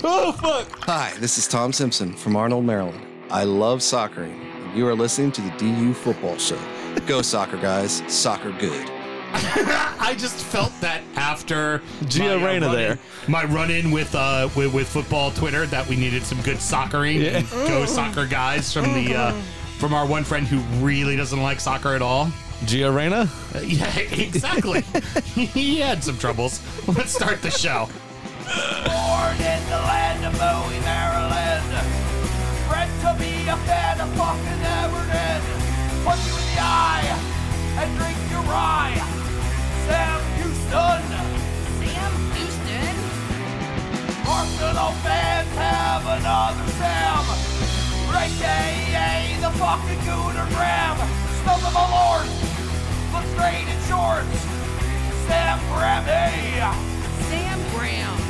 Oh, fuck. Hi, this is Tom Simpson from Arnold, Maryland. I love soccering, and you are listening to the DU Football Show. Go, soccer guys. Soccer good. I just felt that after Gio my, uh, Reyna run-in- there. My run in with uh with, with football Twitter that we needed some good soccering. Yeah. Go soccer guys from the uh, from our one friend who really doesn't like soccer at all. Gio Reyna? Uh, yeah, exactly. he had some troubles. Let's start the show. Born in the land of Bowie, Maryland. Bred to be a fan of fucking Everton. Punch you in the eye and drink your rye. Sam Houston. Sam Houston? Arsenal fans have another Sam. AKA the fucking Gooner Graham. Smells of a lord. Looks great in shorts. Sam Grammy. Sam Graham.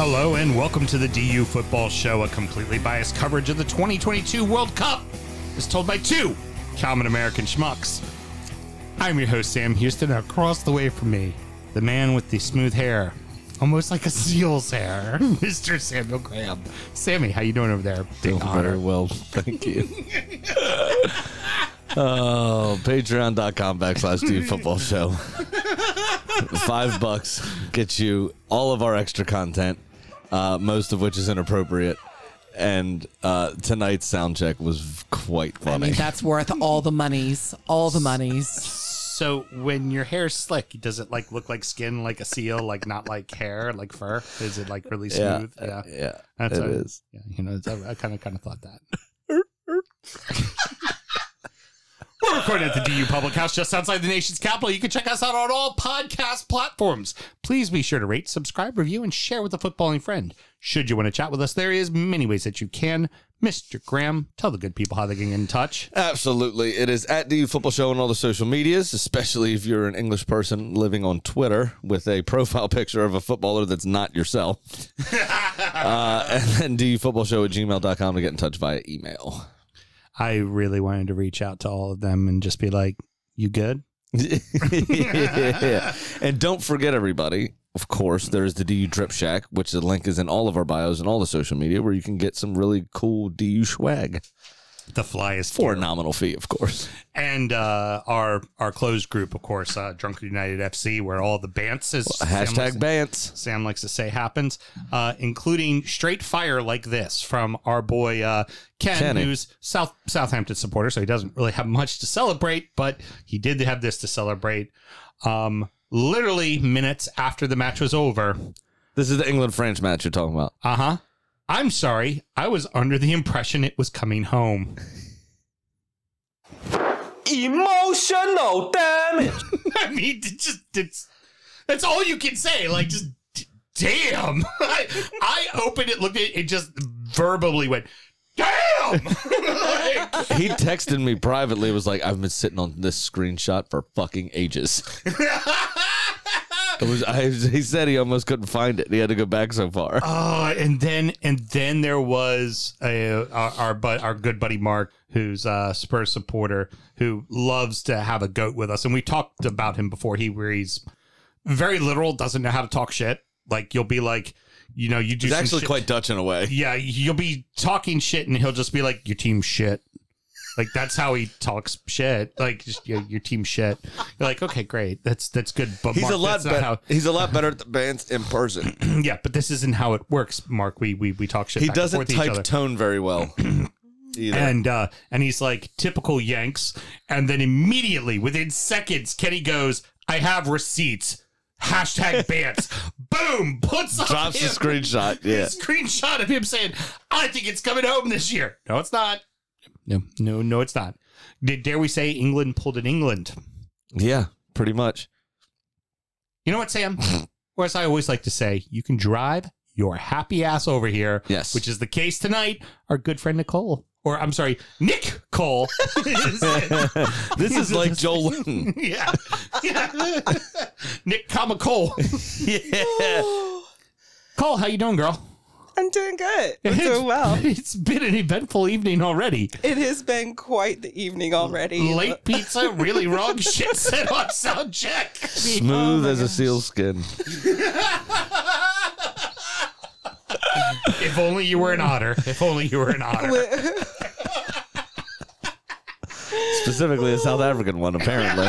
Hello and welcome to the DU Football Show, a completely biased coverage of the 2022 World Cup, as told by two common American schmucks. I'm your host Sam Houston. Across the way from me, the man with the smooth hair, almost like a seal's hair, Mr. Samuel Graham. Sammy, how you doing over there? Big Doing honor. very well. Thank you. oh, patreon.com backslash dude football show. Five bucks gets you all of our extra content, uh, most of which is inappropriate. And uh, tonight's sound check was quite I funny. mean, that's worth all the monies. All the monies. So when your hair's slick, does it like look like skin, like a seal, like not like hair, like fur? Is it like really smooth? Uh, yeah, yeah, That's it a- is. Yeah, you know, it's, I kind of kind of thought that. We're recording at the DU Public House just outside the nation's capital. You can check us out on all podcast platforms. Please be sure to rate, subscribe, review, and share with a footballing friend. Should you want to chat with us, there is many ways that you can. Mr. Graham, tell the good people how they can get in touch. Absolutely. It is at DU Football Show on all the social medias, especially if you're an English person living on Twitter with a profile picture of a footballer that's not yourself. uh, and then DUFootballShow at gmail.com to get in touch via email. I really wanted to reach out to all of them and just be like, "You good?" yeah. And don't forget, everybody, of course, there's the DU Drip Shack, which the link is in all of our bios and all the social media where you can get some really cool DU swag The flyest for a nominal fee, of course. and uh, our our closed group, of course, uh, Drunkard United FC, where all the bants is Sam likes Hashtag to- Bants. Sam likes to say happens, uh, including straight fire like this from our boy uh, Ken, Kenny. who's South Southampton supporter, so he doesn't really have much to celebrate, but he did have this to celebrate. Um, literally minutes after the match was over. This is the England France match you're talking about. Uh huh. I'm sorry, I was under the impression it was coming home. Emotional damage. I mean, it just it's that's all you can say. Like, just d- damn. I, I opened it, looked at it, it just verbally went, damn. Like, he texted me privately was like i've been sitting on this screenshot for fucking ages it was I, he said he almost couldn't find it he had to go back so far oh, and then and then there was a, our our, bud, our good buddy Mark, who's a Spurs supporter, who loves to have a goat with us, and we talked about him before. He where he's very literal, doesn't know how to talk shit. Like you'll be like, you know, you do he's actually shit- quite dutch in a way Yeah, you'll be talking shit, and he'll just be like, "Your team shit." Like that's how he talks shit. Like just your, your team shit. You're like, okay, great. That's that's good. But he's Mark, a lot better how- he's a lot better at the bants in person yeah, but this isn't how it works, Mark. We we, we talk shit. he doesn't forth to each type tone very well either and uh and he's like typical Yanks, and then immediately within seconds, Kenny goes, "I have receipts." Hashtag bants. Boom. Puts up drops him- screenshot yeah a screenshot of him saying, "I think it's coming home this year." No, it's not. No, no, no, it's not. Did dare we say England pulled in England? yeah pretty much You know what, Sam? or as I always like to say, you can drive your happy ass over here. Yes. which is the case tonight. Our good friend Nicole, or I'm sorry, Nick Cole. this is like Joel Wooden. yeah, yeah. Nick Comma Cole. yeah Cole, how you doing, girl? I'm doing good. I'm doing well. It's been an eventful evening already. It has been quite the evening already. Late pizza, really wrong shit said on sound check. Smooth as a seal skin. If only you were an otter. If only you were an otter. Specifically a South African one, apparently.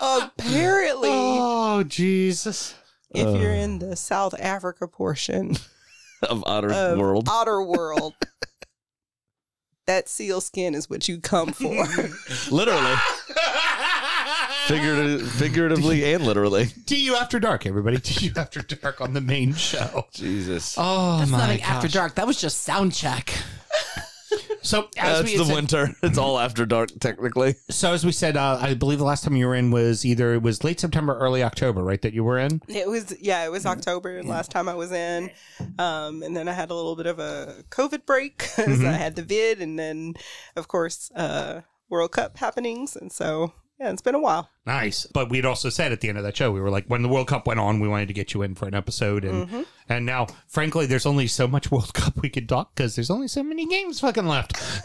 Apparently, Oh Jesus! if you're in the South Africa portion of Otter of World. Otter World, that seal skin is what you come for. Literally. Figurative, figuratively and literally. DU After Dark, everybody. DU After Dark on the main show. Jesus. Oh That's my not like after dark. That was just sound check. So as That's we had the said- winter. It's all after dark, technically. So as we said, uh, I believe the last time you were in was either it was late September, early October, right? That you were in. it was yeah, it was October last time I was in, um, and then I had a little bit of a COVID break because I had the vid, and then of course uh, World Cup happenings, and so yeah, it's been a while. Nice. But we'd also said at the end of that show, we were like, when the World Cup went on, we wanted to get you in for an episode, and and now, frankly, there's only so much World Cup we could talk because there's only so many games fucking left.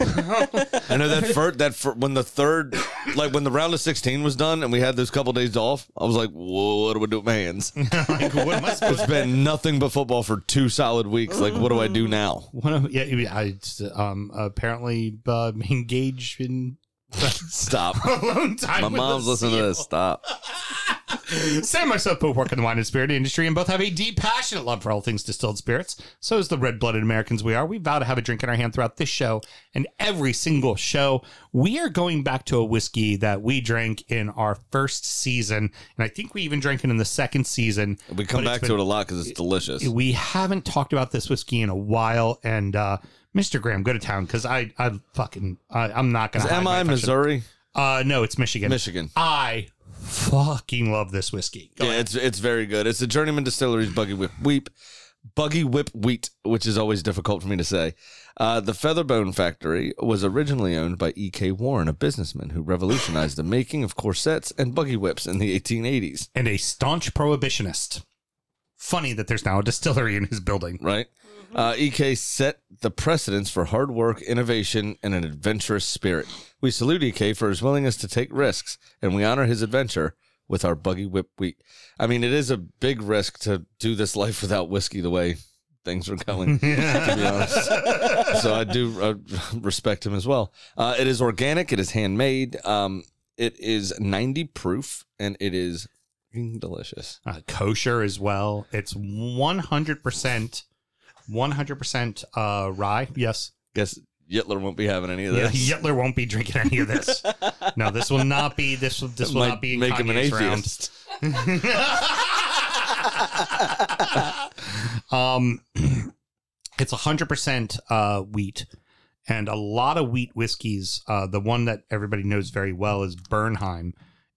I know that first, that fir- when the third, like when the round of 16 was done and we had those couple days off, I was like, Whoa, what do I do with my hands? like, what am I supposed It's been nothing but football for two solid weeks. Like, what do I do now? One of yeah, I um apparently uh, engage in Stop. alone time. My mom's listening to this. Stop. Sam and myself both work in the wine and spirit industry and both have a deep, passionate love for all things distilled spirits. So as the red-blooded Americans we are, we vow to have a drink in our hand throughout this show and every single show. We are going back to a whiskey that we drank in our first season, and I think we even drank it in the second season. We come back to it a lot because it's delicious. We haven't talked about this whiskey in a while, and uh, Mr. Graham, go to town because I, I fucking, I, I'm not gonna. Is hide my MI affection. Missouri? Uh, no, it's Michigan. Michigan. I fucking love this whiskey. Go yeah, ahead. it's it's very good. It's the Journeyman Distillery's Buggy Whip Wheat, Buggy Whip Wheat, which is always difficult for me to say. Uh, the Featherbone Factory was originally owned by E.K. Warren, a businessman who revolutionized the making of corsets and buggy whips in the 1880s. and a staunch prohibitionist. Funny that there's now a distillery in his building. Right? Uh, EK set the precedence for hard work, innovation, and an adventurous spirit. We salute EK for his willingness to take risks, and we honor his adventure with our Buggy Whip Wheat. I mean, it is a big risk to do this life without whiskey the way things are going, to be honest. So I do uh, respect him as well. Uh, it is organic, it is handmade, um, it is 90 proof, and it is delicious. Uh, kosher as well. It's 100%, 100% uh, rye. Yes. Guess Yitler won't be having any of Yeah, this. Yetler won't be drinking any of this. no, this will not be. This will. This will not be in make him an Kanye's round. atheist. Um, it's hundred percent uh, wheat, and a lot of wheat whiskeys. Uh, the one that everybody knows very well is Bernheim,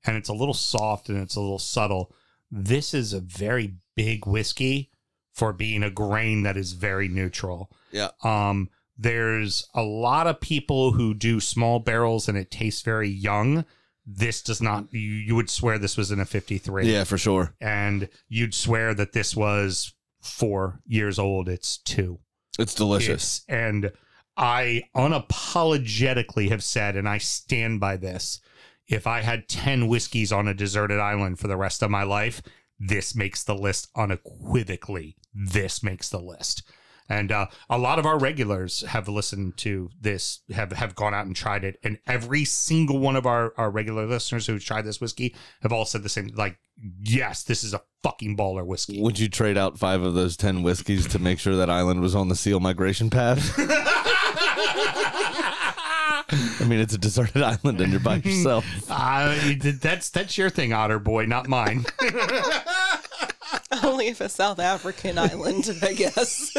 and it's a little soft and it's a little subtle. This is a very big whiskey for being a grain that is very neutral. Yeah. Um, there's a lot of people who do small barrels and it tastes very young. This does not. You, you would swear this was in a 53 Yeah, for sure. and you'd swear that this was four years old. It's two. It's delicious. It's- and I unapologetically have said, and I stand by this if I had 10 whiskeys on a deserted island for the rest of my life, this makes the list unequivocally. This makes the list. And uh, a lot of our regulars have listened to this, have, have gone out and tried it. And every single one of our, our regular listeners who tried this whiskey have all said the same like, yes, this is a fucking baller whiskey. Would you trade out five of those 10 whiskeys to make sure that island was on the seal migration path? I mean, it's a deserted island and you're by yourself. Uh, that's that's your thing, Otter Boy, not mine. Only if a South African island, I guess.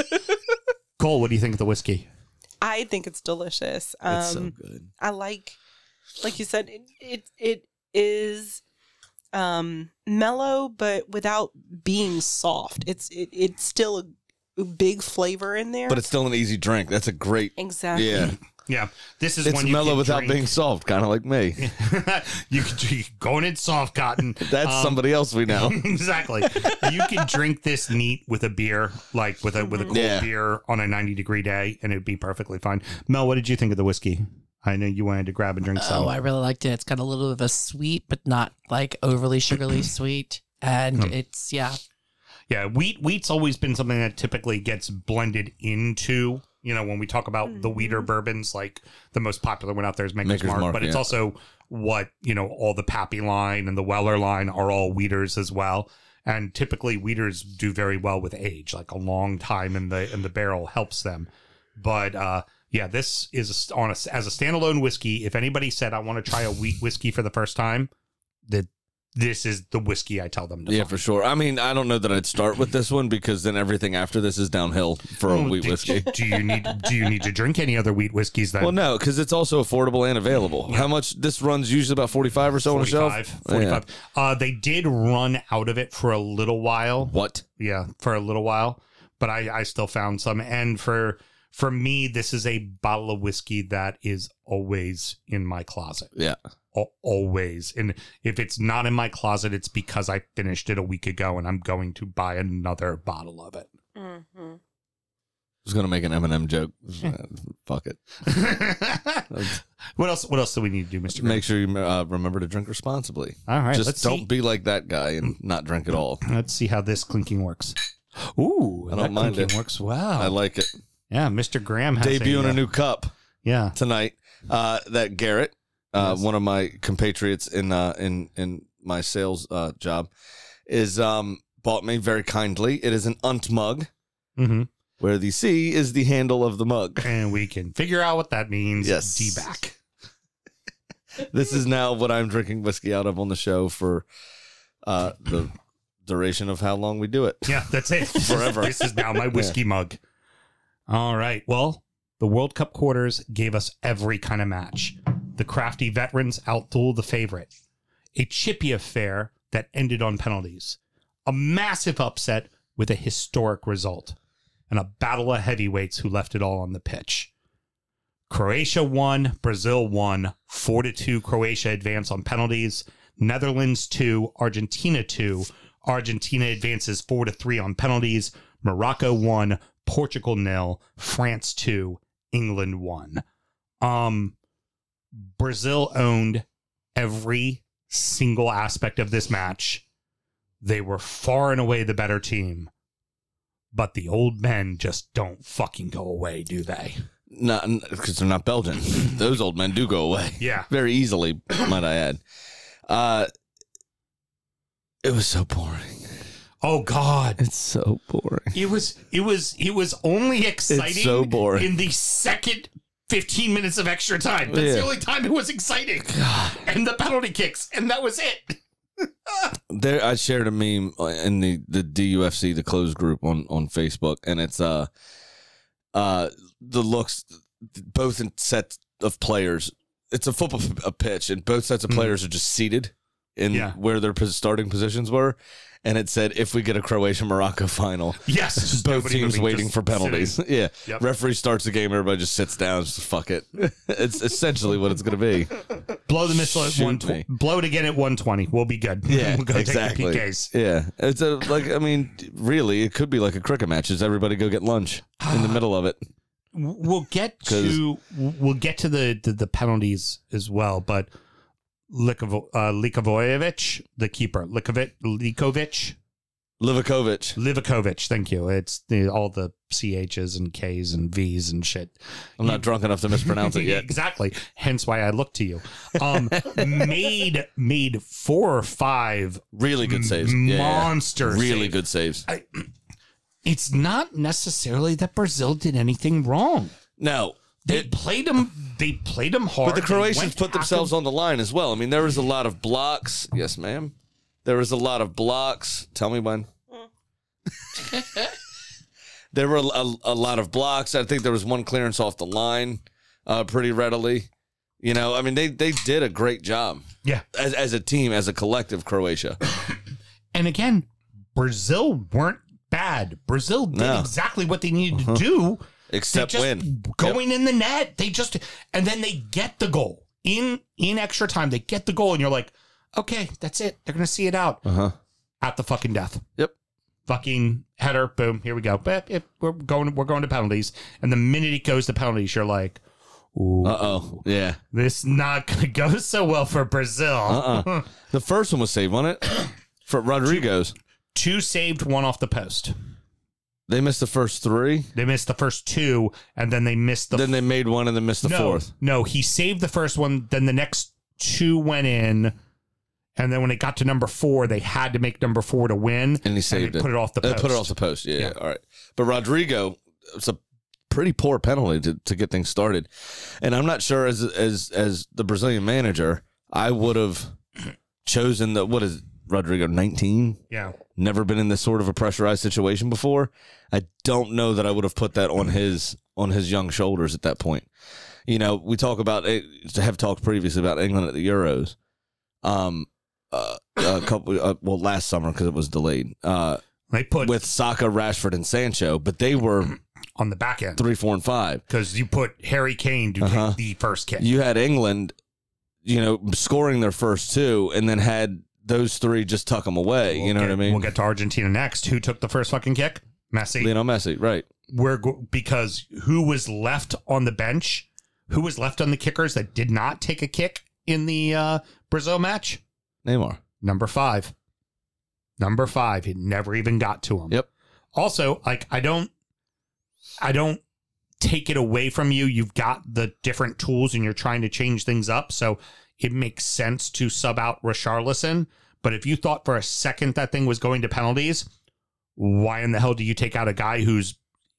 Cole, what do you think of the whiskey? I think it's delicious. Um, It's so good. I like, like you said, it it, it is um, mellow, but without being soft. It's it, it's still a, a big flavor in there. But it's still an easy drink. That's a great. exactly. Yeah. Yeah, this is It's one you mellow without drink. being soft, kind of like me. you can drink going in soft cotton. That's Um, somebody else we know. exactly. You can drink this neat with a beer, like with a with a cold Yeah. beer on a ninety degree day, and it'd be perfectly fine. Mel, what did you think of the whiskey? I know you wanted to grab and drink some. Oh, I really liked it. It's got a little bit of a sweet, but not like overly sugarly sweet. And Hmm. it's yeah, Yeah, wheat wheat's always been something that typically gets blended into. You know, when we talk about the wheater bourbons, like the most popular one out there is Maker's, Maker's Mark, Mark, but it's also what you know all the Pappy line and the Weller line are all wheaters as well. And typically, wheaters do very well with age, like a long time in the in the barrel helps them. But uh, yeah, this is on a, as a standalone whiskey. If anybody said I want to try a wheat whiskey for the first time, that this is the whiskey I tell them to Yeah, find. for sure. I mean, I don't know that I'd start with this one because then everything after this is downhill for a Oh, wheat whiskey. Do you need do you need to drink any other wheat whiskeys then? Well, no, because it's also affordable and available. How much? This runs usually about forty-five or so on a shelf. 45, 45. Uh, they did run out of it for a little while. What? Yeah, for a little while, but I I still found some. And for for me, this is a bottle of whiskey that is always in my closet. Yeah. Al- Always. And if it's not in my closet, it's because I finished it a week ago and I'm going to buy another bottle of it. Mm-hmm. I was gonna make an Eminem joke. Fuck it. what else? What else do we need to do, Mister? Make sure you uh, remember to drink responsibly. All right, Just let's don't see. be like that guy and not drink at all. Let's see how this clinking works. Ooh, I don't that mind clinking it. works well. I like it. Yeah, Mr. Graham has Debuting a, a, uh, new cup Yeah, tonight. Uh, that Garrett, uh, Yes. one of my compatriots in uh, in in my sales uh, job, is um, bought me very kindly. It is an unt mug, hmm where the C is the handle of the mug. and we can figure out what that means. Yes. D back. this is now what I'm drinking whiskey out of on the show for uh, the duration of how long we do it. Yeah, that's it. Forever. this is now my whiskey mug. All right. Well, the World Cup quarters gave us every kind of match. The crafty veterans outdueled the favorite. A chippy affair that ended on penalties. A massive upset with a historic result. And a battle of heavyweights who left it all on the pitch. Croatia won, Brazil won. 4 to 2 Croatia advance on penalties. Netherlands 2, Argentina 2. Argentina advances 4 to 3 on penalties. Morocco 1, Portugal nil, France 2, England 1. Um Brazil owned every single aspect of this match. They were far and away the better team. But the old men just don't fucking go away, do they? Not because they're not Belgian. Those old men do go away Yeah. very easily, might I add. Uh, it was so boring. Oh God. It's so boring. It was it was it was only exciting so boring. in the second 15 minutes of extra time. That's the only time it was exciting. And the penalty kicks, and that was it. There, I shared a meme in the the DUFC, the closed group on on Facebook, and it's uh, uh, the looks, both in sets of players. It's a football f- a pitch, and both sets of players are just seated in Yeah. where their pos- starting positions were, and it said, "If we get a Croatia Morocco final." Yes, Both teams waiting for penalties. sitting. Yeah. Yep. Referee starts the game, everybody just sits down, just fuck it. it's essentially what it's going to be. Blow the missile at one. me. Blow it again at 120. We'll be good. Yeah, we'll go exactly. take the PKs. Yeah, it's a like I mean, really, it could be like a cricket match. Is everybody go get lunch in the ah. middle of it? We'll get to we'll get to the the, the penalties as well, but Likovo, uh, Likovojevic, the keeper, Likovic, Likovic, Livakovic. Livakovic. Thank you. It's the, all the CHs and Ks and Vs and shit. I'm not drunk enough to mispronounce it yet. exactly. Hence why I look to you. Um, made made four or five Really good saves. Yeah, yeah. monster Really saves. good saves. It's not necessarily that Brazil did anything wrong. No, They played them. They played them hard. but the Croatians put themselves on the line as well. I mean, there was a lot of blocks. Yes, ma'am. There was a lot of blocks. Tell me when. there were a, a, a lot of blocks. I think there was one clearance off the line, uh, pretty readily. You know, I mean, they they did a great job Yeah. as as a team, as a collective. Croatia. And again, Brazil weren't bad. Brazil did No. Uh-huh. exactly what they needed to do. Except just when. going in the net. They just and then they get the goal in in extra time. They get the goal, and you're like, okay, that's it. They're gonna see it out Uh huh. at the fucking death. Yep. Fucking header, boom, here we go. But if we're going, we're going to penalties, and the minute it goes to penalties, you're like, Uh oh. Yeah. this not gonna go so well for Brazil. Uh-uh. The first one was saved, wasn't it? For Rodrygo's. Two saved, one off the post. They missed the first three. They missed the first two, and then they missed the then they made one and then missed the no, fourth. No, he saved the first one. Then the next two went in, and then when it got to number four, they had to make number four to win, And he saved they it. Put it off the They put it off the post. Yeah, Yeah. All right. But Rodrygo, it's a pretty poor penalty to, to get things started. And I'm not sure as as as the Brazilian manager, I would have chosen the what is it, Rodrygo 19? Yeah, Never been in this sort of a pressurized situation before. I don't know that I would have put that on his on his young shoulders at that point. You know, we talk about eh, have talked previously about England at the Euros. Um, uh, a couple uh, well last summer because it was delayed. Uh, they put with Saka, Rashford, and Sancho, but they were on the back end three, four, and five. because you put Harry Kane to Uh-huh. take the first kick. You had England, you know, scoring their first two, and then had those three just tuck them away. We'll you know get- what I mean? We'll get to Argentina next. Who took the first fucking kick? Messi. Lionel Messi, right? We're go- because who was left on the bench? Who was left on the kickers that did not take a kick in the uh, Brazil match? Neymar. Number five. Number five. He never even got to him. Yep. Also, like I don't, I don't take it away from you. You've got the different tools, and you're trying to change things up. So it makes sense to sub out Richarlison. But if you thought for a second that thing was going to penalties, why in the hell do you take out a guy who's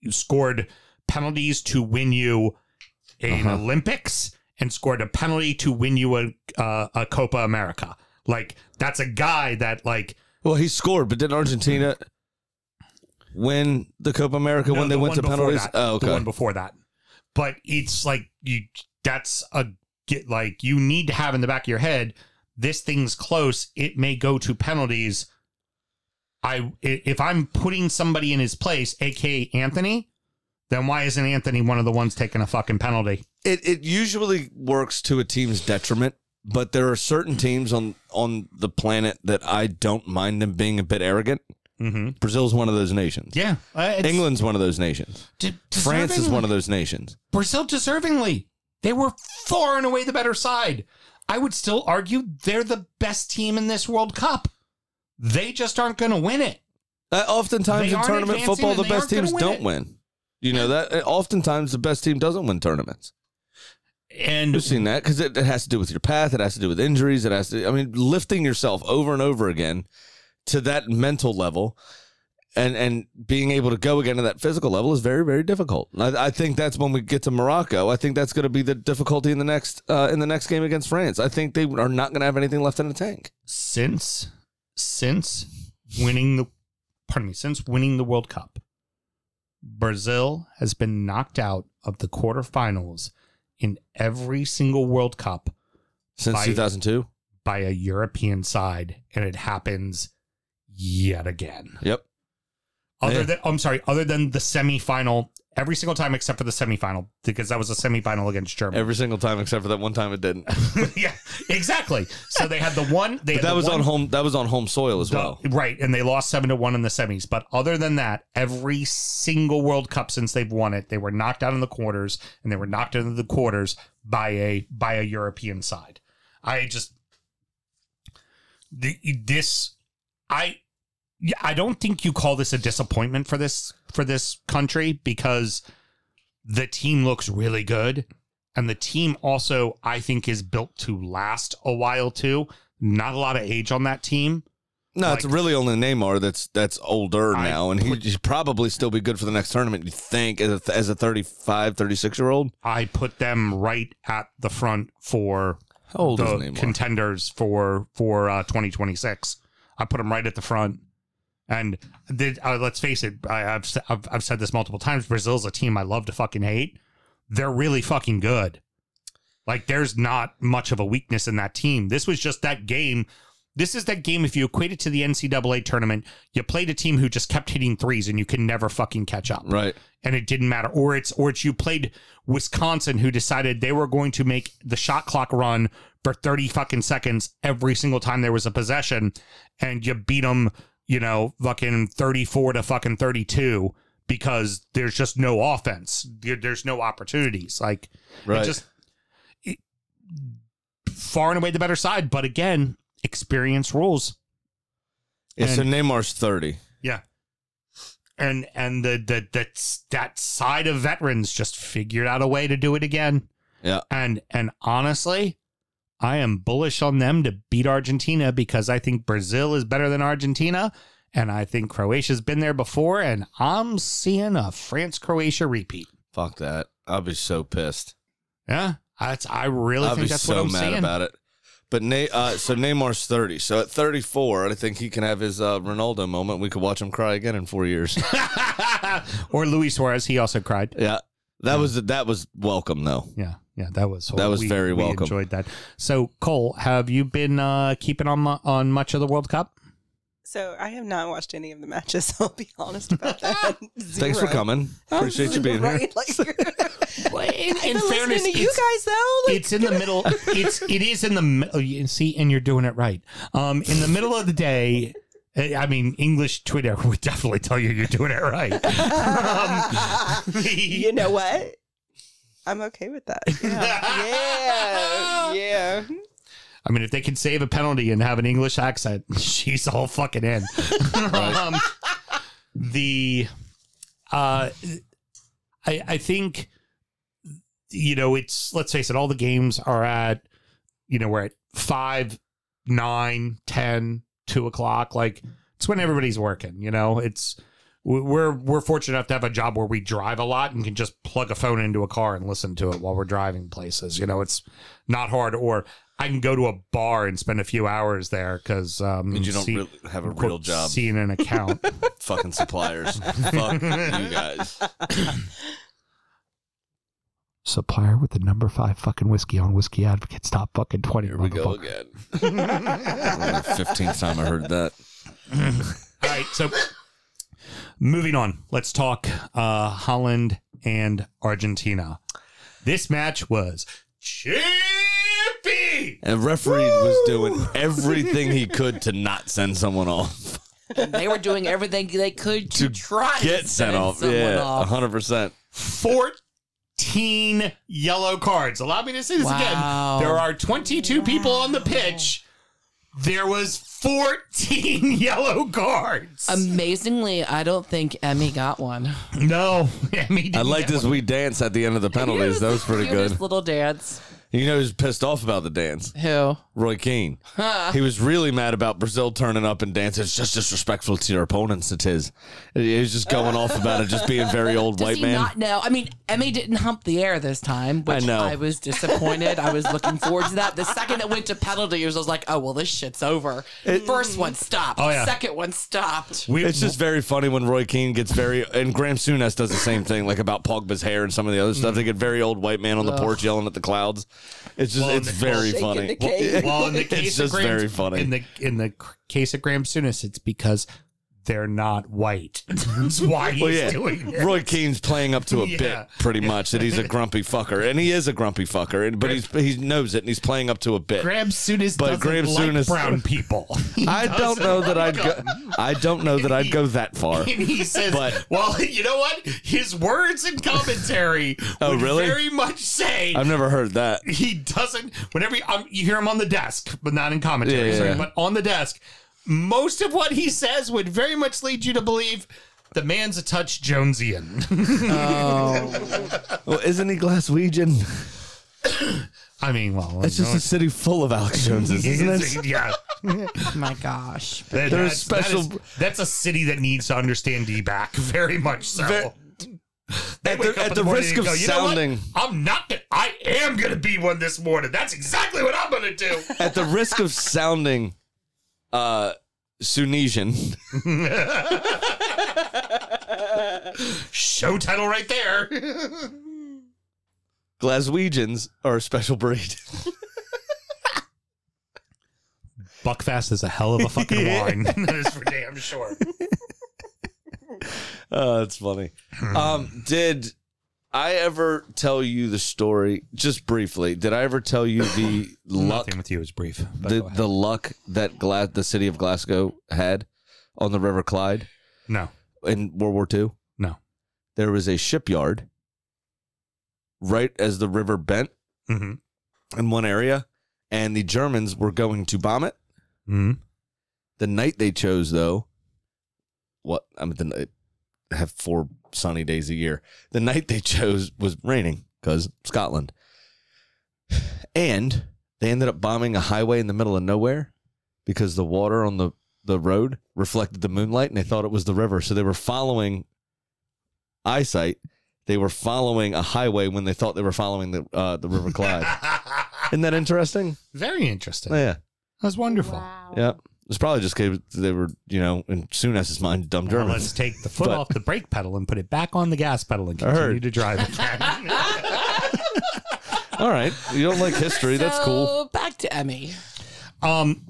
scored penalties to win you an Uh-huh. Olympics and scored a penalty to win you a uh, a Copa America? Like that's a guy that like Well, he scored, but did Argentina win the Copa America No, when they the went to penalties? that. Oh, The one before that. But it's like you that's a get like you need to have in the back of your head this thing's close, it may go to penalties. I if I'm putting somebody in his place, aka Antony, then why isn't Antony one of the ones taking a fucking penalty? it it usually works to a team's detriment, but there are certain teams on on the planet that I don't mind them being a bit arrogant. Mm-hmm. Brazil's one of those nations. Yeah, uh, England's one of those nations. de- France is one of those nations. Brazil deservingly. They were far and away the better side. I would still argue they're the best team in this World Cup. They just aren't going to win it. Uh, oftentimes They in tournament football, the best teams win don't it. win. You know that. Uh, Oftentimes, the best team doesn't win tournaments. And We've seen that because it, it has to do with your path. It has to do with injuries. It has to. I mean, lifting yourself over and over again to that mental level, and and being able to go again to that physical level is very very difficult. I, I think that's when we get to Morocco. I think that's going to be the difficulty in the next uh, in the next game against France. I think they are not going to have anything left in the tank. since since winning the pardon me, since winning the World Cup, Brazil has been knocked out of the quarterfinals in every single World Cup Since 2002. by a European side, and it happens yet again. Yep. Other Yeah. than I'm sorry, other than the semifinal, every single time except for the semifinal, because that was a semifinal against Germany. Every single time except for that one time it didn't. yeah, exactly. So they had the one. They But that was one- on home. That was on home soil as The- well. Right, and they lost seven to one in the semis. But other than that, every single World Cup since they've won it, they were knocked out in the quarters, and they were knocked into the quarters by a by a European side. I just the, this I I don't think you call this a disappointment for this for this country because the team looks really good. And the team also, I think, is built to last a while too. Not a lot of age on that team. No, it's really only Neymar that's that's older I now, and he- he'd probably still be good for the next tournament. You think as a, as a 35, 36 year old? I put them right at the front for How old the contenders for for uh, 2026. I put them right at the front. And uh, let's face it, I, I've, s- I've I've said this multiple times. Brazil's a team I love to fucking hate. They're really fucking good. Like there's not much of a weakness in that team. This was just that game This is that game. If you equate it to the NCAA tournament, you played a team who just kept hitting threes, and you can never fucking catch up. Right. and it didn't matter. Or it's or it's you played Wisconsin, who decided they were going to make the shot clock run for thirty fucking seconds every single time there was a possession, and you beat them, you know, fucking thirty four to fucking thirty two because there's just no offense. There- There's no opportunities. Like Right. it just it, far and away the better side. But again, experience rules. Yeah, so And- Neymar's 30. Yeah. And and the the that that side of veterans just figured out a way to do it again. Yeah. And and honestly, I am bullish on them to beat Argentina because I think Brazil is better than Argentina and I think Croatia's been there before and I'm seeing a France Croatia repeat. Fuck that. I'll be so pissed. Yeah. That's I really I'll think that's so what I'm mad seeing. about it. But Na- uh, so Neymar's 30. So at 34, I think he can have his uh, Ronaldo moment. We could watch him cry again in four years. or Luis Suarez, he also cried. yeah. That was that was welcome though. Yeah, yeah, that was That was very we welcome. Enjoyed that. So, Cole, have you been uh, keeping on on much of the World Cup? So I have not watched any of the matches. I'll be honest about that. Thanks for coming. Appreciate you being here. right? Like, Well, in, I've been listening to you guys though. Like, it's in the middle. It's it is in the mi- oh, you see, and you're doing it right. Um, in the middle of the day. eh, I mean, English Twitter would definitely tell you you're doing it right. Um, the- you know what? I'm okay with that. Yeah, yeah, yeah. I mean, if they can save a penalty and have an English accent, she's all fucking in. um, the, uh, I, I think, you know, it's let's face it, all the games are at, you know, we're at five, nine, ten, two o'clock. Like it's when everybody's working. You know, it's we're we're fortunate enough to have a job where we drive a lot and can just plug a phone into a car and listen to it while we're driving places. You know, it's not hard. Or I can go to a bar and spend a few hours there because um, And you don't see- really have a quote, real job. seeing an account. Fucking suppliers. Fuck you guys. Supplier with the number five fucking whiskey on Whiskey Advocate. Stop fucking twenty. Here we go again. Fifteenth time I heard that. All right, so moving on. Let's talk uh, Holland and Argentina. This match was chippy. And referee was doing everything he could to not send someone off. they were doing everything they could to, try Get to sent off. someone Yeah, hundred percent. 14 yellow cards. Allow me to say this Wow. again. There are 22 people on the pitch. There was 14 yellow cards. Amazingly, I don't think Emmy got one. no, I mean, I liked his we dance at the end of the penalties. That was pretty Cutest good. Little dance. You know who's pissed off about the dance? Who? Roy Keane. he was really mad about Brazil turning up and dancing. It's just disrespectful to your opponents. It is. He was just going off about it, just being very old Does white he man. not know? I mean, Emmy didn't hump the air this time, which I know. I was disappointed. I was looking forward to that. The second it went to penalties, I was like, oh, well, this shit's over. First one stopped. Oh, yeah. Second one stopped. we, It's just very funny when Roy Keane gets very, and Graham Souness does the same thing, like about Pogba's hair and some of the other stuff. Mm. They get very old white man on the porch yelling at the clouds. It's just, Well, it's Nick- very Shaking funny. Well, in the case it's of just Graham, very funny. In the in the case of Graham Souness, it's because they're not white. That's why he's Well, yeah, doing it. Roy Keane's playing up to a Yeah. bit, pretty much. That he's a grumpy fucker, and he is a grumpy fucker. And, but he's he knows it, and he's playing up to a bit. Graham Souness But doesn't Graham like brown people. He I don't know that I'd go. I don't know that I'd go that far. And he says, But- "Well, you know what? His words and commentary Oh, really? very much say I've never heard that. he doesn't. Whenever you, um, you hear him on the desk, but not in commentary, Yeah, sorry, but on the desk, most of what he says would very much lead you to believe." The man's a touch Jonesian. Oh. Well, isn't he Glaswegian? I mean, well, It's just a city full of Alex Joneses, isn't it? yeah. Oh my gosh. That- There's that's, special- That is, that's a city that needs to understand D-back very much so. Ver- At the- at in the risk of go, "You know sounding- I'm not. Gonna, I am going to be one this morning. That's exactly what I'm going to do. At the risk of sounding uh Sunisian, Show title right there. Glaswegians are a special breed. Buckfast is a hell of a fucking wine. that is for damn sure. Oh, that's funny. Um, did I ever tell you the story just briefly? Did I ever tell you the luck Nothing with you is brief. but the go ahead. the luck that Gla- the city of Glasgow had on the River Clyde no, in World War II? no. There was a shipyard right as the river bent Mm-hmm. in one area, and the Germans were going to bomb it. Mm-hmm. The night they chose, though, what I mean, the night have four sunny days a year. The night they chose was raining because Scotland, and they ended up bombing a highway in the middle of nowhere because the water on the the road reflected the moonlight, and they thought it was the river. So they were following eyesight. They were following a highway when they thought they were following the uh, the River Clyde. Isn't that interesting? Very interesting. Oh, yeah. That's wonderful. Yeah. It's probably just because they were, you know, and in Souness's mind, dumb Now Germans. let's take the foot But- off the brake pedal and put it back on the gas pedal and I continue to drive. All right. You don't like history. That's cool. Back to Emmy. um,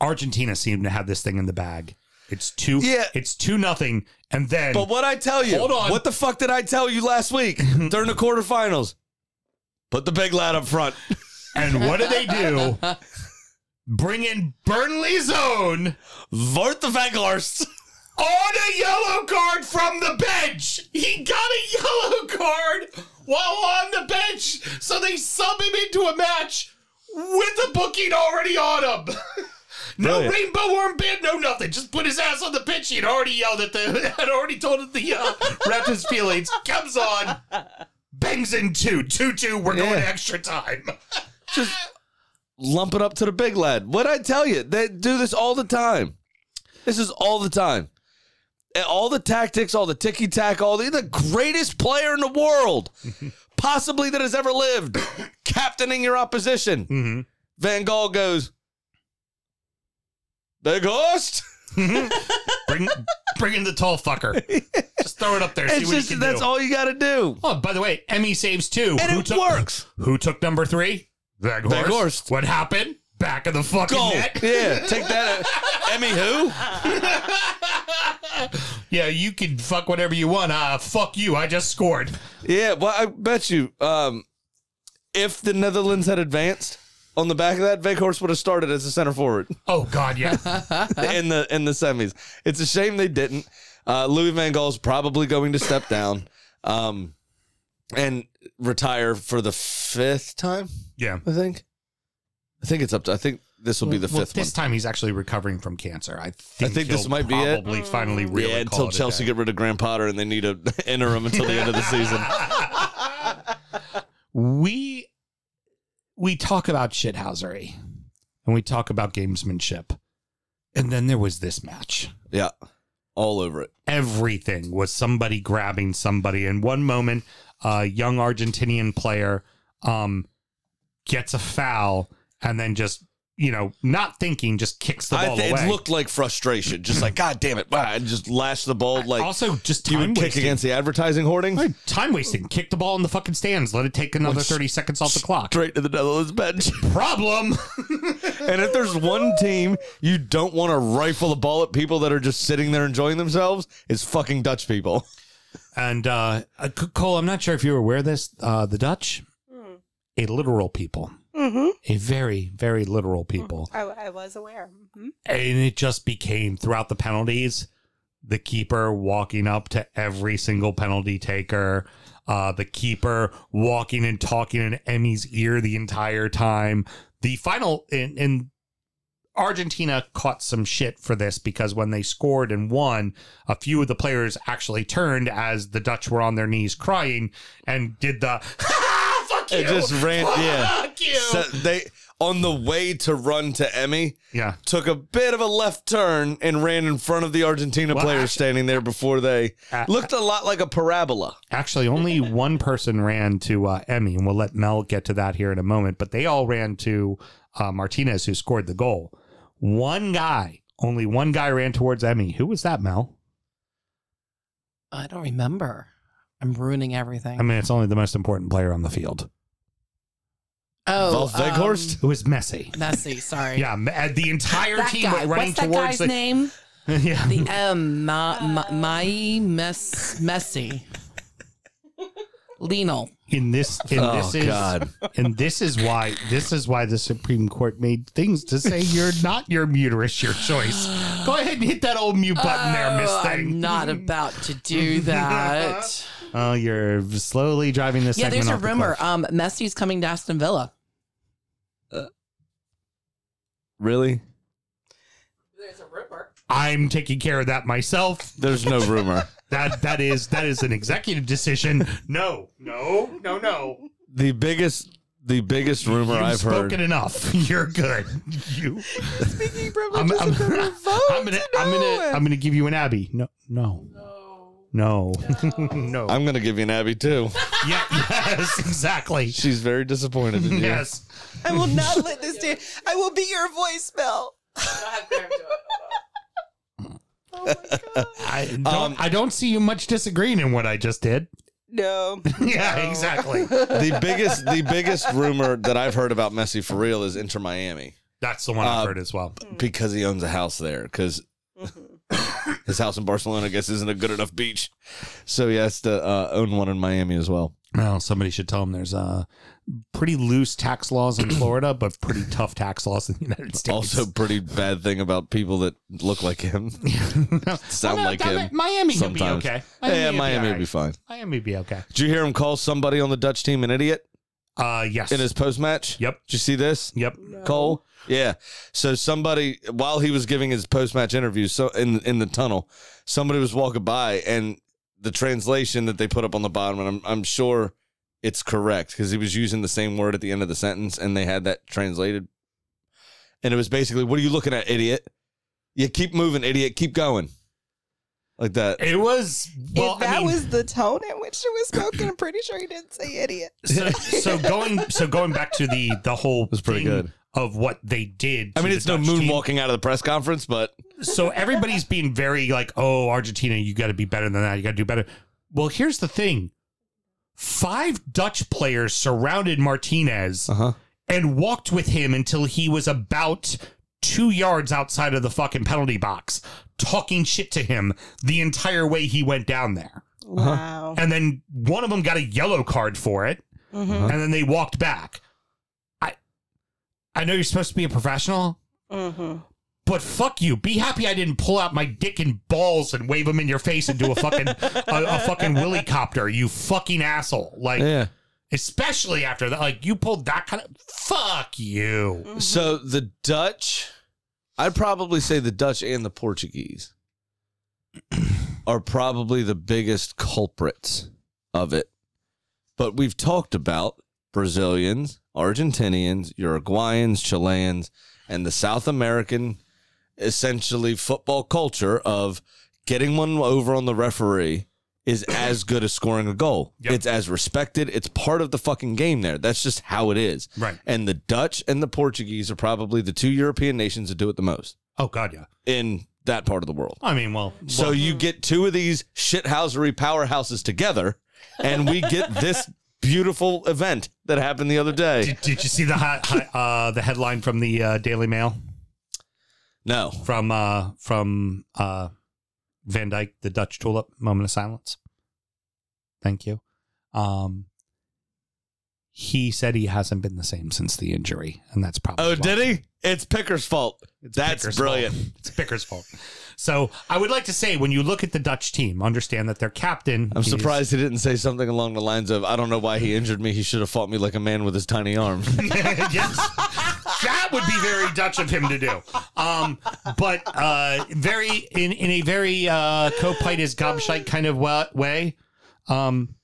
Argentina seemed to have this thing in the bag. It's two. Yeah. It's two nothing, and then But what I tell you, Hold on. what the fuck did I tell you last week during the quarterfinals? Put the big lad up front. and what do they do? Bring in Burnley's own Wout the Weghorst. on a yellow card from the bench. He got a yellow card while on the bench, so they sub him into a match with a booking already on him. No Brilliant. rainbow worm band, no nothing. Just put his ass on the pitch. He'd already yelled at the, had already told the uh, rep his feelings. Comes on, bangs in two, two two. We're going Yeah. extra time. Just lump it up to the big lad. What I tell you, they do this all the time. This is all the time. And all the tactics, all the ticky tack, all the, the greatest player in the world, possibly that has ever lived, captaining your opposition. Mm-hmm. Van Gaal goes, Big host. Bring, bring in the tall fucker. Just throw it up there. See It's what just he can that's do. all you got to do, Oh, by the way, Emmy saves two. and who it took, works. Who took number three? Weghorst. Weghorst. What happened? Back of the fucking Goal. net. Yeah, take that. Emmy who? Yeah, you can fuck whatever you want. Uh, fuck you. I just scored. Yeah, well, I bet you, um, if the Netherlands had advanced on the back of that, Weghorst would have started as a center forward Oh God, yeah. in the in the semis. It's a shame they didn't. Uh, Louis Van Gaal's probably going to step down, um, and retire for the fifth time. yeah. I think. I think it's up to. I think this will be the Well, fifth this one. time he's actually recovering from cancer. I think. think this he'll might be it. Probably finally really. yeah, call until it a Chelsea day. get rid of Graham Potter and they need a interim until the end of the season. we we talk about shithousery and we talk about gamesmanship, and then there was this match. Yeah, all over it. everything was somebody grabbing somebody. In one moment, a young Argentinian player um, gets a foul and then just, you know, not thinking, just kicks the ball thi- away. it looked like frustration, just like God damn it, wow, and just lash the ball like also just you time would kick against the advertising hoarding. Right, Time wasting. Kick the ball in the fucking stands. Let it take another 30 seconds off the clock. Straight to the Netherlands bench. Problem. and if there's one team you don't want to rifle a ball at people that are just sitting there enjoying themselves, it's fucking Dutch people. And uh, uh, Cole, I'm not sure if you were aware of this. Uh, the Dutch, a literal people, Mm-hmm. a very, very literal people. I, I was aware. hmm and it just became throughout the penalties the keeper walking up to every single penalty taker uh the keeper walking and talking in emmy's ear the entire time the final in, in argentina caught some shit for this because when they scored and won a few of the players actually turned as the dutch were on their knees crying and did the fuck you It just ran, yeah. fuck you So they on the way to run to Emmy yeah took a bit of a left turn and ran in front of the Argentina Well, players actually- standing there before they Uh, looked a lot like a parabola. Actually, only one person ran to uh, Emmy, and we'll let Mel get to that here in a moment. But they all ran to uh, Martinez, who scored the goal. One guy, only one guy ran towards Emmy. Who was that, Mel? I don't remember. I'm ruining everything. I mean, it's only the most important player on the field. Oh, Wolf Weghorst? It was Messi. Um, Messi. Sorry. Yeah, me- uh, the entire That team guy. went running What's that towards guy's the name? yeah. The M. Ma, ma, my mess. Messi. Lionel. in this in Oh, this is God. and this is why this is why the Supreme Court made things to say you're not your uterus your choice. Go ahead and hit that old mute button there, Miss Oh, Thing. I'm not about to do that. Oh, you're slowly driving this. yeah, there's a off the rumor. cliff. Um, Messi's coming to Aston Villa. Really? There's a rumor. I'm taking care of that myself. There's no rumor. That that is that is an executive decision. No, no, no, no. the biggest the biggest rumor You've I've spoken heard. enough. You're good. You. Speaking I'm, privileges I'm, have been revoked. I'm gonna I'm gonna I'm gonna give you an Abby. No, no, no, no. I'm gonna give you an Abby too. yeah, yes, exactly. She's very disappointed in you. Yes. I will not let this stand. I will be your voicemail. Oh my god. I don't Um, I don't see you much disagreeing in what I just did. No. Yeah, No. exactly. The biggest the biggest rumor that I've heard about Messi for real is Inter Miami That's the one I've Uh, heard as well. because he owns a house there because his house in Barcelona I guess isn't a good enough beach, so he has to uh, own one in Miami as well. Well, somebody should tell him there's uh, pretty loose tax laws in Florida, but pretty tough tax laws in the United States. Also, pretty bad thing about people that look like him, sound Well, no, like him. Miami will be okay. yeah, Miami will be right. fine. Miami will be okay. Did you hear him call somebody on the Dutch team an idiot Uh, yes. in his post match? Yep. Did you see this? Yep. Cole. Yeah. So somebody while he was giving his post match interview, so in in the tunnel, somebody was walking by and the translation that they put up on the bottom, and I'm I'm sure it's correct because he was using the same word at the end of the sentence, and they had that translated, and it was basically, "What are you looking at, idiot? You keep moving, idiot. Keep going." Like that. It was well. if that I mean, was the tone in which it was spoken, I'm pretty sure he didn't say idiot. so, so going so going back to the the whole was pretty thing good. of what they did. I mean, it's no Dutch team. moonwalking out of the press conference, but so everybody's being very like, oh, Argentina, you got to be better than that. You got to do better. Well, here's the thing: five Dutch players surrounded Martinez uh huh. and walked with him until he was about two yards outside of the fucking penalty box, talking shit to him the entire way he went down there. Wow. And then one of them got a yellow card for it, Mm-hmm. and then they walked back. I, I know you're supposed to be a professional. Mm-hmm. But fuck you. Be happy I didn't pull out my dick and balls and wave them in your face and do a fucking a, a fucking willy copter. You fucking asshole. Like, Yeah. especially after that. Like, you pulled that kind of. Fuck you. So the Dutch, I'd probably say the Dutch and the Portuguese are probably the biggest culprits of it. But we've talked about Brazilians, Argentinians, Uruguayans, Chileans, and the South American essentially football culture of getting one over on the referee is as good as scoring a goal. Yep. It's as respected. It's part of the fucking game there. That's just how it is. Right. And the Dutch and the Portuguese are probably the two European nations that do it the most Oh, God, yeah. in that part of the world. I mean, well. So well, you get two of these shithousery powerhouses together, and we get this beautiful event that happened the other day. Did, did you see the hi, hi, uh, the headline from the uh, Daily Mail No. from uh, from uh, Van Dijk, the Dutch tulip? Moment of silence. Thank you. Um, he said he hasn't been the same since the injury, and that's probably Oh, why. did he? It's Pickford's fault. It's That's Pickford's brilliant. fault. It's Pickford's fault. So I would like to say, when you look at the Dutch team, understand that their captain. I'm is- surprised he didn't say something along the lines of, I don't know why he injured me. He should have fought me like a man with his tiny arm. yes, that would be very Dutch of him to do. Um, but uh, very in in a very uh, copitis gobshite kind of way. Um,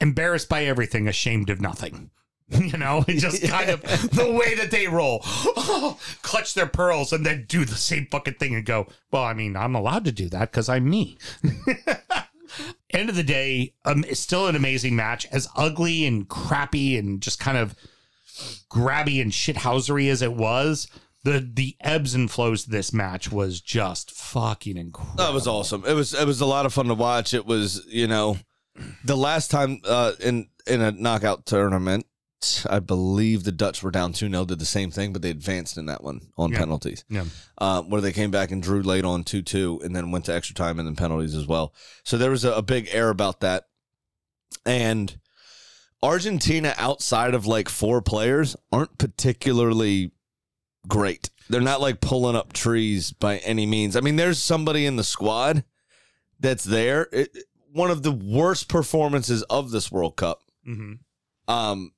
embarrassed by everything, ashamed of nothing. You know, it's just kind of the way that they roll, clutch their pearls, and then do the same fucking thing and go. Well, I mean, I'm allowed to do that because I'm me. End of the day, um, it's still an amazing match. As ugly and crappy and just kind of grabby and shithousery as it was, the the ebbs and flows to this match was just fucking incredible. That was awesome. It was it was a lot of fun to watch. It was you know, the last time uh, in in a knockout tournament, I believe the Dutch were down 2 0, did the same thing, but they advanced in that one on Yeah. penalties. Yeah. uh, where they came back and drew late on 2 2 and then went to extra time and then penalties as well. So there was a, a big error about that. And Argentina, outside of like four players, aren't particularly great. They're not like pulling up trees by any means. I mean, there's somebody in the squad that's there. It, one of the worst performances of this World Cup. Mm-hmm. Um,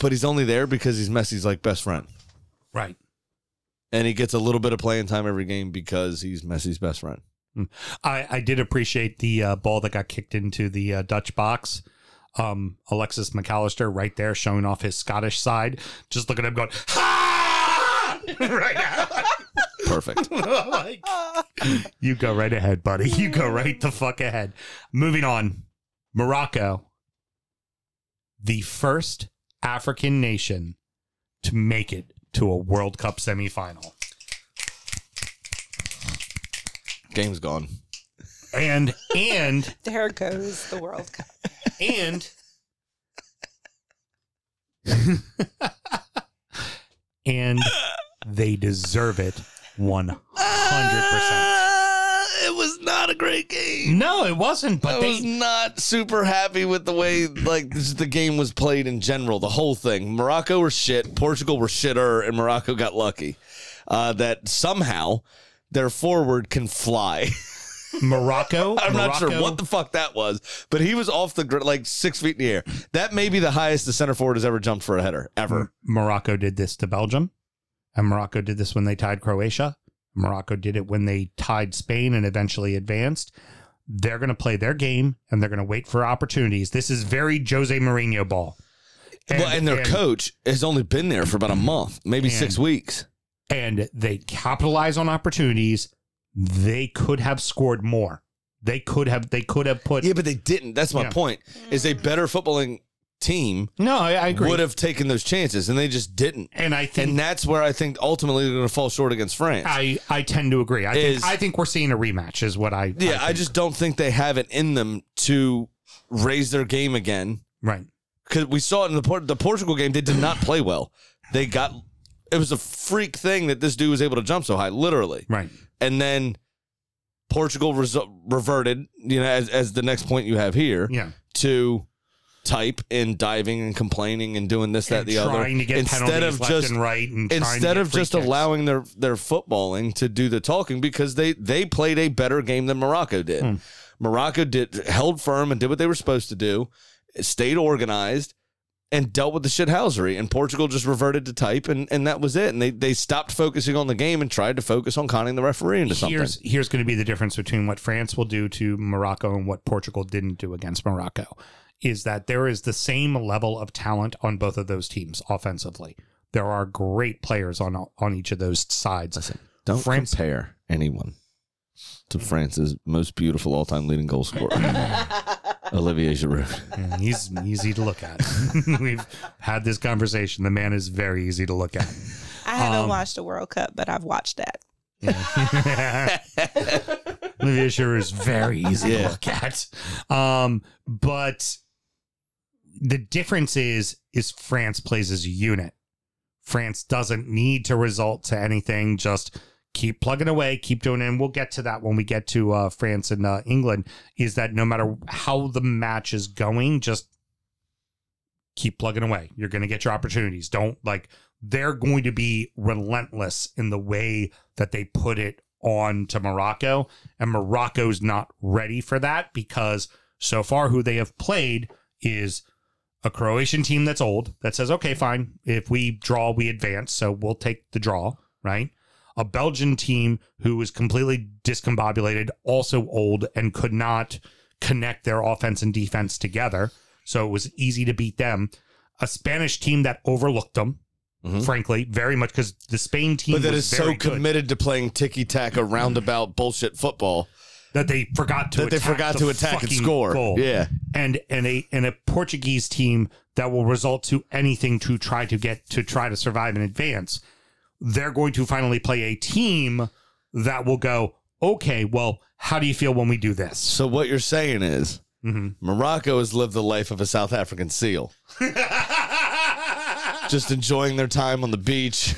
but he's only there because he's Messi's like best friend. Right. And he gets a little bit of playing time every game because he's Messi's best friend. I, I did appreciate the uh, ball that got kicked into the uh, Dutch box. Um, Alexis Mac Allister right there showing off his Scottish side. Just look at him going, ha! right now. Perfect. Oh like, you go right ahead, buddy. You go right the fuck ahead. Moving on. Morocco, the first African nation to make it to a World Cup semifinal. Game's gone. And and There goes the World Cup. and and they deserve it 100%. it was not a great game. No, it wasn't, but I they was not super happy with the way like this, the game was played in general. The whole thing. Morocco were shit. Portugal were shitter, and Morocco got lucky uh, that somehow their forward can fly. Morocco I'm not sure what the fuck that was, but he was off the gr- like six feet in the air. That may be the highest the center forward has ever jumped for a header ever. Morocco did this to Belgium, and Morocco did this when they tied Croatia. Morocco did it when they tied Spain and eventually advanced. They're going to play their game and they're going to wait for opportunities. This is very Jose Mourinho ball. well, and their coach has only been there for about a month, maybe six weeks. and they capitalize on opportunities. They could have scored more. They could have. They could have put. Yeah, but they didn't. That's my Yeah. point. Is a better footballing team No, I, I agree. would have taken those chances, and they just didn't. and I think And that's where I think ultimately they're going to fall short against France. I I tend to agree. I Is- think I think we're seeing a rematch. Is what I. yeah, I, think. just don't think they have it in them to raise their game again. right. Because we saw it in the Port- the Portugal game, they did not play well. They got it was a freak thing that this dude was able to jump so high, literally. Right. And then Portugal resu- reverted, you know, as as the next point you have here. Yeah. to type and diving and complaining and doing this, that, the other. trying to get instead penalties of left just and right and instead of just kicks. allowing their their footballing to do the talking because they they played a better game than Morocco did. Hmm. Morocco did held firm and did what they were supposed to do, stayed organized. And dealt with the shithousery, and Portugal just reverted to type, and, and that was it. And they, they stopped focusing on the game and tried to focus on conning the referee into something. Here's here's going to be the difference between what France will do to Morocco and what Portugal didn't do against Morocco is that there is the same level of talent on both of those teams offensively. There are great players on on each of those sides. Don't France- compare anyone to France's most beautiful all-time leading goal scorer, Olivier Giroud. And he's easy to look at. We've had this conversation. The man is very easy to look at. I haven't Um, watched a World Cup, but I've watched that. Olivier Giroud is very easy to look at. Um, but the difference is is France plays as a unit. France doesn't need to result to anything. Just keep plugging away, keep doing it. And we'll get to that when we get to uh, France and uh, England. Is that no matter how the match is going, just keep plugging away. You're going to get your opportunities. Don't like they're going to be relentless in the way that they put it on to Morocco. And Morocco's not ready for that because so far who they have played is a Croatian team that's old that says, okay, fine. If we draw, we advance. So we'll take the draw, right? A Belgian team who is completely discombobulated, also old, and could not connect their offense and defense together. So it was easy to beat them. A Spanish team that overlooked them, mm-hmm. frankly, very much because the Spain team But that was is so good committed to playing ticky tack a roundabout bullshit football that they forgot to that they attack forgot the to attack and score. goal. Yeah. and and a and a Portuguese team that will result to anything to try to get to try to survive and advance. They're going to finally play a team that will go. Okay, well, how do you feel when we do this? So what you're saying is Mhm. Morocco has lived the life of a South African seal. just enjoying their time on the beach,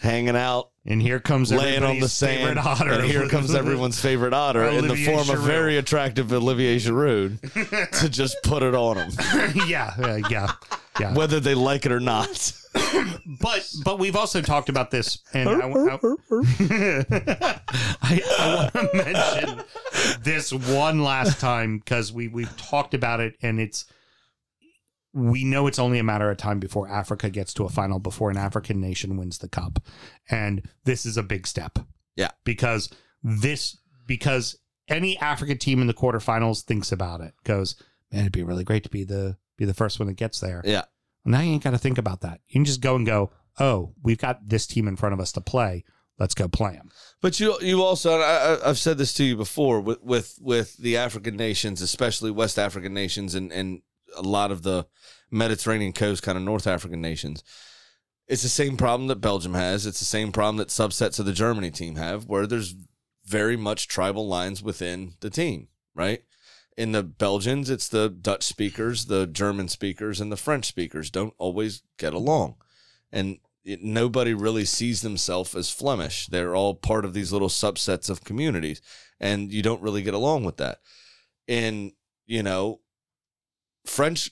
hanging out, And here comes laying on the sand. otter. And here comes everyone's favorite otter in the Olivier form of Giroud. very attractive Olivier Giroud to just put it on them, yeah, uh, yeah, yeah. whether they like it or not. But but we've also talked about this, and I, I, I, I want to mention this one last time because we we've talked about it, and it's we know it's only a matter of time before Africa gets to a final, before an African nation wins the cup, and this is a big step. Yeah. because this because any African team in the quarterfinals thinks about it, goes, man, it'd be really great to be the be the first one that gets there. Yeah. Now you ain't got to think about that. You can just go and go, oh, we've got this team in front of us to play. Let's go play them. But you you also and I, I've said this to you before with with with the African nations, especially West African nations, and and a lot of the Mediterranean coast kind of North African nations. It's the same problem that Belgium has. It's the same problem that subsets of the Germany team have, where there's very much tribal lines within the team, right? In the Belgians, it's the Dutch speakers, the German speakers, and the French speakers don't always get along. And it, nobody really sees themselves as Flemish. They're all part of these little subsets of communities, and you don't really get along with that. And you know, French,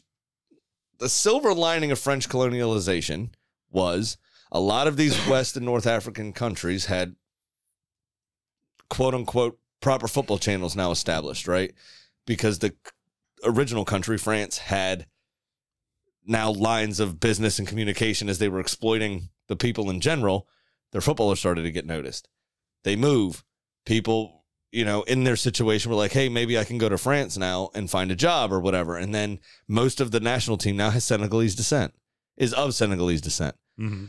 the silver lining of French colonialization was a lot of these West and North African countries had quote unquote proper football channels now established, right? Because the original country, France, had now lines of business and communication as they were exploiting the people in general, their footballers started to get noticed. They move. People, you know, in their situation were like, hey, maybe I can go to France now and find a job or whatever. And then most of the national team now has Senegalese descent, is of Senegalese descent. Mm-hmm.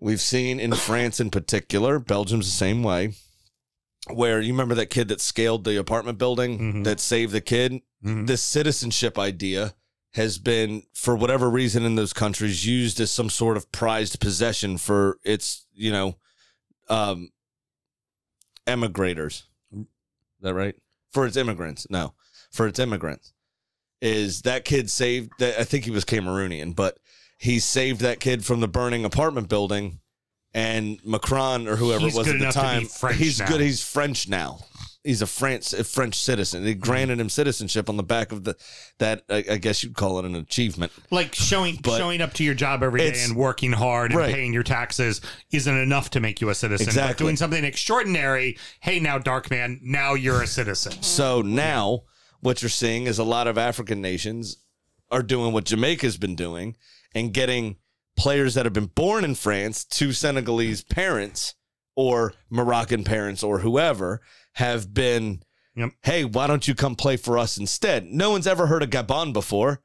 We've seen in France in particular, Belgium's the same way, where you remember that kid that scaled the apartment building Mhm. that saved the kid? Mhm. This citizenship idea has been, for whatever reason in those countries, used as some sort of prized possession for its, you know, um, emigrators. Is that right? For its immigrants. No, for its immigrants. Is that kid saved? That I think he was Cameroonian, but he saved that kid from the burning apartment building. And Macron or whoever He's it was good at the enough to be time, he's now. good. He's French now. He's a France a French citizen. They granted him citizenship on the back of the that I, I guess you'd call it an achievement. Like showing But showing up to your job every day and working hard and Right. paying your taxes isn't enough to make you a citizen. But doing something extraordinary, hey now, dark man, now you're a citizen. So now what you're seeing is a lot of African nations are doing what Jamaica's been doing and getting players that have been born in France to Senegalese parents or Moroccan parents or whoever have been, Yep. hey, why don't you come play for us instead? No one's ever heard of Gabon before.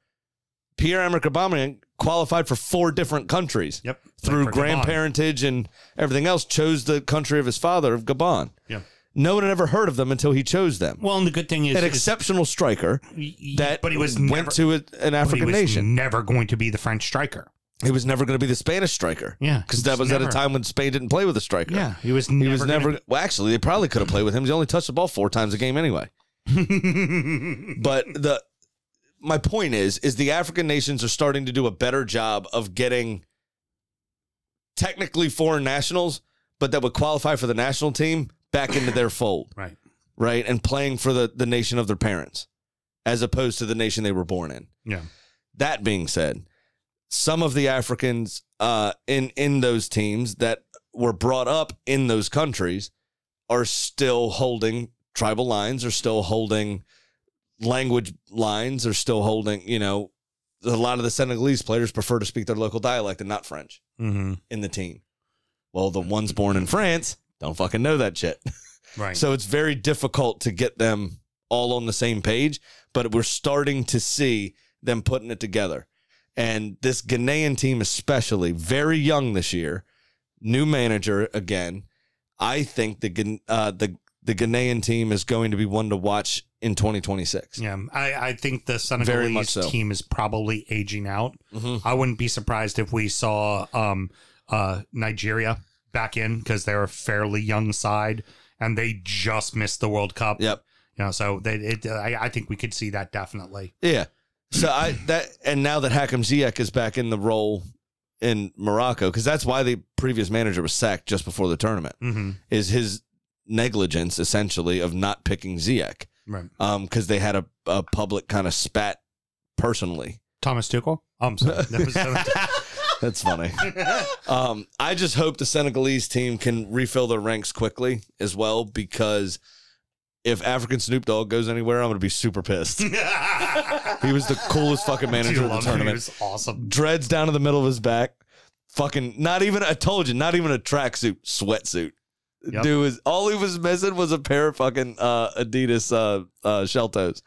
Pierre Emerick Aubameyang qualified for four different countries Yep. through for Gabon. grandparentage and everything else. Chose the country of his father of Gabon. Yeah. No one had ever heard of them until he chose them Well, and the good thing is, an exceptional striker that but he was went never, to a, an African was nation. never going to be the French striker. He was never going to be the Spanish striker. Yeah, because that was was at a time when Spain didn't play with a striker. Yeah, he was he never. was never. gonna Well, actually, they probably could have played with him. He only touched the ball four times a game anyway. But the my point is, is the African nations are starting to do a better job of getting technically foreign nationals, but that would qualify for the national team back into their fold. right. right? And playing for the, the nation of their parents as opposed to the nation they were born in. Yeah. That being said, some of the Africans uh, in in those teams that were brought up in those countries are still holding tribal lines, are still holding language lines, are still holding, you know, a lot of the Senegalese players prefer to speak their local dialect and not French Mm-hmm. in the team. Well, the ones born in France don't fucking know that shit. Right. So it's very difficult to get them all on the same page, but we're starting to see them putting it together. And this Ghanaian team, especially, very young this year, new manager again. I think the uh, the the Ghanaian team is going to be one to watch in 2026. Yeah, I, I think the Senegalese so. team is probably aging out. Mhm. I wouldn't be surprised if we saw um, uh, Nigeria back in because they're a fairly young side and they just missed the World Cup. Yep. You know, so they, it, I, I think we could see that definitely. Yeah. So I that and now that Hakim Ziyech is back in the role in Morocco because that's why the previous manager was sacked just before the tournament. Mm-hmm. Is his negligence essentially of not picking Ziyech Right. um because they had a, a public kind of spat personally. Thomas Tuchel. Oh, I'm sorry. That's funny. um, I just hope the Senegalese team can refill their ranks quickly as well because if African Snoop Dogg goes anywhere, I'm going to be super pissed. he was the coolest fucking manager of the love him. He tournament. was awesome. Dreads down to the middle of his back. Fucking not even I told you, not even a tracksuit, sweatsuit. Yep. Dude was all he was missing was a pair of fucking uh, Adidas uh, uh, shell toes.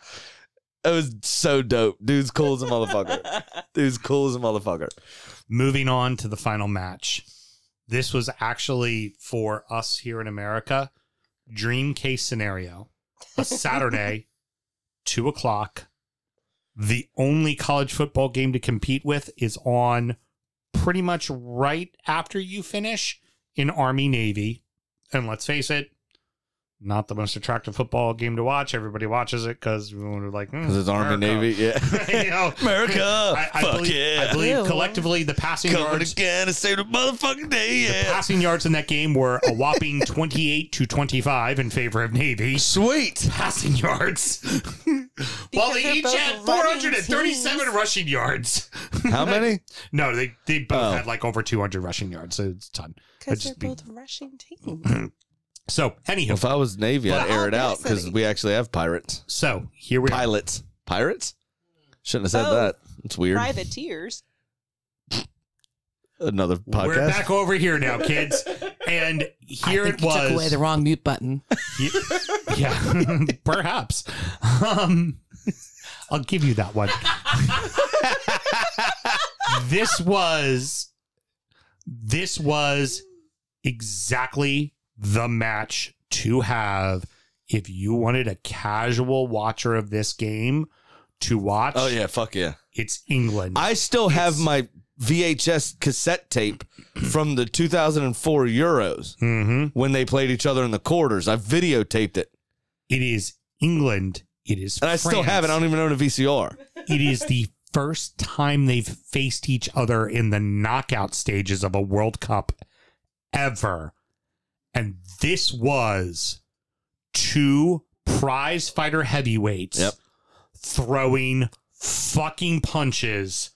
It was so dope. Dude's cool as a motherfucker. Dude's cool as a motherfucker. Moving on to the final match. This was actually for us here in America. Dream case scenario. A Saturday, two o'clock. The only college football game to compete with is on pretty much right after you finish in Army Navy. And let's face it, not the most attractive football game to watch. Everybody watches it because we're like, hmm, Because because it's Army Navy. Yeah. you know, America. I, I Fuck believe, yeah. I believe Ew. collectively the passing Coming yards, again to save the motherfucking day. the passing yards in that game were a whopping twenty-eight to twenty-five in favor of Navy. Sweet. Passing yards, while they each had four hundred and thirty-seven rushing yards. How many? No, they they both Oh. had like over two hundred rushing yards, so it's a ton. Because they're be- both rushing teams. So, anywho, If I was Navy, I'd air it out because we actually have pirates. so here we are. Pilots. Pirates? Shouldn't have said Oh. that. It's weird. Privateers. Another podcast. We're back over here now, kids, and here I it think you was. took away the wrong mute button. Yeah, perhaps. Um, I'll give you that one. this was this was exactly the match to have if you wanted a casual watcher of this game to watch. Oh yeah, fuck yeah. it's England. I still have my VHS cassette tape from the 2004 Euros hmm when they played each other in the quarters. I videotaped it, It is England. It is, and I still have it. I don't even own a VCR. it is the first time they've faced each other in the knockout stages of a World Cup ever. And this was two prize fighter heavyweights Yep. throwing fucking punches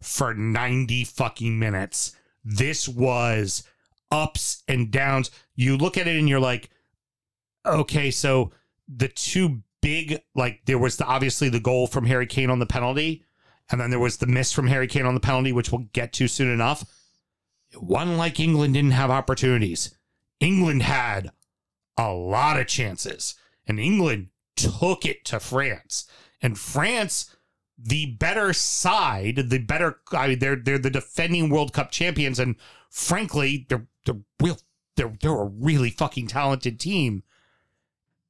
for 90 fucking minutes. This was ups and downs. You look at it and you're like, okay, so the two big, like, there was the, obviously the goal from Harry Kane on the penalty, and then there was the miss from Harry Kane on the penalty, which we'll get to soon enough. One like England didn't have opportunities. England had a lot of chances, and England took it to France. And France, the better side, the better, I mean, they're they're the defending World Cup champions, and frankly, they're they're real, they're they're a really fucking talented team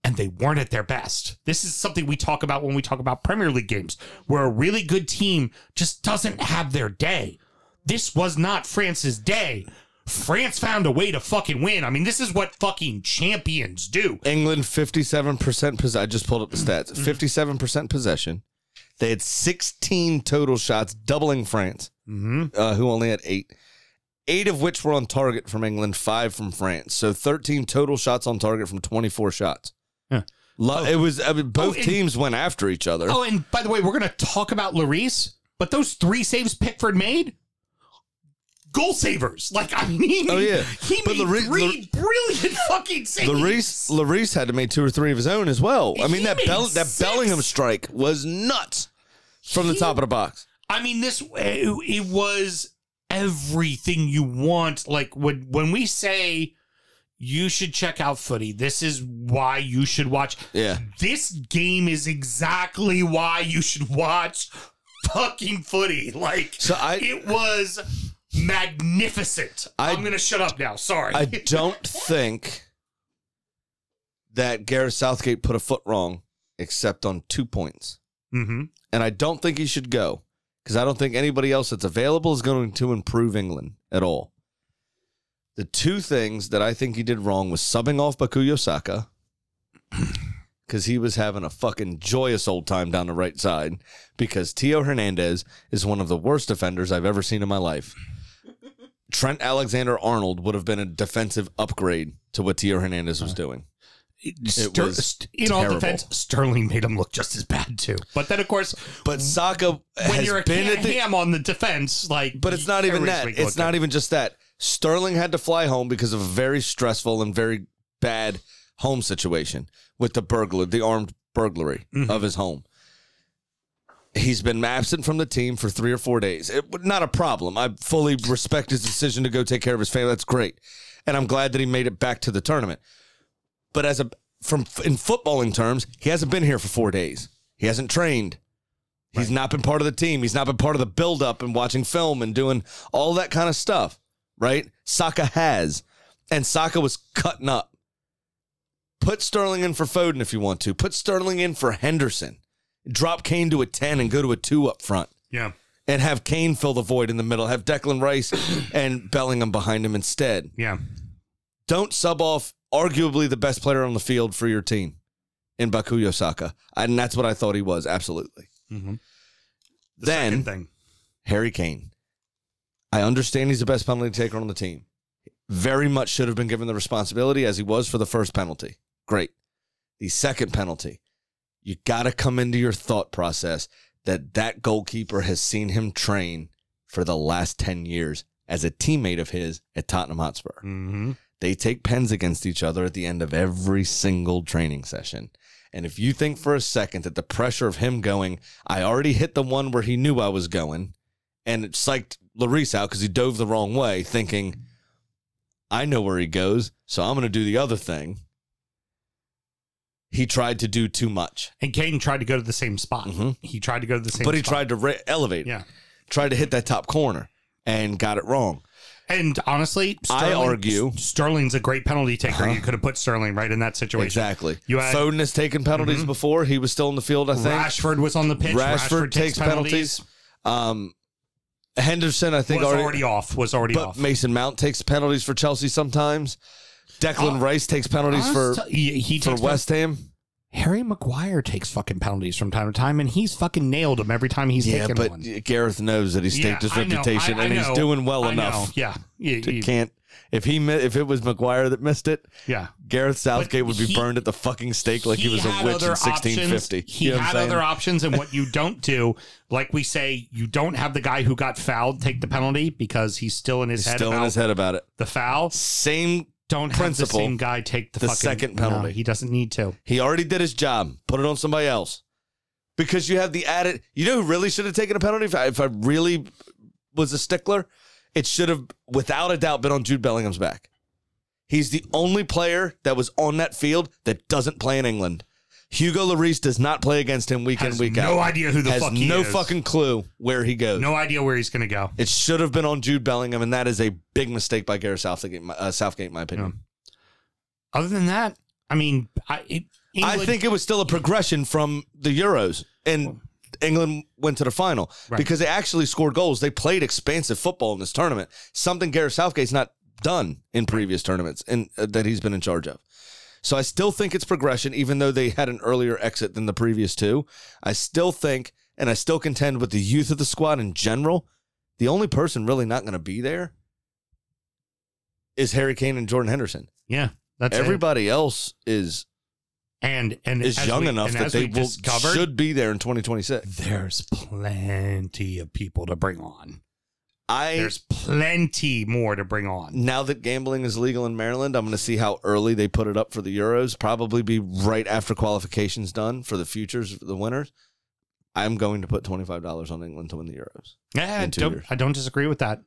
and they weren't at their best. This is something we talk about when we talk about Premier League games, where a really good team just doesn't have their day. This was not France's day. France found a way to fucking win. I mean, this is what fucking champions do. England 57% possession. I just pulled up the stats. 57% possession. They had 16 total shots, doubling France, Mm-hmm. uh, who only had eight. Eight of which were on target from England, five from France. So 13 total shots on target from 24 shots. Yeah. Lo- It was, I mean, both Oh, and- teams went after each other. Oh, and by the way, we're going to talk about Lloris, but those three saves Pickford made, goal savers. Like, I mean, Oh, yeah. he But made Lloris- three brilliant fucking saves. Lloris, Lloris had to make two or three of his own as well. I mean, He that Bell, that. Bellingham strike was nuts from the top of the box. I mean, this it, it was everything you want. Like when when we say you should check out footy, this is why you should watch. Yeah. This game is exactly why you should watch fucking footy. Like So I- it was magnificent. I- I'm gonna shut up now. Sorry. I don't think that Gareth Southgate put a foot wrong except on two points. mm-hmm. And I don't think he should go because I don't think anybody else that's available is going to improve England at all. The two things that I think he did wrong was subbing off Bukayo Saka because he was having a fucking joyous old time down the right side because Theo Hernandez is one of the worst defenders I've ever seen in my life. Trent Alexander Arnold would have been a defensive upgrade to what Theo Hernandez was uh, doing. Ster- was in all terrible. defense, Sterling made him look just as bad too. But then, of course, But Saka when has you're a been at the ham on the defense, like, But it's not even that. It's not even just that. Sterling had to fly home because of a very stressful and very bad home situation with the burglar, the armed burglary mm-hmm. of his home. He's been absent from the team for three or four days. It, not a problem. I fully respect his decision to go take care of his family. That's great, and I'm glad that he made it back to the tournament. But as a from in footballing terms, he hasn't been here for four days. He hasn't trained. He's not been part of the team. He's not been part of the buildup and watching film and doing all that kind of stuff, right? Saka has. And Saka was cutting up. Put Sterling in for Foden if you want to. Put Sterling in for Henderson. Drop Kane to a 10 and go to a 2 up front. Yeah. And have Kane fill the void in the middle. Have Declan Rice and Bellingham behind him instead. Yeah. Don't sub off arguably the best player on the field for your team in Bukayo Saka. And that's what I thought he was, absolutely. Mhm. Then thing. Harry Kane. I understand he's the best penalty taker on the team. Very much should have been given the responsibility as he was for the first penalty. Great. The second penalty, you got to come into your thought process that that goalkeeper has seen him train for the last 10 years as a teammate of his at Tottenham Hotspur. Mm-hmm. They take pens against each other at the end of every single training session. And if you think for a second that the pressure of him going, I already hit the one where he knew I was going, and it psyched Lloris out because he dove the wrong way, thinking, I know where he goes, so I'm going to do the other thing. He tried to do too much, And Kane tried to go to the same spot. Mhm. He tried to go to the same spot. but he spot. tried to ra- elevate, it, Yeah. tried to hit that top corner and got it wrong. And honestly, I Sterling- argue- Sterling's a great penalty taker. Uh-huh. You could have put Sterling right in that situation. Exactly. You had- Foden has taken penalties before. He was still in the field, I think. Rashford was on the pitch. Rashford, takes penalties. Um, Henderson, I think, Was already, already, off. Was already but off. Mason Mount takes penalties for Chelsea sometimes. Declan Rice takes penalties for Honest- he, he for takes West Ham. Harry Maguire takes fucking penalties from time to time, and he's fucking nailed him every time he's Yeah, taken but one. Gareth knows that he's Yeah, staked his I know, reputation, I- I and he's know, doing well I know, enough. Yeah, yeah, yeah, can't if he mi- if it was Maguire that missed it, yeah. Gareth Southgate would be he- burned at the fucking stake like he, was a had witch other in 1650. Options. He You know what I'm had saying? other options, and what you don't do, like we say, you don't have the guy who got fouled take the penalty because he's still in his head still in about his head about it. the foul. Same Don't have the same guy take the, the fucking, second No, penalty. he doesn't need to. He already did his job. Put it on somebody else. Because you have the added. You know who really should have taken a penalty? If I, if I really was a stickler, it should have, without a doubt, been on Jude Bellingham's back. He's the only player that was on that field that doesn't play in England. Hugo Lloris does not play against him week Has in, week out. no idea who the Has fuck he is. no is. fucking clue where he goes. No idea where he's going to go. It should have been on Jude Bellingham, and that is a big mistake by Gareth Southgate, uh, Southgate in my opinion. Other than that, I mean, I, it, I think it was still a progression from the Euros, and England went to the final Right. because they actually scored goals. They played expansive football in this tournament, something Gareth Southgate's not done in previous tournaments and uh, that he's been in charge of. So I still think it's progression, even though they had an earlier exit than the previous two. I still think, and I still contend with the youth of the squad in general. The only person really not going to be there is Harry Kane and Jordan Henderson. yeah, that's it. Everybody else is and and is young we- enough that they will should be there in 2026. There's plenty of people to bring on. I There's plenty more to bring on. now that gambling is legal in Maryland, I'm going to see how early they put it up for the Euros. Probably be right after qualifications done for the futures, the winners. I'm going to put twenty five dollars on England to win the Euros. Yeah, I in two don't, years. I don't disagree with that.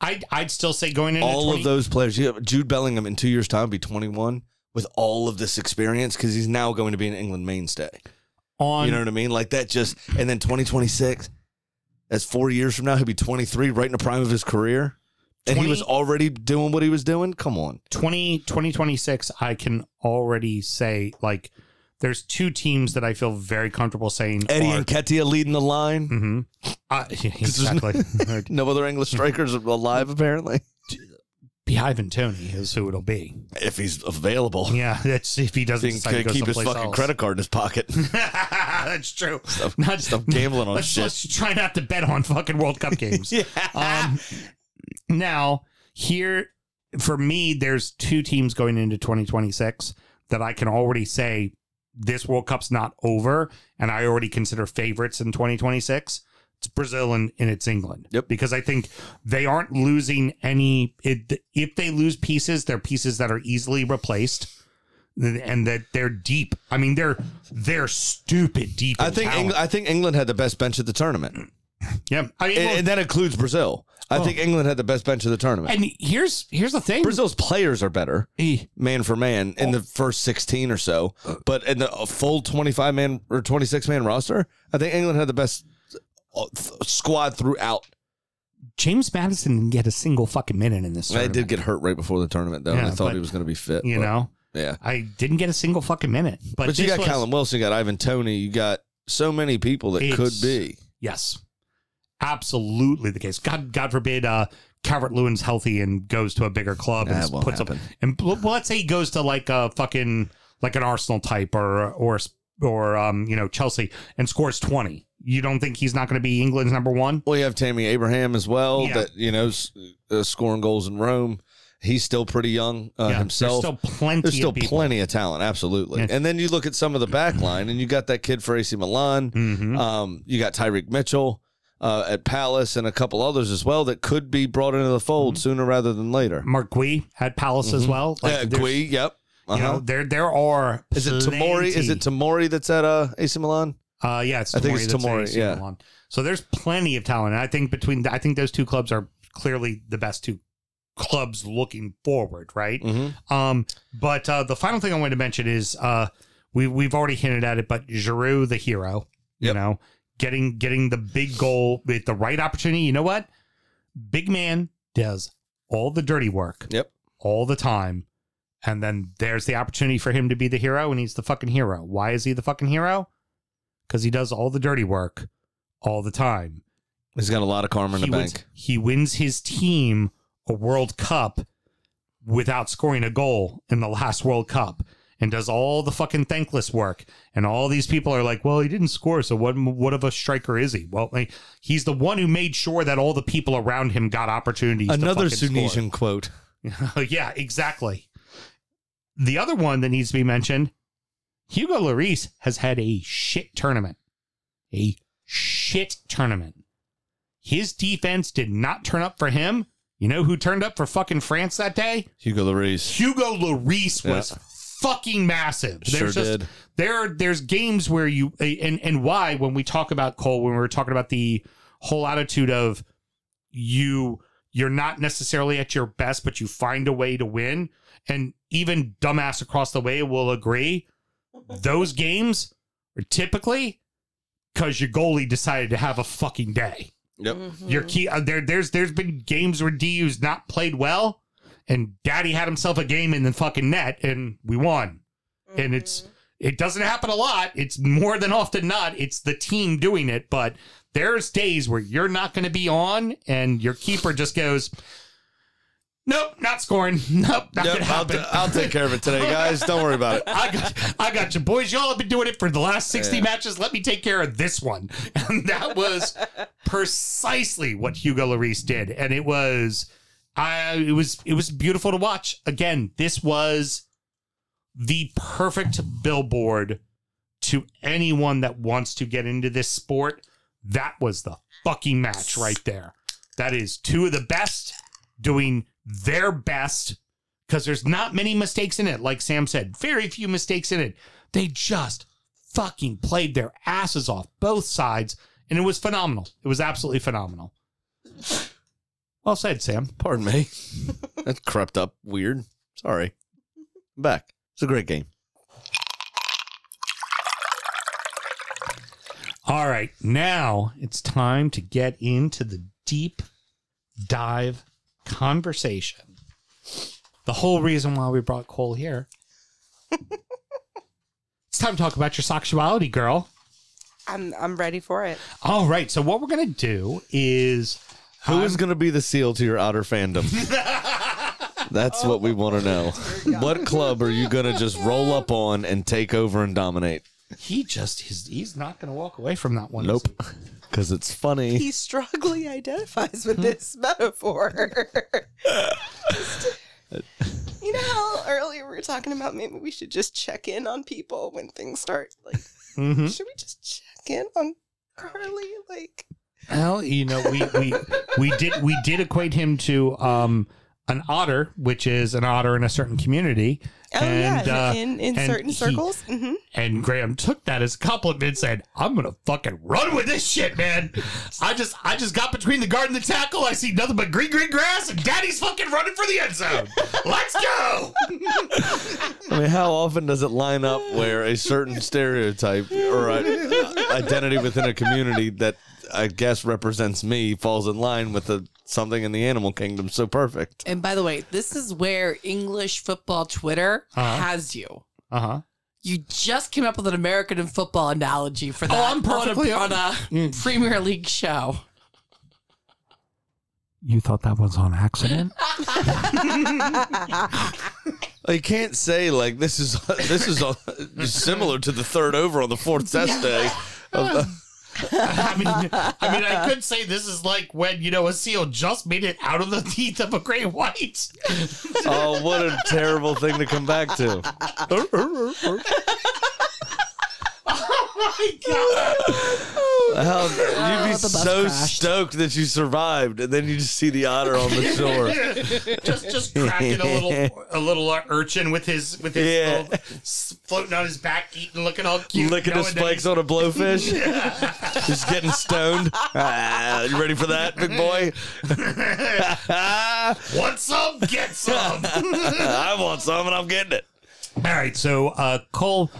I'd, I'd still say going into all 20 of those players, you have Jude Bellingham in two years' time be 21 with all of this experience because he's now going to be an England mainstay. on You know what I mean? Like that just, and then 2026, that's four years from now, he'll be 23, right in the prime of his career. And he was already doing what he was doing. Come on. 20, 2026, I can already say like there's two teams that I feel very comfortable saying Eddie are, and Ketia leading the line. Mm-hmm. uh, exactly. No other English strikers alive, apparently. Behive and Tony is who it'll be. If he's available. Yeah, that's if he doesn't If he decide to go keep his fucking else. credit card in his pocket. that's true. Stop- Not stop gambling on let's, shit. Let's try not to bet on fucking World Cup games. yeah. Um, now here for me, there's two teams going into 2026 that I can already say this World Cup's not over, and I already consider favorites in 2026. It's Brazil and, and it's England. Yep. Because I think they aren't losing any. It, if they lose pieces, they're pieces that are easily replaced, and that they're deep. I mean, they're they're stupid deep. I think. Eng- I think England had the best bench at the tournament, yeah. I mean, and, well, and that includes Brazil. I think England had the best bench of the tournament. and here's here's the thing. Brazil's players are better, Eh, man for man, in the first sixteen or so. But in the full twenty-five man or twenty-six man roster, I think England had the best uh, squad throughout. James Maddison didn't get a single fucking minute in this. I did get hurt right before the tournament, though. and Yeah, I thought but, he was going to be fit. You but- know, yeah. I didn't get a single fucking minute. But, But you got was- Callum Wilson, you got Ivan Toney, you got so many people that could be. Yes, absolutely the case. God, God forbid, uh, Calvert Lewin's healthy and goes to a bigger club and puts happen. up. And well, let's say he goes to like a fucking like an Arsenal type or or or um you know Chelsea and scores twenty. You don't think he's not going to be England's number one? Well, you have Tammy Abraham as well, Yeah. that you know, uh, scoring goals in Rome. He's still pretty young uh, Yeah, himself. There's still plenty. There's still of plenty of talent, absolutely. Yeah. And then you look at some of the back line, and you got that kid for AC Milan. Mhm. Um, you got Tyrick Mitchell uh, at Palace, and a couple others as well that could be brought into the fold Mm-hmm. sooner rather than later. Marc Guéhi had Palace as well. uh, there's- Guéhi, yep. You Uh-huh. know, there there are. is it Tomori? Is it Tomori that's at uh, AC Milan? Uh, yeah, it's I think it's AC yeah. Milan. So there's plenty of talent. And I think between I think those two clubs are clearly the best two clubs looking forward, right? Mm-hmm. Um, but uh, the final thing I wanted to mention is uh, we we've already hinted at it, but Giroud, the hero, you know, getting getting the big goal with the right opportunity. You know what? Big man does all the dirty work Yep. all the time. And then there's the opportunity for him to be the hero, and he's the fucking hero. Why is he the fucking hero? Because he does all the dirty work all the time. He's got a lot of karma in he the wins, bank. he wins his team a World Cup without scoring a goal in the last World Cup and does all the fucking thankless work. And all these people are like, well, he didn't score. So what, what of a striker is he? Well, like, he's the one who made sure that all the people around him got opportunities. Another. Tunisian quote. yeah, exactly. The other one that needs to be mentioned Hugo Lloris has had a shit tournament. A shit tournament. His defense did not turn up for him. You know who turned up for fucking France that day? Hugo Lloris. Hugo Lloris was Yeah. fucking massive. Sure just, did. There, there's games where you and and why when we talk about Cole, when we were talking about the whole attitude of you, you're not necessarily at your best, but you find a way to win. And even dumbass across the way will agree. Those games are typically because your goalie decided to have a fucking day. Yep. Your key uh, there there's there's been games where DU's not played well and daddy had himself a game in the fucking net and we won. And it's it doesn't happen a lot. It's more than often not. It's the team doing it, but there's days where you're not going to be on and your keeper just goes Nope, not scoring. Nope, not Yep, gonna I'll, happen. t- I'll take care of it today, guys. Don't worry about it. I got, I got you, boys. Y'all have been doing it for the last sixty Yeah. matches. Let me take care of this one, and that was precisely what Hugo Lloris did, and it was, I, it was, it was beautiful to watch. Again, this was the perfect billboard to anyone that wants to get into this sport. That was the fucking match right there. That is two of the best doing their best because there's not many mistakes in it. Like Sam said, very few mistakes in it. They just fucking played their asses off, both sides, and it was phenomenal. It was absolutely phenomenal. Well said, Sam. Pardon me. That crept up weird. Sorry. I'm back. It's a great game. All right, now it's time to get into the deep dive conversation. The whole reason why we brought Cole here. it's time to talk about your sexuality, girl. I'm I'm ready for it. All right, so what we're gonna do is Who is going to be the seal to your outer fandom? That's what we want to know. What club are you going to just roll up on and take over and dominate? he just he's, he's not gonna walk away from that one. is Nope. He? because it's funny. he strongly identifies with this metaphor. you know how earlier we were talking about maybe we should just check in on people when things start like Mhm. should we just check in on Carly? Like Well, you know, we we we did we did equate him to um an otter, which is an otter in a certain community. oh and, yeah, uh, in in and certain he- circles. hmm And Graham took that as a compliment and said, I'm gonna fucking run with this shit, man. I just I just got between the guard and the tackle. I see nothing but green green grass and daddy's fucking running for the end zone. Let's go. I mean, how often does it line up where a certain stereotype or a, identity within a community that I guess represents me falls in line with the, something in the animal kingdom so perfect? And by the way, this is where English football Twitter Uh-huh. has you. Uh-huh. You just came up with an American football analogy for that. Oh, I'm perfectly on a, on a Premier League show. You thought that was on accident? You can't say like this is this is uh, similar to the third over on the fourth test day. Of the, I mean, I mean, I could say this is like when you know a seal just made it out of the teeth of a great white. oh, what a terrible thing to come back to! Oh my god! How, you'd be the bus so crashed. stoked that you survived, and then you just see the otter on the shore. just just cracking a little a little uh, urchin with his with his Yeah. little, s- floating on his back, eating, looking all cute, Licking you know, his and then spikes on a blowfish. Just getting stoned. Ah, you ready for that, big boy? Want some? Get some. I want some, and I'm getting it. All right, so uh, Cole,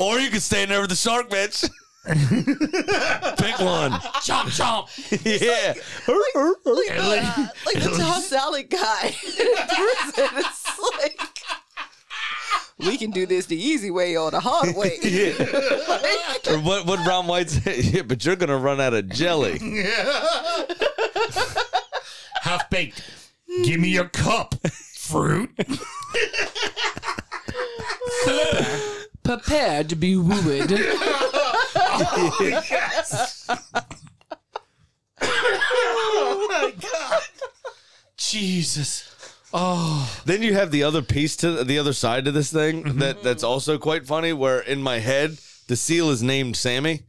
Or you can stay in there with the shark, bitch. Pick one. Chomp chomp. Yeah. like, the, least- like the toss salad guy. It's like we can do this the easy way or the hard way. Like, Or what what Ron White say? Yeah, but you're gonna run out of jelly. half baked. Give me your cup, fruit. Prepare to be wooed. Oh, yes. oh my god. Jesus. Oh. Then you have the other piece to the other side to this thing mm-hmm. that that's also quite funny. Where in my head the seal is named Sammy,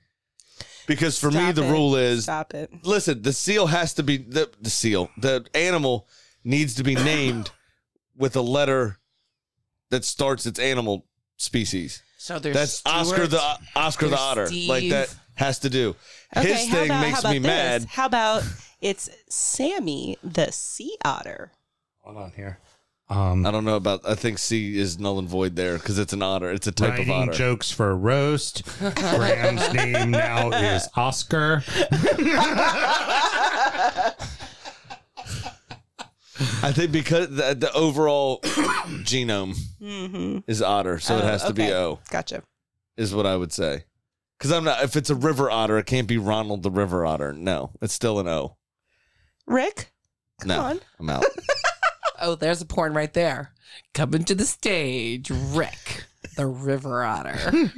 because for me the it. rule is Stop it. listen the seal has to be the the seal the animal needs to be named with a letter that starts its animal species. So there's That's Oscar the Oscar the otter. Steve. Like that has to do. Okay, His thing about, makes how about me this? mad. How about it's Sammy the sea otter? Hold on here. Um, I don't know about. I think C is null and void there because it's an otter. It's a type of otter. jokes for a roast. Graham's name now is Oscar. I think because the, the overall genome mm-hmm. is otter, so it Oh, has to be. O. Gotcha. Is what I would say. Because I'm not. If it's a river otter, it can't be Ronald the river otter. No, it's still an O. Rick, come no, on. I'm out. Oh, there's a porn right there. Coming to the stage, Rick, the river otter.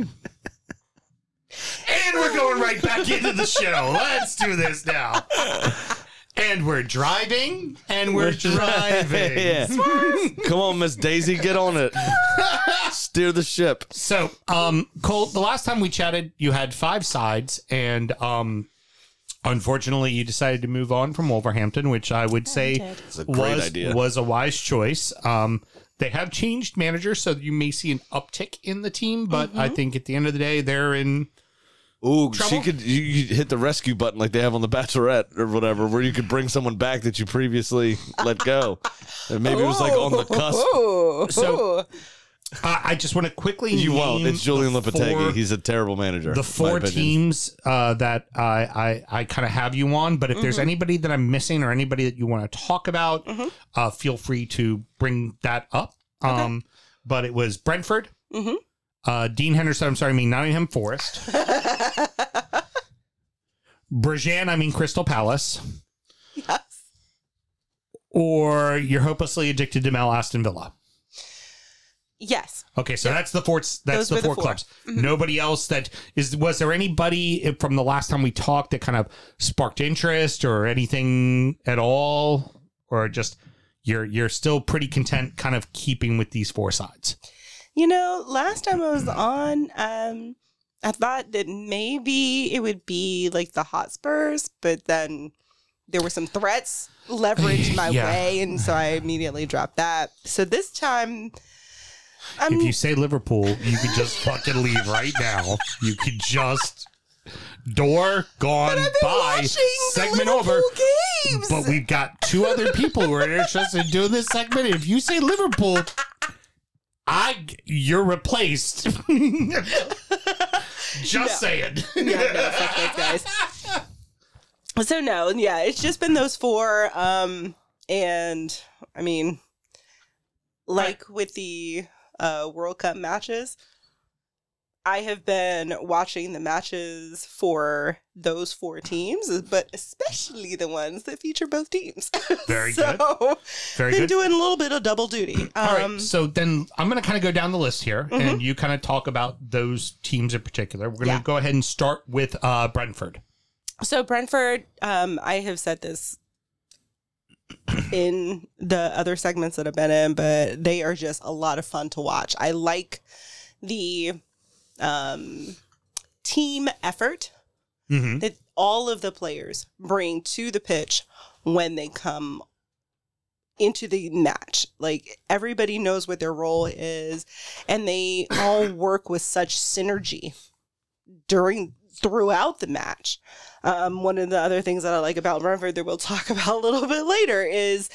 And we're going right back into the show. Let's do this now. And we're driving, and we're driving. yeah. Come on, Miss Daisy, get on it. Steer the ship. So, um, Cole, the last time we chatted, you had five sides, and um, unfortunately, you decided to move on from Wolverhampton, which I would say a great was idea. was a wise choice. Um, they have changed managers, so you may see an uptick in the team, but I think at the end of the day, they're in. Ooh, Trouble? she could. You, you hit the rescue button like they have on the Bachelorette or whatever, where you could bring someone back that you previously let go. And maybe it was like on the cusp. Oh, So- Uh, I just want to quickly. You won't. It's Julen the Lopetegui. four- He's a terrible manager. the four teams uh, that I I, I kind of have you on. But if there's anybody that I'm missing or anybody that you want to talk about, uh, feel free to bring that up. Um, but it was Brentford, Mhm. Uh, Dean Henderson. I'm sorry, I mean Nottingham Forest, Brejan. I mean Crystal Palace, yes. or you're hopelessly addicted to Mel Aston Villa. Yes. Okay, so that's the four. That's Those the were the four, four. clubs. Nobody else that is. Was there anybody from the last time we talked that kind of sparked interest or anything at all, or just you're you're still pretty content, kind of keeping with these four sides? You know, last time I was on, um, I thought that maybe it would be like the Hotspurs, but then there were some threats leveraged my Yeah. way, and so I immediately dropped that. So this time, I'm if you say Liverpool, you can just fucking leave right now. You can just door gone by segment over. games. But we've got two other people who are interested in doing this segment. If you say Liverpool, I you're replaced. Just saying. yeah, no, fuck those guys. So no, yeah, it's just been those four. Um, and I mean, like with the uh, World Cup matches, I have been watching the matches for those four teams, but especially the ones that feature both teams. Very so, good. Very been good. doing a little bit of double duty. All right, Um, so then I'm going to kind of go down the list here, and you kind of talk about those teams in particular. We're going to Yeah. go ahead and start with uh, Brentford. So Brentford, um, I have said this in the other segments that I've been in, but they are just a lot of fun to watch. I like the um, team effort Mm-hmm. that all of the players bring to the pitch when they come into the match. Like everybody knows what their role is, and they all work with such synergy during throughout the match. Um, one of the other things that I like about Brentford that we'll talk about a little bit later is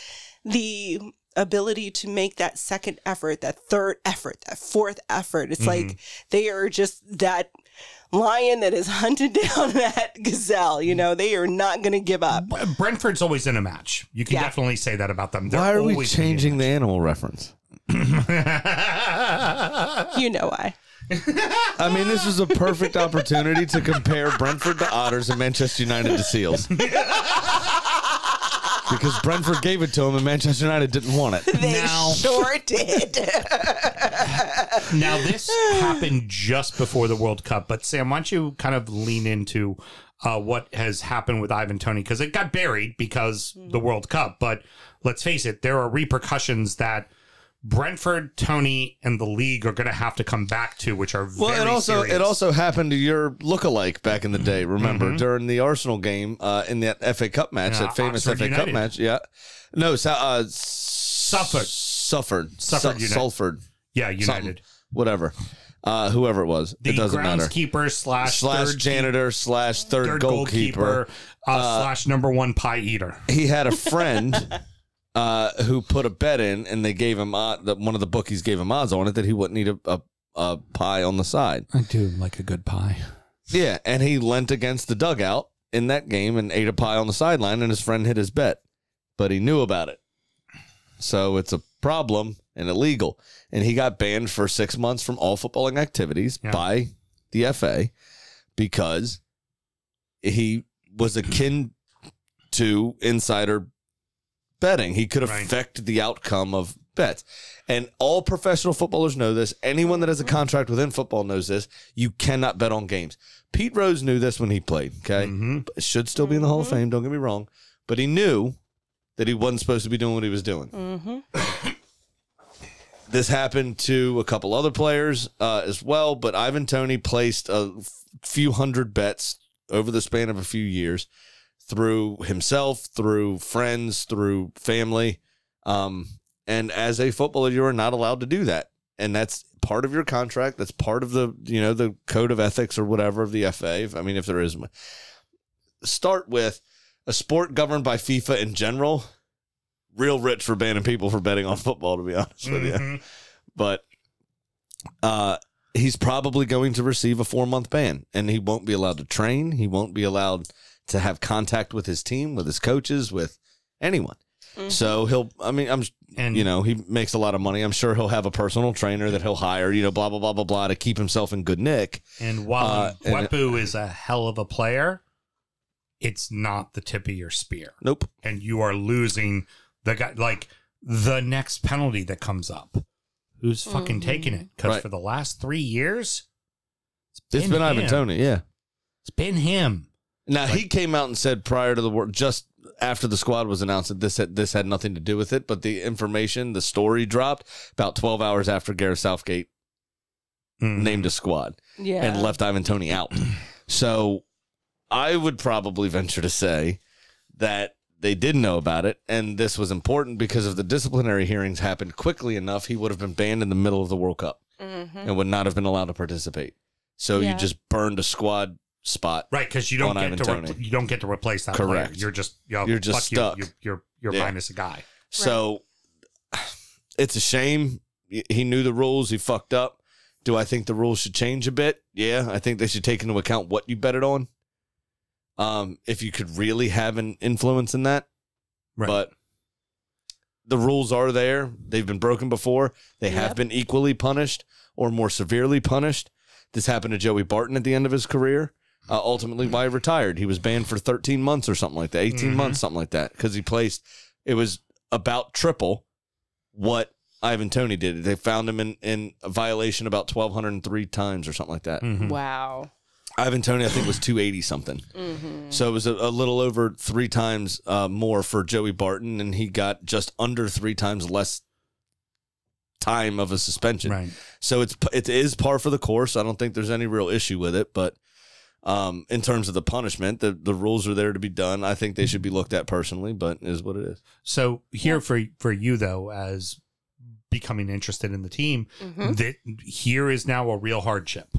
the ability to make that second effort, that third effort, that fourth effort. It's like they are just that lion that has hunted down that gazelle. You know, they are not going to give up. Brentford's always in a match. You can Yeah. definitely say that about them. They're Why are we always gonna changing the animal reference? You know why. I mean, this was a perfect opportunity to compare Brentford to Otters and Manchester United to Seals. because Brentford gave it to them and Manchester United didn't want it. They Now- sure did. Now, this happened just before the World Cup, but Sam, why don't you kind of lean into uh, what has happened with Ivan Toney? Because it got buried because the World Cup, but let's face it, there are repercussions that Brentford, Toney, and the league are going to have to come back to, which are Well, very it also serious. it also happened to your lookalike back in the day. Remember Mm-hmm. during the Arsenal game uh, in that FA Cup match, Yeah, that famous Oxford FA Cup match. Yeah, no, so, uh, Suffolk. Sufford, Suffolk Su- United. Salford, yeah, United. something. whatever, uh, whoever it was. The it doesn't matter. groundskeeper slash Slash third janitor slash third, third goalkeeper. goalkeeper, uh, slash number one pie eater. He had a friend uh, who put a bet in, and they gave him uh, the, one of the bookies gave him odds on it that he wouldn't need a, a, a pie on the side. I do like a good pie. Yeah, and he leant against the dugout in that game and ate a pie on the sideline, and his friend hit his bet, but he knew about it. So it's a problem and illegal. And he got banned for six months from all footballing activities Yeah. by the FA because he was akin to insider betting. He could Right. affect the outcome of bets. And all professional footballers know this. Anyone that has a contract within football knows this. You cannot bet on games. Pete Rose knew this when he played, okay? Mhm. Should still be in the Hall of Fame, don't get me wrong. But he knew that he wasn't supposed to be doing what he was doing. Mm-hmm. This happened to a couple other players uh, as well, but Ivan Toney placed a few hundred bets over the span of a few years through himself, through friends, through family. Um, and as a footballer, you are not allowed to do that. And that's part of your contract. That's part of the, you know, the code of ethics or whatever of the FA. I mean, if there is. Start with a sport governed by FIFA in general. Real rich for banning people for betting on football, to be honest with you Mhm. but uh, he's probably going to receive a four month ban and he won't be allowed to train. He won't be allowed to have contact with his team, with his coaches, with anyone. So he'll, I mean, I'm, And you know, he makes a lot of money. I'm sure he'll have a personal trainer that he'll hire, you know, blah, blah, blah, blah, blah, to keep himself in good nick. And while Uh, and- is a hell of a player, it's not the tip of your spear. Nope. And you are losing the guy like the next penalty that comes up. who's fucking taking it. Because Right. for the last three years, It's been Ivan him. Toney, yeah. It's been him. Now he came out and said prior to the war, just after the squad was announced that this had this had nothing to do with it, but the information, the story dropped about twelve hours after Gareth Southgate Mhm. named a squad Yeah. and left Ivan Toney out. So I would probably venture to say that they did know about it, and this was important because if the disciplinary hearings happened quickly enough, he would have been banned in the middle of the World Cup mm-hmm. and would not have been allowed to participate. So Yeah. you just burned a squad spot. Right, because you don't On get Ivan to Toney. repl- you don't get to replace that Correct. player. You're just you know, You're just fuck you, stuck. You, you're you're Yeah. minus a guy. So it's a shame. He knew the rules. He fucked up. Do I think the rules should change a bit? Yeah, I think they should take into account what you betted on. Um, if you could really have an influence in that, Right. but the rules are there. They've been broken before. They have been equally punished or more severely punished. This happened to Joey Barton at the end of his career. Uh, ultimately, why he retired. He was banned for 13 months or something like that, 18 Mhm. months, something like that, because he placed. It was about triple what Ivan Toney did. They found him in, in a violation about 1,203 times or something like that. Mhm. Wow. Ivan Toney, I think, was 280 something. So it was a, a little over three times uh, more for Joey Barton, and he got just under three times less time of a suspension. Right. So it's it is par for the course. I don't think there's any real issue with it, but um, in terms of the punishment, the the rules are there to be done. I think they should be looked at personally, but it is what it is. So here for for you though, as becoming interested in the team, Mhm. that here is now a real hardship.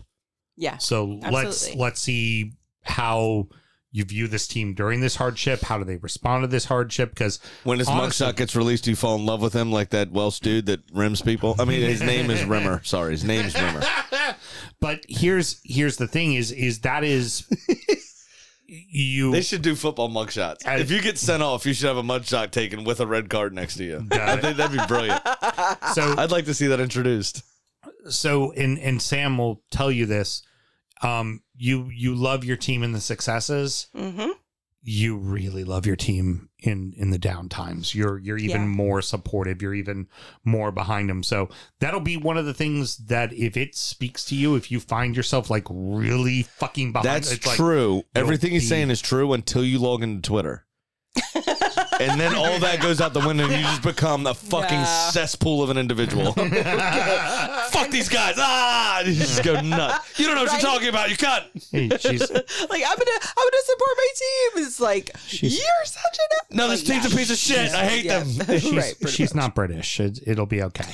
Yeah. So let's let's see how you view this team during this hardship. How do they respond to this hardship? Because When his Honestly- mugshot gets released, you fall in love with him like that Welsh dude that rims people. I mean, his name is Rimmer. Sorry, his name's Rimmer. but here's here's the thing is is that is you They should do football mugshots. I- If you get sent off, you should have a mugshot taken with a red card next to you. Got I think that'd be brilliant. so I'd like to see that introduced. So and and Sam will tell you this. Um, you you love your team in the successes. Mm-hmm. You really love your team in in the down times. You're you're even Yeah. more supportive. You're even more behind them. So that'll be one of the things that if it speaks to you, if you find yourself like really fucking behind, That's it's like, true. Everything he's be- saying is true until you log into Twitter. and then all that goes out the window and you just become a fucking Nah. cesspool of an individual. Fuck these guys. Ah! You just go nuts. You don't know what Right. you're talking about. You can't. Hey, she's Like I'm gonna, I'm gonna support my team. It's like She's- you're such an. No, this Like, team's a piece of shit. I hate yeah. them. she's, right. pretty she's not British. It, it'll be okay.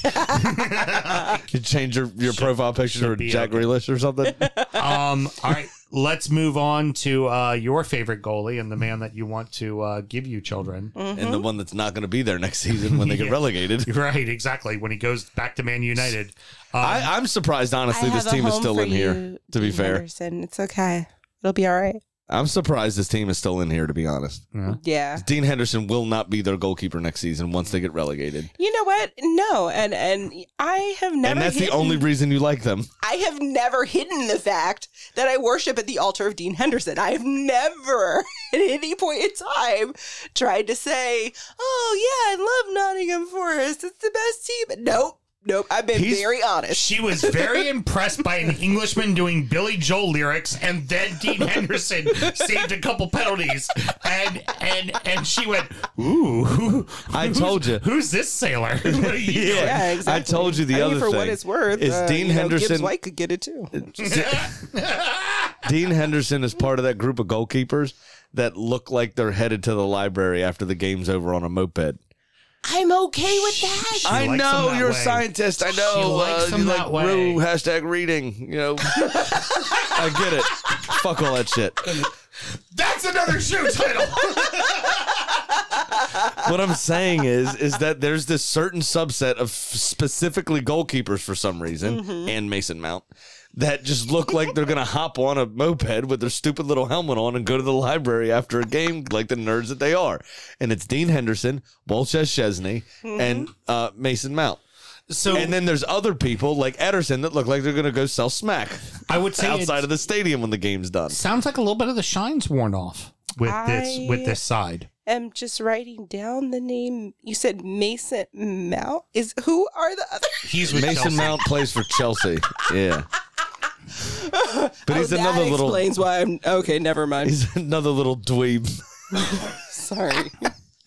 You change your, your profile picture to be Jack okay. Grealish or something. um, all right, let's move on to uh, your favorite goalie and the man that you want to uh, give you children. and the one that's not going to be there next season when they get relegated. Right, exactly. When he goes back to Man United, um, I, I'm surprised, honestly, this team is still in here. To be fair, Henderson. It's okay. It'll be all right. I'm surprised this team is still in here. To be honest, yeah. Yeah. Dean Henderson will not be their goalkeeper next season once they get relegated, You know what? No, and and I have never. and that's the only reason you like them. I have never hidden the fact that I worship at the altar of Dean Henderson. I have never, at any point in time, tried to say, "Oh yeah, I love Nottingham Forest. It's the best team." Nope, nope. I've been He's- very honest. She was very impressed by an Englishman doing Billy Joel lyrics, and then Dean Henderson saved a couple penalties, and and and she went, "Ooh, who, I told you. who's this sailor?" What are you doing? Yeah, exactly. I told you the I mean, other for thing what it's worth, is uh, Dean you know, Henderson- Gibbs White could get it too. Dean Henderson is part of that group of goalkeepers that look like they're headed to the library after the game's over on a moped. I'm okay with that. She I likes know them that you're a way. scientist. I She know. likes uh, them you that like way. Rue, hashtag reading. You know, I get it. Fuck all that shit. That's another shoe title. what I'm saying is, is that there's this certain subset of specifically goalkeepers for some reason, and Mason Mount, that just look like they're gonna hop on a moped with their stupid little helmet on and go to the library after a game, like the nerds that they are. And it's Dean Henderson, Wojciech Szczęsny, and uh, Mason Mount. So And then there's other people like Ederson that look like they're gonna go sell smack I would say outside of the stadium when the game's done. sounds like a little bit of the shine's worn off with this with this side. I am just writing down the name. You said Mason Mount. Is who are the other? He's with Mason Chelsea. Mount plays for Chelsea. Yeah. But he's Oh, another that little explains why I'm okay. Never mind. he's another little dweeb. Sorry.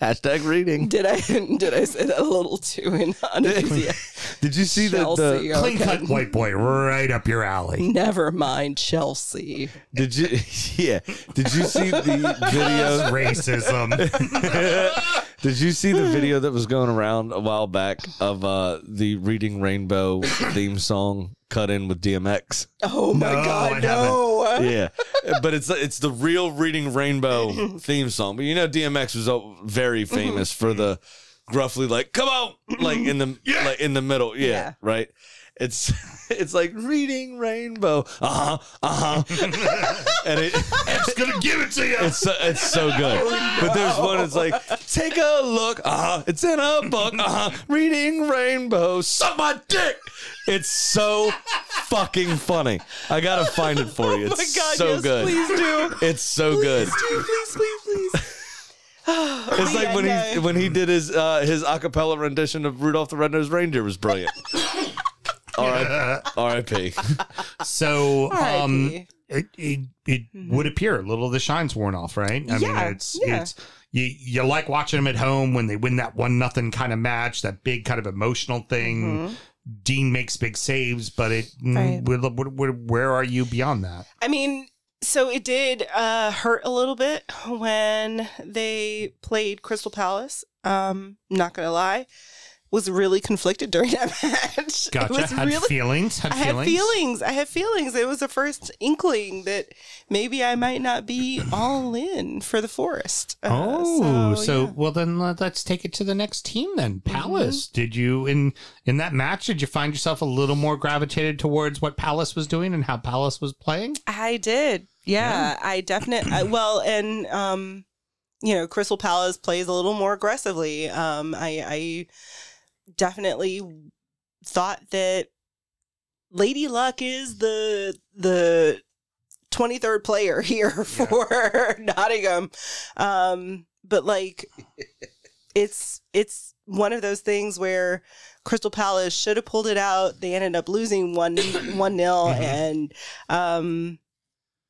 Hashtag reading. Did I did I say that a little too in unenthusiastic? Did you see the, Chelsea. the Clean cut white boy, right up your alley. Never mind Chelsea. did you yeah did you see the video Racism. did you see the video that was going around a while back of uh the reading rainbow theme song cut in with DMX Oh my No, I God, haven't. no! yeah. But it's it's the real reading rainbow theme song. But you know DMX was uh, very famous for the gruffly like come on like in the like in the middle. Yeah, Yeah. right? It's it's like reading rainbow uh-huh uh-huh and it It's gonna give it to you. It's so, it's so good. But there's one It's like, take a look. Uh huh. It's in a book. Uh huh. Reading Rainbow. Suck my dick. It's so fucking funny. I gotta find it for you. It's Oh my God, so yes, good. please do. It's so good. Please, please, please, please. It's like when he when he did his uh, his acapella rendition of Rudolph the Red-Nosed Reindeer was brilliant. All right, R.I.P. So, um, R.I.P.. it it, it would appear a little of the shine's worn off, right? I mean, Mm-hmm. Yeah, it's yeah. it's you you like watching them at home when they win that one nothing kind of match, that big kind of emotional thing. Dean makes big saves, but it Mm-hmm. Right. mm, where, where, where, where are you beyond that? I mean, so it did uh, hurt a little bit when they played Crystal Palace. Um, not gonna lie, was really conflicted during that match. Gotcha. It was had really. feelings. Had I had feelings. feelings. I had feelings. It was the first inkling that maybe I might not be all in for the forest. Uh, Oh, so, yeah. well then let- let's take it to the next team then. Mm-hmm. Palace. Did you in in that match? Did you find yourself a little more gravitated towards what Palace was doing and how Palace was playing? I did. Yeah, I definitely. Well, and um, you know, Crystal Palace plays a little more aggressively. Um, I, I definitely thought that Lady Luck is the the twenty third player here for Nottingham. Um, but like, it's it's one of those things where Crystal Palace should have pulled it out. They ended up losing one one nil, and um,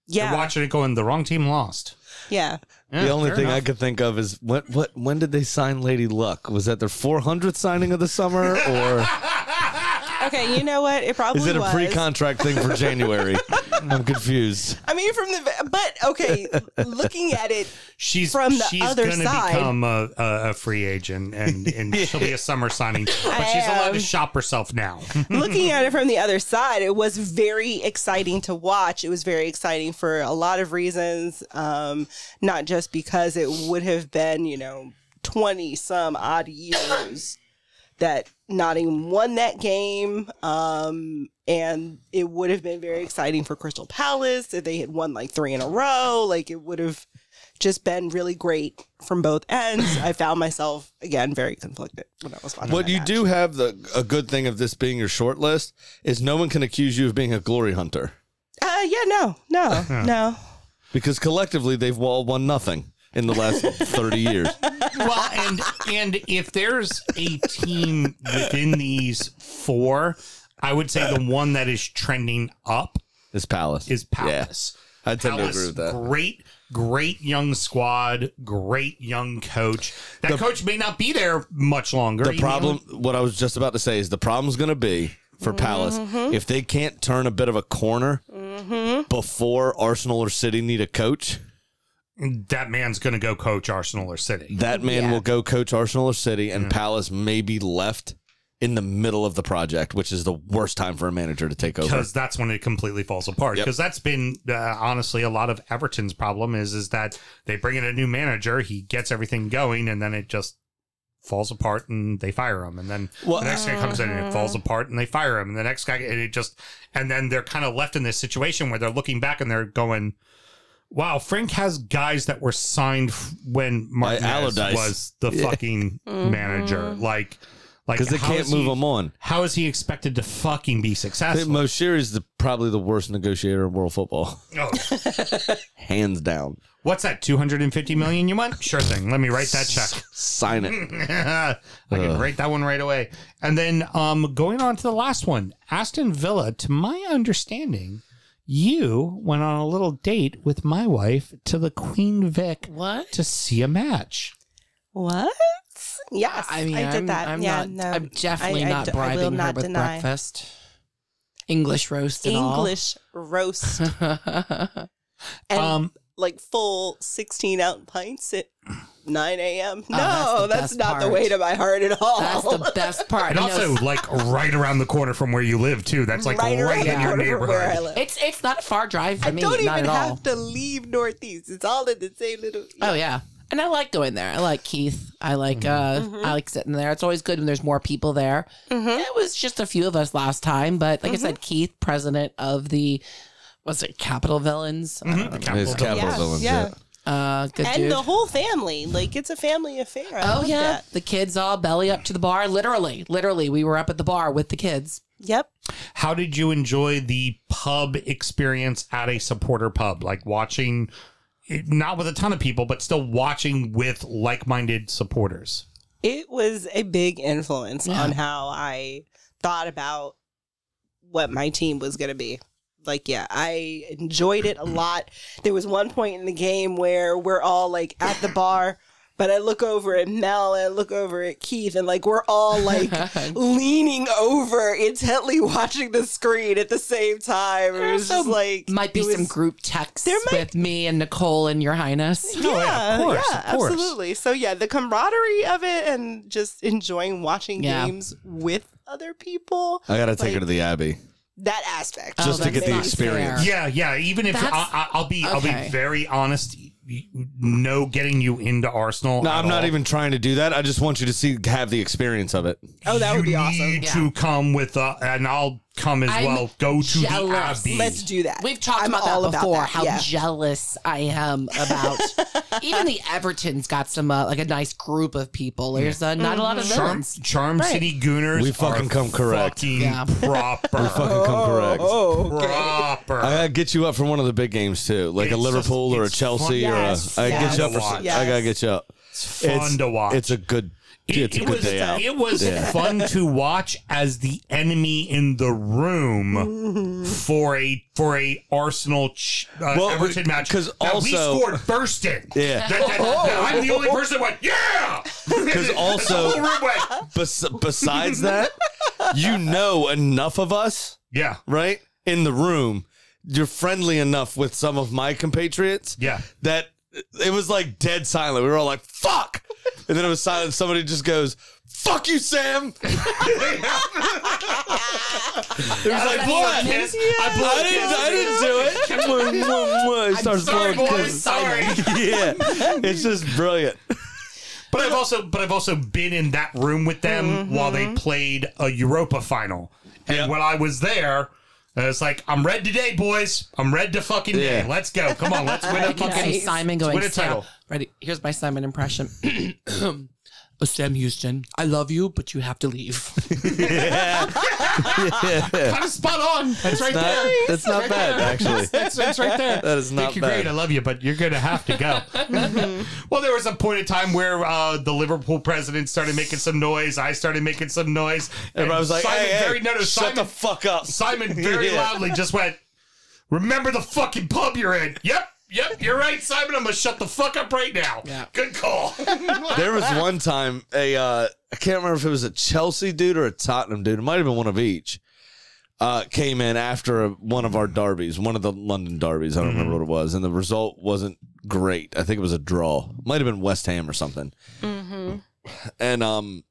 yeah, watching it going, the wrong team lost. yeah. The only thing I could think of is what what when did they sign Lady Luck? Was that their 400th signing of the summer, or Okay, you know what? It probably is it a was. pre-contract thing for January? I'm confused. I mean, from the but okay, looking at it, She's From the she's other gonna side- become a, a, a free agent and, and she'll be a summer signing, but she's allowed to shop herself now. looking at it from the other side, it was very exciting to watch. It was very exciting for a lot of reasons, um, not just because it would have been, you know, twenty some odd years that Nottingham won that game. Um, and it would have been very exciting for Crystal Palace if they had won like three in a row. Like it would have just been really great from both ends. I found myself again very conflicted when I was watching. What that you match. do have the a good thing of this being your short list is no one can accuse you of being a glory hunter Uh, yeah, no, no, no. because collectively they've all won nothing in the last 30 years. well, and and if there's a team within these four, I would say the one that is trending up It's Palace. is Palace. Yeah, I tend to agree with that. Great, great young squad, great young coach. That coach may not be there much longer. The He may problem, what I was just about to say, is the problem's going to be for mm-hmm, Palace mm-hmm. if they can't turn a bit of a corner mm-hmm. before Arsenal or City need a coach. Only- that man's going to go coach Arsenal or City. That man Yeah. will go coach Arsenal or City, and Palace may be left in the middle of the project, which is the worst time for a manager to take over. because that's when it completely falls apart. Yep. Because that's been uh, honestly a lot of Everton's problem is is that they bring in a new manager, he gets everything going, and then it just falls apart and they fire him, and then Well- the next guy comes in and it falls apart and they fire him, and the next guy and it just and then they're kind of left in this situation where they're looking back and they're going. Wow, Frank has guys that were signed f- when Martinez Allardyce. was the fucking manager. Like, Like because they how can't is he- move them on. How is he expected to fucking be I think successful? Moshiri is the, probably the worst negotiator in world football, Oh, hands down. what's that? Two hundred and fifty million? You want? Sure thing. Let me write that check. Sign it. I can write that one right away. And then um, going on to the last one, Aston Villa. To my understanding, you went on a little date with my wife to the Queen Vic What? to see a match. What? Yes, I mean, I did am that. I'm yeah, not. no, I'm definitely I- I not d- I will bribing her not with deny. breakfast. English roast and all. English roast and Um, like full 16 ounce pints at 9 a.m. No, that's the that's, best not the way to my heart at all. That's the best part. and also like right around the corner from where you live too. That's like right, right in your corner where I neighborhood. live. it's it's not a far drive for I me. don't not even at all. have to leave Northeast. It's all in the same little. Oh yeah. And I like going there. I like Keith. I like uh Mm-hmm. I like sitting there. It's always good when there's more people there. It was just a few of us last time, but like I said, Keith, president of the was it Capital Villains? I don't. Capital Capital Yeah, Villains. yeah. Yeah. Uh good and dude. the whole family. Like it's a family affair. I oh yeah. that. The kids all belly up to the bar. Literally. Literally. We were up at the bar with the kids. Yep. How did you enjoy the pub experience at a supporter pub? Like watching, not with a ton of people, but still watching with like-minded supporters. It was a big influence Yeah. on how I thought about what my team was going to be. Like, yeah, I enjoyed it a lot. There was one point in the game where we're all like at the bar, but I look over at Mel and I look over at Keith, and like we're all like leaning over, intently watching the screen at the same time. It was just like Might be was- some group texts There might- with me and Nicole and your highness. Oh, yeah, of course, yeah, of course. absolutely. So yeah, the camaraderie of it and just enjoying watching Yeah. games with other people. I gotta take her to the Abbey. That aspect, Just to get the experience. fair. Yeah, yeah. Even if I, That's- I, I'll be, I'll be very honest. No, getting you into Arsenal. No, I'm not all. even trying to do that. I just want you to see, have the experience of it. Oh, that would You be awesome. Need Yeah. to come with, uh, and I'll come as I'm well. Go to the. Abbey. Let's do that. We've talked I'm about that all before. that, how yeah. jealous I am about. even the Everton's got some uh, like a nice group of people. There's uh, not a lot of Charm, villains. Charm City Gooners. We fucking are come correct. Fucking Yeah. proper. We fucking come correct. Oh, okay. proper. I gotta get you up for one of the big games too, like a Liverpool just- or a Chelsea fun. or Yes, a. I yes, get you up for. yes. I gotta get you up. it's fun to watch. It's a good. It's a good was, day out. It was Yeah. fun to watch as the enemy in the room for a for a Arsenal ch- uh, Well, Everton match 'cause that we scored first in. Yeah. That- that- that I'm the only person that went yeah. Because also, whole room went bes- besides that, you know enough of us, yeah right, in the room. You're friendly enough with some of my compatriots, yeah. that it was like dead silent. We were all like, "Fuck," and then it was silent. Somebody just goes, "Fuck you, Sam." it was like, "What?" Kiss. I, I blew didn't. I didn't do it. Mwah, mwah, mwah. He starts sorry, blowing boys, kisses. sorry. yeah, it's just brilliant. But I've also but I've also been in that room with them mm-hmm. while they played a Europa final. And Yep. when I was there, Uh, it's like I'm red today, boys. I'm red to fucking day. Yeah. Let's go. Come on, let's win a I can fucking see Simon going. win a title. ready? Here's my Simon impression. Sam Houston, I love you, but you have to leave. Kind of spot on. That's right Not- there. that's not bad, actually. That's, that's right there. That is not Think you're great. bad. I love you, but you're gonna have to go. well, there was a point in time where uh, the Liverpool president started making some noise. I started making some noise. and I was like, Simon "Hey, hey, very no, no, shut Simon, the fuck up." Simon very Yeah. loudly just went, "Remember the fucking pub you're in." Yep. Yep, you're right, Simon. I'm gonna shut the fuck up right now. Yeah. Good call. There was one time a uh, I can't remember if it was a Chelsea dude or a Tottenham dude. It might have been one of each. Uh, came in after one of our derbies, one of the London derbies. I don't remember what it was, and the result wasn't great. I think it was a draw. Might have been West Ham or something. And um,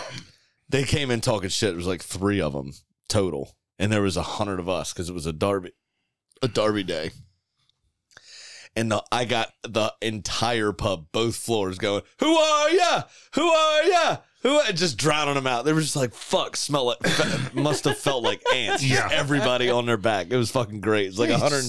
they came in talking shit. It was like three of them total, and there was a hundred of us because it was a derby, a derby day. And the, I got the entire pub, both floors, going, "Who are ya? Who are ya? Who?" are-" Just drowning them out. They were just like, "Fuck!" Smell it. Fe- Must have felt like ants. Just Yeah. everybody on their back. It was fucking great. It's like a hundred,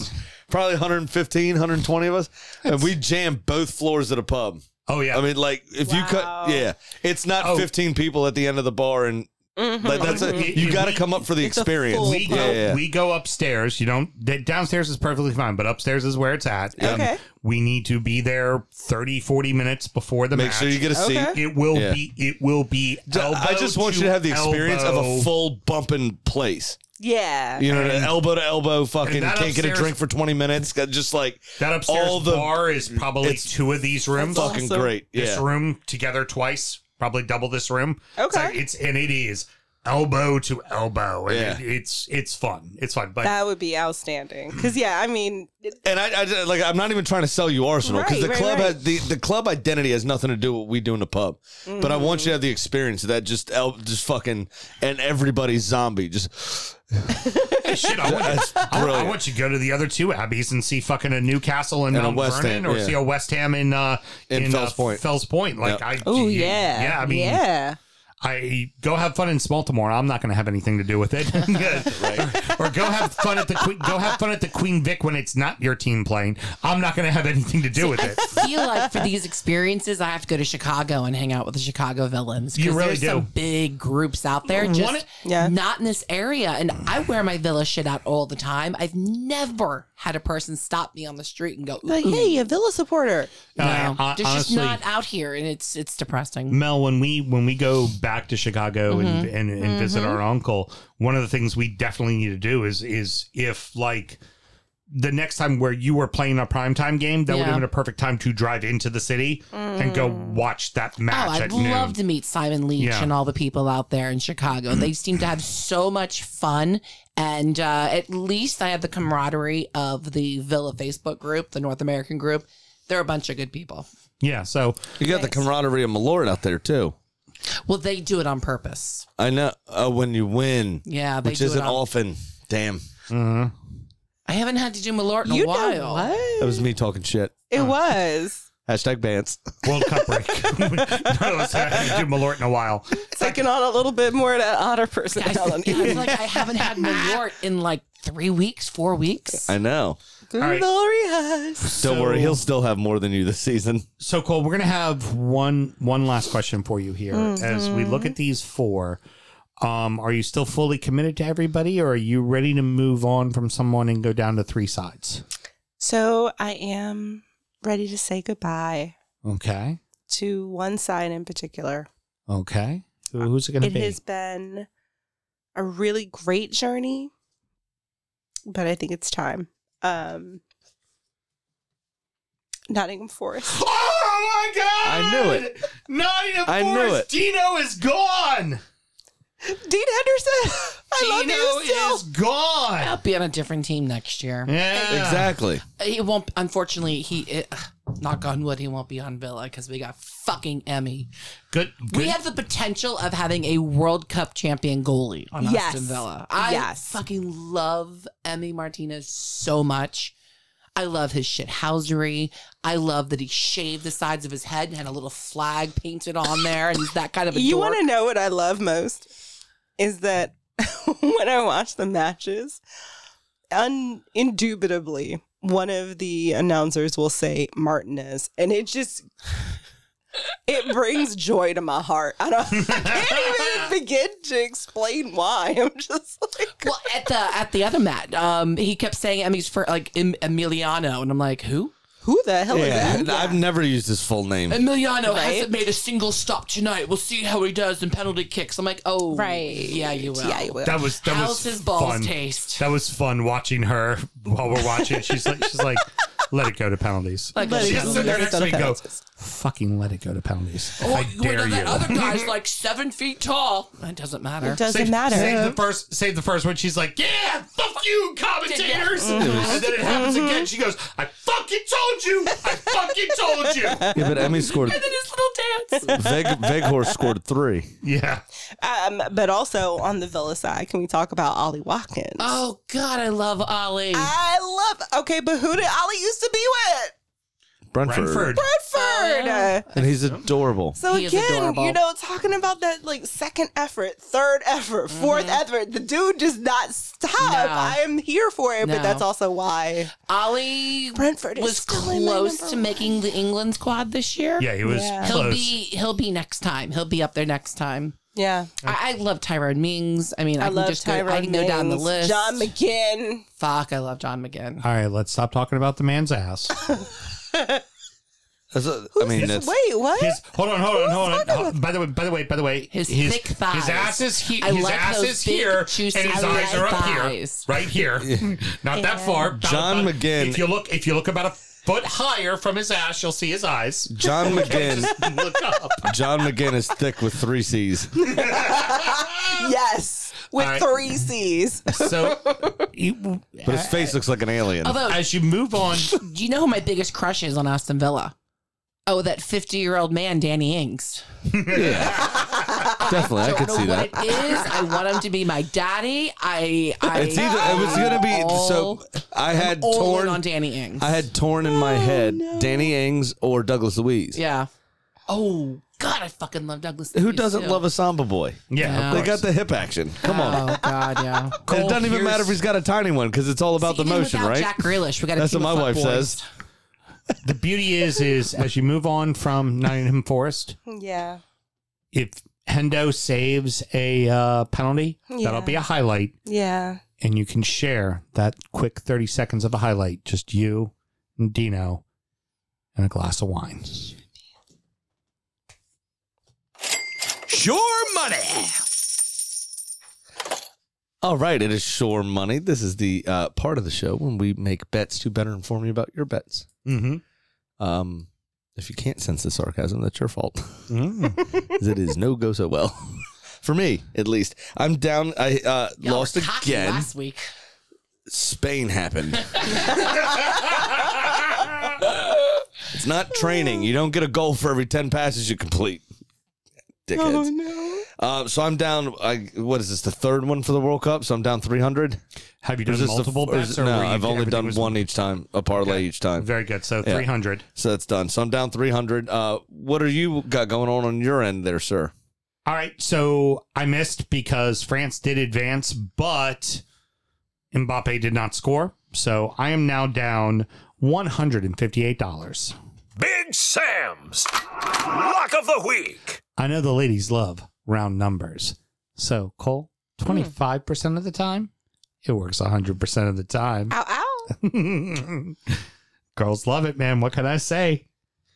probably 115, 120 of us, and we jammed both floors of the pub. Oh yeah. I mean, like if you Wow. cut, yeah, it's not Oh. 15 people at the end of the bar, and like that's a, Mhm. you got to come up for the it's experience. we go yeah, yeah. we go upstairs. You don't the- downstairs is perfectly fine, but upstairs is where it's at. And Okay. We need to be there 30 40 minutes before the Make match. sure you get a seat. Okay. it will Yeah. be it will be elbow I just want you to have the experience of a full bumping place. Yeah. You know, And- elbow to elbow, fucking can't get a drink for 20 minutes. Just like that upstairs all the- bar is probably it's two of these rooms. fucking awesome. great. This room together twice, probably double this room. It's Okay. like- It's, and it is elbow to elbow, and Yeah. it, it's it's fun. It's fun, but That would be outstanding. Because yeah, I mean, it- And I, I like I'm not even trying to sell you Arsenal because Right, the right, club right. has the, the club identity has nothing to do with what we do in the pub. But I want mm-hmm. you to have the experience of that just el- just fucking and everybody's zombie just Hey, shit, I want, That's I, want- I brilliant. want you to go to the other two abbeys and see fucking a Newcastle and, And a Mount West Vernon, Ham, or yeah. see a West Ham in uh, In Fells uh, Point. Fells Point. Like Yep. I, oh yeah, yeah. I mean, yeah. I go have fun in Baltimore. I'm not going to have anything to do with it. or, or go have fun at the Queen, go have fun at the Queen Vic when it's not your team playing. I'm not going to have anything to do with I it. I feel like for these experiences, I have to go to Chicago and hang out with the Chicago villains. 'cause You really there's do. some big groups out there, just One- Yeah. not in this area. And I wear my Villa shit out all the time. I've never had a person stop me on the street and go, Like, "Ooh." hey, a Villa supporter. no, Uh, hon- it's just honestly- not out here, and it's it's depressing. Mel, when we when we go back to Chicago and, Mm-hmm. and, and visit our uncle, one of the things we definitely need to do is is if like the next time where you were playing a primetime game, that would have been a perfect time to drive into the city and go watch that match. Oh, match I'd at noon. love to meet Simon Leach Yeah. and all the people out there in Chicago. They seem to have so much fun. And uh, at least I have the camaraderie of the Villa Facebook group, the North American group. They're a bunch of good people. yeah, so you got the camaraderie of Malort out there too. Well, they do it on purpose. I know uh, when you win, Yeah, they which do isn't it on- often. Damn, I haven't had to do Malort in You a while. know what? that was me talking shit. It was. Hashtag Bants. World Cup break. None of us had to do Malort in a while. Taking on a little bit more of that otter I personality. feel like I haven't had Malort in like three weeks, four weeks. I know. right. Glory has. Don't So- worry, he'll still have more than you this season. So Cole, we're gonna have one one last question for you here mm-hmm. as we look at these four. Um, are you still fully committed to everybody, or are you ready to move on from someone and go down to three sides? So I am ready to say goodbye Okay, to one side in particular. okay. Who- Who's it gonna be? It has been a really great journey, but I think it's time. Um, Nottingham Forest. Oh my god! I knew it. Nottingham I knew Forest. it. Dino is gone. Dean Henderson. I love you still. is gone. I'll be on a different team next year. Yeah, Exactly. He won't. Unfortunately, he. It, knock on wood, he won't be on Villa because we got fucking Emmy. Good. good. We have the potential of having a World Cup champion goalie on Yes. Aston Villa. I Yes. fucking love Emmy Martinez so much. I love his shithousery. I love that he shaved the sides of his head and had a little flag painted on there, and he's that kind of a You dork. want to know what I love most? Is that when I watch the matches, un- indubitably, one of the announcers will say Martinez, and it just it brings joy to my heart. I don't I can't even begin to explain why. I'm just like Well, at the at the other mat, um, he kept saying Emmy's for like em- Emiliano, and I'm like, who? Who the hell Yeah, is that? I've never used his full name. Emiliano Right. hasn't made a single stop tonight. We'll see how he does in penalty kicks. I'm like, oh, Right. Yeah, you will. Yeah, you will. That was that How's was his balls fun. taste? That was fun watching her while we're watching. She's like, she's like, let it go to penalties. Like, Let it She yeah. go. sits Let it go to to me go, penalties. Fucking let it go to penalties. Oh, I you dare know, you. that other guy's like seven feet tall. It doesn't matter. It doesn't Save, matter. Save the first. Save the first one. She's like, "Yeah, fuck you, commentators." And then it happens again. She goes, "I fucking told you. I fucking told you." Yeah, but Emmy scored. And then his little dance. Veg, Weghorst scored three. Yeah. Um, but also on the Villa side, can we talk about Ollie Watkins? oh God, I love Ollie. I love. Okay, but who did Ollie used to be with? Brentford. Brentford. Bradford. hard. and he's adorable. So He is again, adorable. you know, talking about that like second effort, third effort, 4th effort, the dude does not stop. Mm-hmm. No. I am here for it, No. but that's also why Ollie Brentford is was still in my close number to one. making the England squad this year. Yeah, he was Yeah. He'll close. be he'll be next time. He'll be up there next time. Yeah. I, I love Tyrone Mings. I mean, I, I, can love just go, Tyrone I can go down the Mings, list. John McGinn. Fuck, I love John McGinn. All right, let's stop talking about the man's ass. That's a- I mean, that's Wait, what? His, hold on, hold on, hold on. talking uh, Hold- By the way, by the way, by the way, His thick thighs. His ass is he, I his like ass those is big, here, and juicy his eyes are up thighs. here, right here, not that far. Not John about- McGinn- If you look, if you look about a foot higher from his ass, you'll see his eyes. John McGinn. look up. John McGinn is thick with three C's. yes. With All right. three C's. So, you, But his face looks like an alien. Although, as you move on, do you know who my biggest crush is on Aston Villa? Oh, that 50 year old man, Danny Ings. yeah, Definitely, I don't could know see what that. it is. I want him to be my daddy. I, I It's either it was gonna be so. I had all in torn. on Danny Ings. I had torn in my oh, head Danny Ings or Douglas Luiz. yeah. Oh God, I fucking love Douglas. Who Luiz, doesn't too. love a samba boy? yeah, Yeah. of They course. got the hip action. Come on. Oh God, yeah. And it doesn't even here's- matter if he's got a tiny one because it's all about the Even motion, without right? Jack Grealish, we got. That's what my wife says. the beauty is, is as you move on from Nottingham Forest, Yeah. if Hendo saves a uh, penalty, Yeah. that'll be a highlight, Yeah. and you can share that quick thirty seconds of a highlight, just you and Dino, and a glass of wine. Sure money. All right, it is Shore Money. This is the uh, part of the show when we make bets to better inform you about your bets. Mm-hmm. Um, if you can't sense the sarcasm, that's your fault. Mm. 'Cause it is no go so well for me, at least. I'm down. I uh, Y'all lost were cocky again. last week. Spain happened. it's not training. You don't get a goal for every ten passes you complete. Dickheads. Oh no. Uh, so I'm down. I, what is this? The third one for the World Cup. So I'm down 300. Have you Or done this the- multiple bets? or no, I've only done was- one each time. A parlay Okay. each time. Very good. So Yeah. three hundred. So that's done. So I'm down 300. Uh, what are you got going on on your end there, sir? All right, so I missed because France did advance, but Mbappe did not score. So I am now down one hundred and fifty-eight dollars. Big Sam's Lock of the Week. I know the ladies love round numbers. So Cole, twenty-five percent of the time, it works hundred percent of the time. Ow, ow. Girls love it, man. What can I say?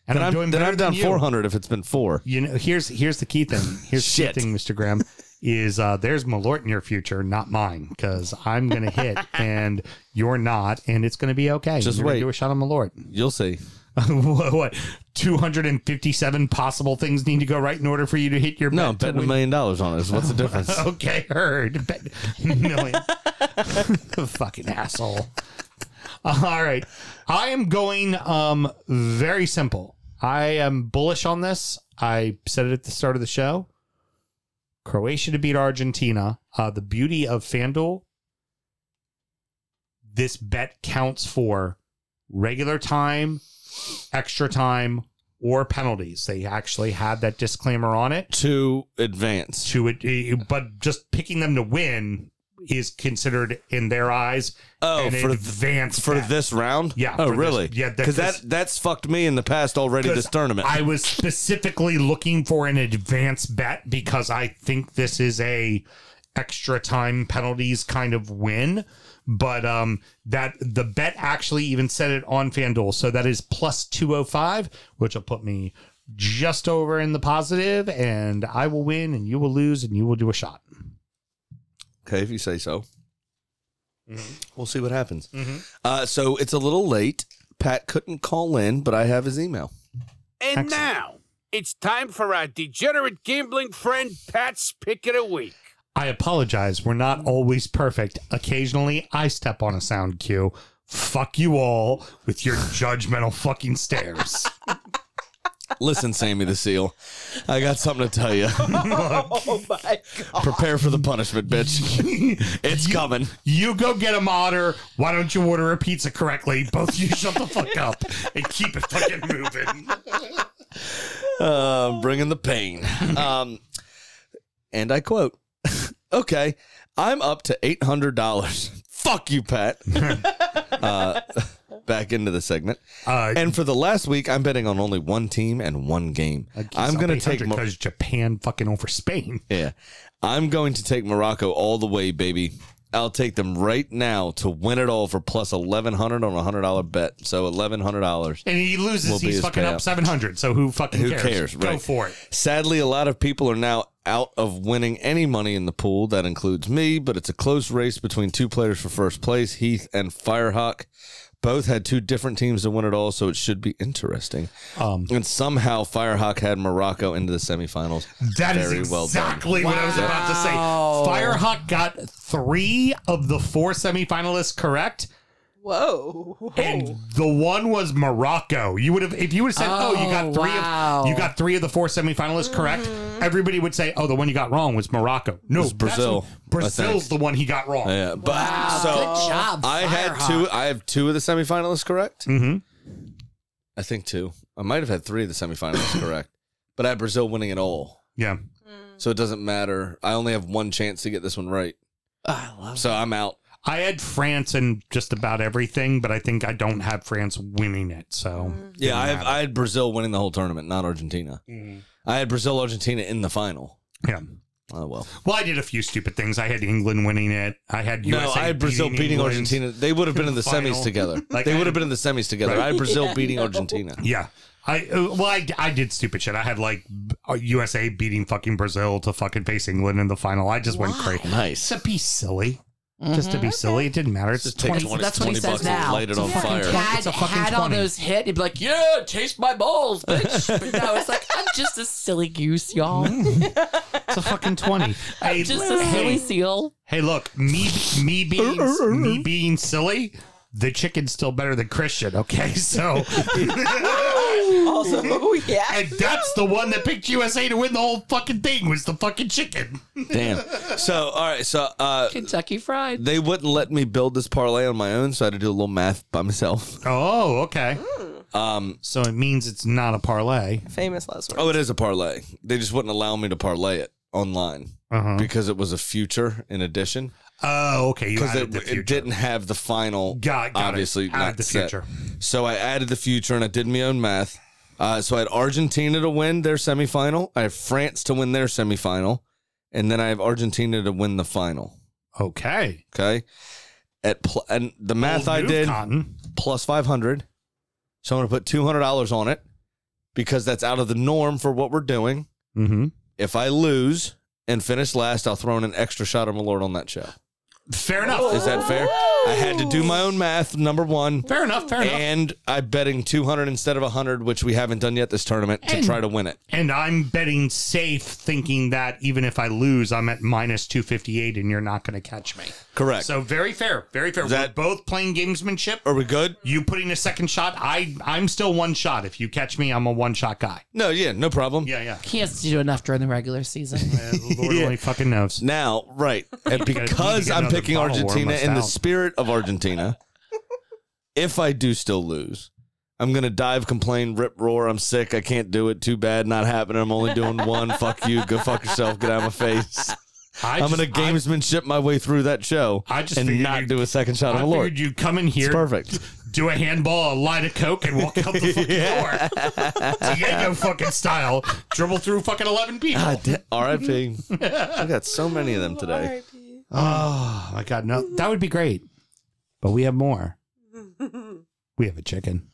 And Then I'm, I'm, doing then better I'm down than you. 400 if it's been four. You know, here's here's the key thing. Here's the key thing, Mr. Graham, is uh, there's Malort in your future, not mine, because I'm gonna hit and you're not, and it's gonna be okay. Just You're gonna wait. Do a shot on Malort. You'll see. what? what, 257 possible things need to go right in order for you to hit your No, bet betting a million dollars on this. What's the difference? Okay, heard. Bet million. Fucking asshole. All right. I am going um very simple. I am bullish on this. I said it at the start of the show. Croatia to beat Argentina. Uh, the beauty of FanDuel, this bet counts for regular time, extra time, or penalties. They actually had that disclaimer on it to advance. to it, but just picking them to win is considered in their eyes Oh, an for advanced for bet. this round? Yeah, Oh, for this- really? yeah, Because that that's fucked me in the past already. This tournament. I was specifically looking for an advance bet because I think this is a extra time penalties kind of win. But um that the bet actually even said it on FanDuel. So that is plus 205, which will put me just over in the positive, and I will win and you will lose and you will do a shot. okay, if you say so. Mm-hmm. We'll see what happens. Uh, so it's a little late. Pat couldn't call in, but I have his email. And Excellent. now it's time for our degenerate gambling friend Pat's pick of the week. I apologize. We're not always perfect. Occasionally, I step on a sound cue. Fuck you all with your judgmental fucking stares. Listen, Sammy the Seal, I got something to tell you. Oh my god. Prepare for the punishment, bitch. It's coming. You go get a modder. Why don't you order a pizza correctly? Both of you shut the fuck up and keep it fucking moving. uh, bringing the pain. Um, and I quote, "Okay, I'm up to eight hundred dollars. Fuck you, Pat." uh, back into the segment. Uh, And for the last week, I'm betting on only one team and one game. I'm going to take. Mo- because Japan fucking over Spain. yeah, I'm going to take Morocco all the way, baby. I'll take them right now to win it all for plus eleven hundred on a hundred dollar bet. So eleven hundred dollars. And he loses, he's fucking payout. up 700. So who fucking Who cares? cares, Go right. for it. Sadly, a lot of people are now out of winning any money in the pool. That includes me, but it's a close race between two players for first place, Heath and Firehawk. Both had two different teams to win it all, so it should be interesting. Um, And somehow Firehawk had Morocco into the semifinals. That is Very well done. exactly what I was about to say. Wow. Firehawk got three of the four semifinalists correct. Whoa. And the one was Morocco. You would have if you would have said, "Oh, you got Oh, three wow. of you got three of the four semifinalists correct." Mm-hmm. Everybody would say, "Oh, the one you got wrong was Morocco." No, was Brazil, that's- Brazil's the one he got wrong. Yeah, but Wow, so good job. I had Firehawk. two. I have two of the semifinalists correct. Mhm. I think two. I might have had three of the semifinalists correct, but I had Brazil winning it all, Yeah. so it doesn't matter. I only have one chance to get this one right, I love so I'm out. I had France in just about everything, but I think I don't have France winning it. So Yeah, I, have. I had Brazil winning the whole tournament, not Argentina. I had Brazil Argentina in the final. yeah. Oh well. Well, I did a few stupid things. I had England winning it. I had USA no, I had Brazil beating, England. Argentina. They would have been in the Final. semis together. Like, they I would have been in the semis together. Right. I had Brazil beating Argentina. Yeah. I uh, well, I, I did stupid shit. I had like uh, USA beating fucking Brazil to fucking face England in the final. I just went crazy. Nice. To be silly, just to be mm-hmm. silly. It didn't matter. It's Just just 20, 20, that's what he 20 says bucks and now. light it on fucking fire. twenty. had, It's a fucking had all those hit, he'd be like, "Yeah, taste my balls, bitch." But no, it's like I'm just a silly goose, y'all. Mm. It's a fucking twenty. hey, I'm just a hey, seal. hey, look, me me being me being silly. The chicken's still better than Christian. Okay, so Also, yeah. and that's the one that picked USA to win the whole fucking thing was the fucking chicken. Damn. So all right. So uh, Kentucky Fried. they wouldn't let me build this parlay on my own, so I had to do a little math by myself. Oh, okay. Um, So it means it's not a parlay. Famous last words. oh, it is a parlay. They just wouldn't allow me to parlay it online Uh-huh. because it was a future in addition. Oh, okay. You Because it, it didn't have the final. Got, got obviously it. Added the set. future. So I added the future and I did my own math. Uh, so I had Argentina to win their semifinal. I have France to win their semifinal, and then I have Argentina to win the final. Okay. Okay. At pl- and the math Bold I did Cotton. plus five hundred. So I'm gonna put two hundred dollars on it because that's out of the norm for what we're doing. Mm-hmm. If I lose and finish last, I'll throw in an extra shot of Malort on that show. Fair enough. Is that fair? I had to do my own math. Number one. Fair enough. Fair enough. And I'm betting 200 instead of 100, which we haven't done yet this tournament, to And- try to win it. And I'm betting safe, thinking that even if I lose, I'm at minus 258 and you're not going to catch me. Correct. So very fair. Very fair. That- We're both playing gamesmanship. Are we good? You putting a second shot. I, I'm still one shot. If you catch me, I'm a one shot guy. No, yeah, no problem. Yeah, yeah. He has to do enough during the regular season. Uh, Lord only fucking knows. Now, right. And gotta- need to because I'm another picking Argentina in the spirit of Argentina, if I do still lose, I'm going to dive, complain, rip, roar. I'm sick. I can't do it. Too bad. Not happening. I'm only doing one. fuck you. Go fuck yourself. Get out of my face. I I'm going to gamesmanship my way through that show I just and figured not you'd- do a second shot I of a Lord. figured you'd come in It's here, perfect. do a handball, a line of coke, and walk out the fucking door. Diego fucking style, dribble through fucking eleven people. God damn- R.I.P. I got so many of them today. R.I.P. Oh my god, no, that would be great. But we have more. We have a chicken.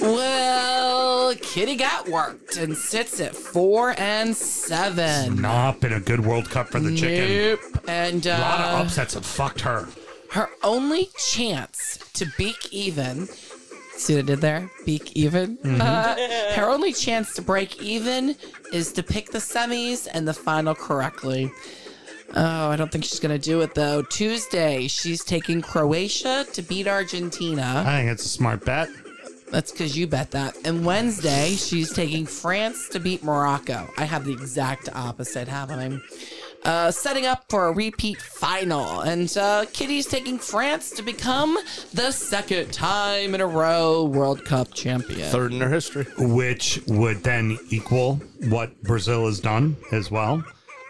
well, Kitty got worked and sits at four and seven. Not been a good World Cup for the chicken. Nope. And A lot uh, of upsets have fucked her. her only chance to beak even. See what I did there? Beak even. Uh, her only chance to break even is to pick the semis and the final correctly. Oh, I don't think she's gonna do it though. Tuesday, she's taking Croatia to beat Argentina. I think it's a smart bet. That's because you bet that. And Wednesday, she's taking France to beat Morocco. I have the exact opposite happening. Uh, setting up for a repeat final. And uh, Kitty's taking France to become the second time in a row World Cup champion. Third in their history. which would then equal what Brazil has done as well.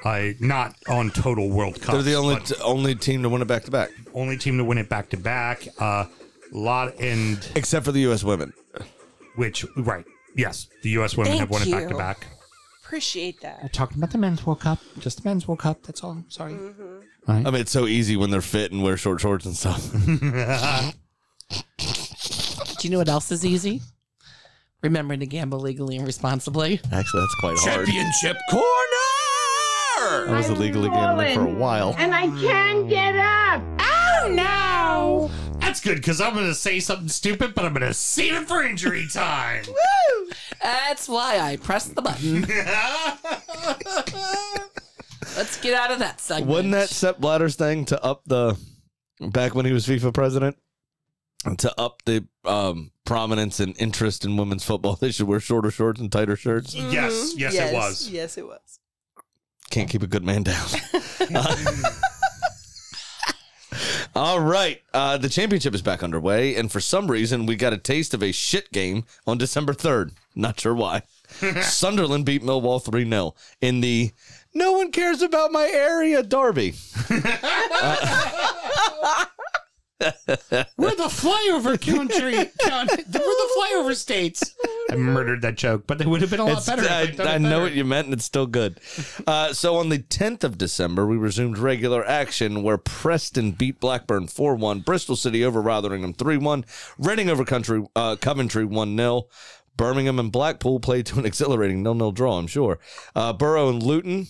Uh, not on total World Cup. They're the only t- only team to win it back to back, only team to win it back to back. Uh, lot and except for the U.S. women. which right, yes, the U.S. women Thank have won it back to back. Appreciate that. Talking about the men's World Cup, just the men's World Cup. That's all. Sorry. Mm-hmm. I mean, it's so easy when they're fit and wear short shorts and stuff. Do you know what else is easy? Remembering to gamble legally and responsibly. Actually, that's quite hard. Championship corner. I was illegally gambling for a while. And I can't get up. Ah! Oh no! That's good because I'm going to say something stupid, but I'm going to save it for injury time. That's why I pressed the button. Let's get out of that segment. Wasn't that Sepp Blatter's thing to up the back when he was FIFA president? To up the um, prominence and interest in women's football, they should wear shorter shorts and tighter shirts. Yes, yes, it was. Yes, it was. Can't keep a good man down. All right. Uh, the championship is back underway, and for some reason, we got a taste of a shit game on December 3rd. Not sure why. Sunderland beat Millwall 3 0 in the no one cares about my area derby. We're the flyover country. Count, we're the flyover states. I murdered that joke, but it would have been a lot It's- better. if I, I'd done it I know what you meant, and it's still good. Uh, so on the 10th of December, we resumed regular action where Preston beat Blackburn 4 1, Bristol City over Rotherham 3 1, Reading over country, uh, Coventry 1 0. Birmingham and Blackpool played to an exhilarating 0 0 draw, I'm sure. Uh, Boro and Luton.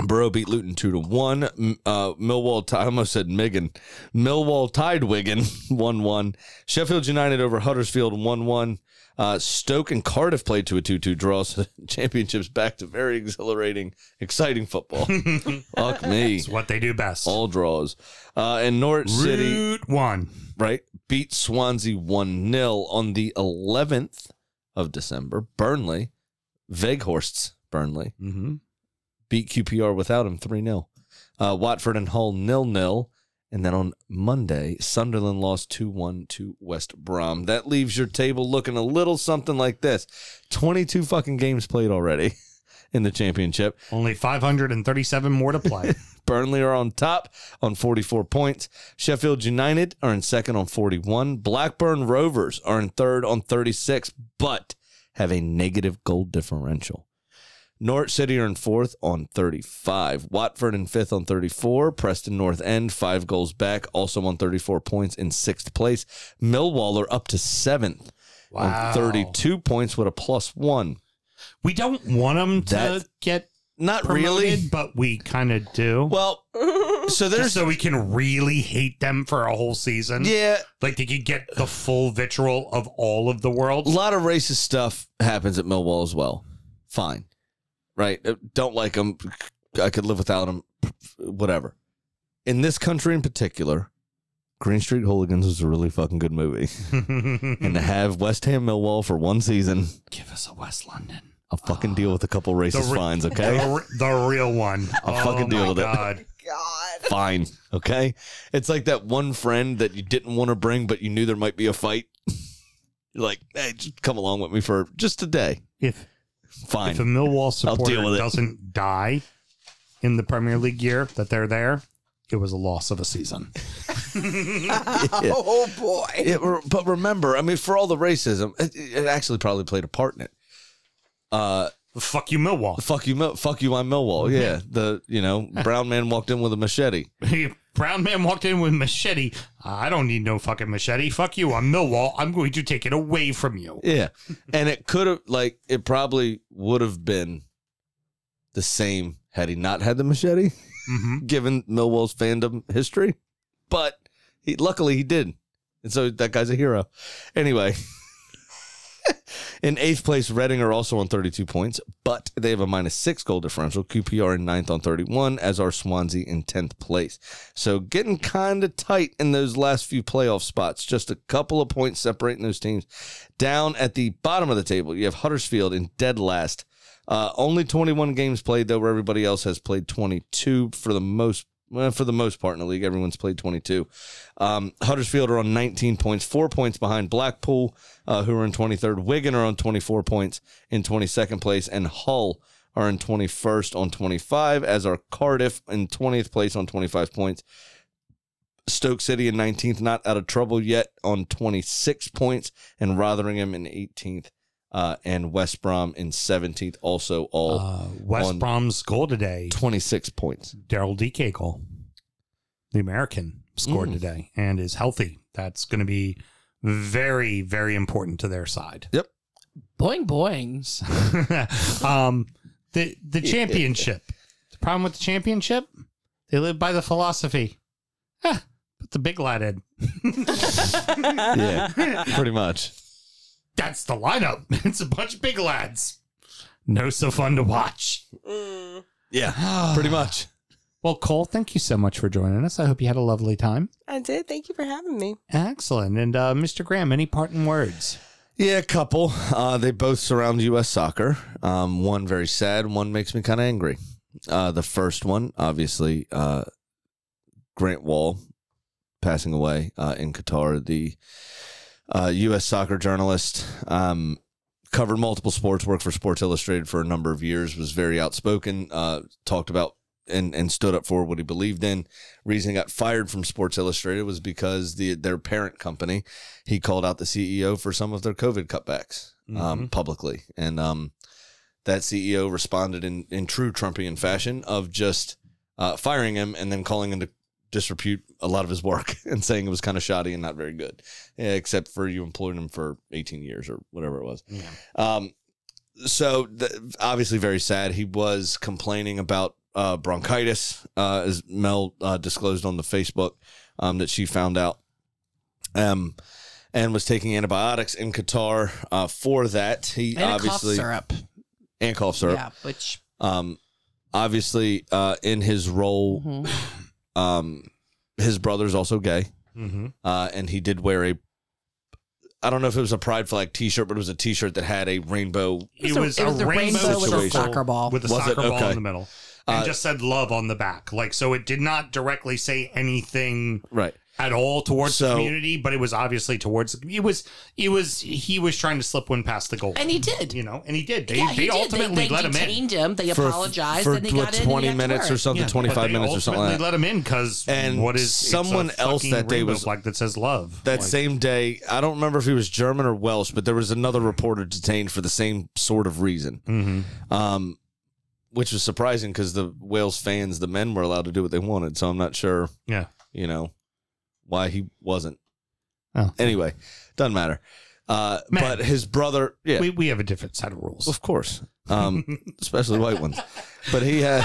Boro beat Luton 2 to 1. M- Uh, Millwall, ti- I almost said Migan. Millwall tied Wigan 1 1. Sheffield United over Huddersfield 1 1. Uh, Stoke and Cardiff played to a 2 2 draw. So the championship's back to very exhilarating, exciting football. Fuck me. It's what they do best. All draws. Uh, and Norwich City one. right? Beat Swansea 1 0 on the 11th of December. Burnley, Weghorst's Burnley, Mm-hmm. Beat QPR without him 3 0. Uh, Watford and Hull nil nil. And then on Monday, Sunderland lost 2 1 to West Brom. That leaves your table looking a little something like this 22 fucking games played already in the championship. Only 537 more to play. Burnley are on top on 44 points. Sheffield United are in second on 41. Blackburn Rovers are in third on 36, but have a negative goal differential. Norwich City are in fourth on 35. Watford in fifth on 34. Preston North End, five goals back, also on 34 points in sixth place. Millwall are up to seventh Wow. on 32 points with a plus one. we don't want them to That- get Not promoted, really. but we kind of do. Well, so there's. Just so we can really hate them for a whole season. Yeah, Like they could get the full vitriol of all of the world. A lot of racist stuff happens at Millwall as well. Fine. Right? Uh, Don't like them. I could live without them. Whatever. In this country in particular, Green Street Hooligans is a really fucking good movie. and to have West Ham Millwall for one season, Give us a West London. I'll fucking deal with a couple racist re- fines, okay? The, re- the real one. I'll oh fucking deal my with it. God. God. Fine, okay? It's like that one friend that you didn't want to bring, but you knew there might be a fight. You're like, hey, just come along with me for just a day. If Fine. if a Millwall I'll deal supporter with doesn't die in the Premier League year that they're there, it was a loss of a season. Oh boy. It, but remember, I mean, for all the racism, it, it actually probably played a part in it. Uh, Fuck you, Millwall. fuck you, Mil- fuck you, I'm Millwall. Yeah, the you know brown man walked in with a machete. Brown man walked in with machete. I don't need no fucking machete. Fuck you. I'm Millwall. I'm going to take it away from you. Yeah, and it could have like it probably would have been the same had he not had the machete, Mm-hmm. given Millwall's fandom history. But he, luckily he did, and so that guy's a hero. Anyway. In eighth place, Reading are also on 32 points, but they have a minus six goal differential. QPR in ninth on 31, as are Swansea in 10th place. So getting kind of tight in those last few playoff spots. Just a couple of points separating those teams. Down at the bottom of the table, you have Huddersfield in dead last, Uh, only 21 games played though, where everybody else has played 22 for the most. Well, for the most part in the league, everyone's played 22. Um, Huddersfield are on 19 points, four points behind Blackpool, uh, who are in 23rd. Wigan are on 24 points in 22nd place, and Hull are in 21st on 25, as are Cardiff in 20th place on 25 points. Stoke City in 19th, not out of trouble yet on 26 points, and Rotherham in 18th, uh, and West Brom in 17th, also all Uh, West on Brom's goal today, 26 points. Daryl Dike goal. The American scored Mm. today and is healthy. That's going to be very, very important to their side. Yep. Boing boing. um, the the championship. The problem with the championship, they live by the philosophy. Ah, put the big lad in. Yeah, pretty much. That's the lineup. It's a bunch of big lads. No so fun to watch. Yeah, pretty much. Well, Cole, thank you so much for joining us. I hope you had a lovely time. I did. Thank you for having me. Excellent. And uh, Mr. Graham, any parting words? Yeah, a couple. Uh, they both surround U.S. soccer. Um, one very sad. One makes me kind of angry. Uh, the first one, obviously, uh, Grant Wahl passing away uh, in Qatar. The uh, U.S. soccer journalist um, covered multiple sports, worked for Sports Illustrated for a number of years, was very outspoken, uh, talked about and, and stood up for what he believed in. Reason he got fired from Sports Illustrated was because the their parent company he called out the CEO for some of their COVID cutbacks um, publicly, and um, that CEO responded in in true Trumpian fashion of just uh, firing him and then calling into disrepute a lot of his work and saying it was kind of shoddy and not very good, except for you employed him for 18 years or whatever it was. Yeah. Um, so th- obviously very sad. He was complaining about uh, bronchitis, uh, as Mel uh, disclosed on the Facebook um, that she found out, um, and was taking antibiotics in Qatar uh, for that. He And a cough obviously syrup. and cough syrup. Yeah, which Um, obviously, uh, in his role, mhm. Um, his brother's also gay, Mm-hmm. uh, and he did wear a. I don't know if it was a pride flag T-shirt, but it was a T-shirt that had a rainbow. It was, it was a a rainbow, rainbow with a soccer ball. with a Was it? soccer ball Okay. in the middle, and Uh, just said "love" on the back. Like so, it did not directly say anything Right. At all towards the community, but it was obviously towards. It was. It was. He was trying to slip one past the goal, and he did. you know, and he did. They, yeah, they he did. ultimately they, they let him in. detained him. They For- apologized, for and they what, got 20 and he got to minutes or something, Yeah, 25 minutes or something like let him in because And what is someone else fucking that day was- flag that says love. That Like, same day, I don't remember if he was German or Welsh, but there was another reporter detained for the same sort of reason. mhm. Um, which was surprising because the Wales fans, the men, were allowed to do what they wanted. So I'm not sure, Yeah. you know, why he wasn't. Oh. Anyway, doesn't matter. Uh, Man. but his brother, yeah, We, we have a different set of rules. of course, um, especially white ones. But he had,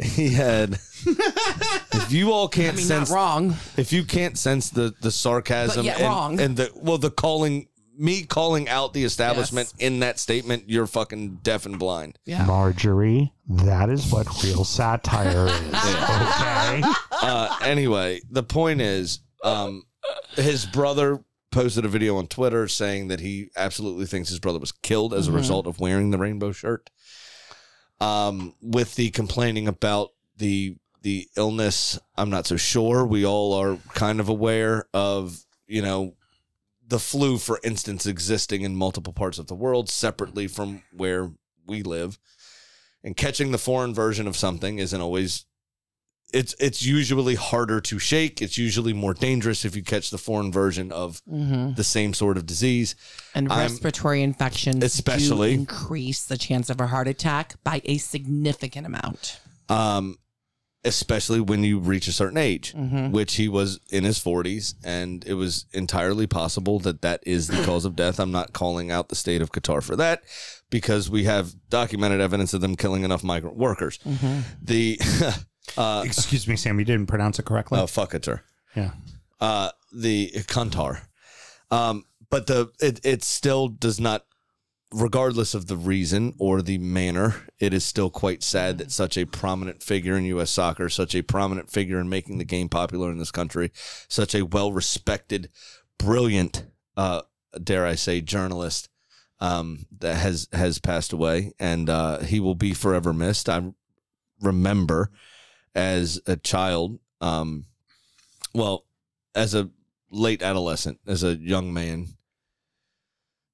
he had. if you all can't mean, sense, not wrong. if you can't sense the the sarcasm But yet and, wrong. and the well, the calling me calling out the establishment in that statement, you're fucking deaf and blind. Yeah. Marjorie, that is what real satire is. Okay. uh, anyway, the point is, um, his brother posted a video on Twitter saying that he absolutely thinks his brother was killed as a Mhm. result of wearing the rainbow shirt. Um, with the complaining about the the illness, I'm not so sure. We all are kind of aware of, you know, the flu, for instance, existing in multiple parts of the world separately from where we live. And catching the foreign version of something isn't always it's it's usually harder to shake. It's usually more dangerous if you catch the foreign version of hmm the same sort of disease. And I'm- respiratory infections Especially- increase the chance of a heart attack by a significant amount. Um, especially when you reach a certain age, Mhm. which he was in his 40s, and it was entirely possible that that is the cause of death. I'm not calling out the state of Qatar for that because we have documented evidence of them killing enough migrant workers. Mm-hmm. The uh, Excuse me, Sam. You didn't pronounce it correctly. oh fuck Qatar. yeah. uh the Kantar. Um but the it it still does not regardless of the reason or the manner, it is still quite sad that such a prominent figure in US soccer, such a prominent figure in making the game popular in this country, such a well-respected, brilliant uh dare I say journalist um, that has has passed away, and uh, he will be forever missed. I remember as a child, um, well, as a late adolescent, as a young man,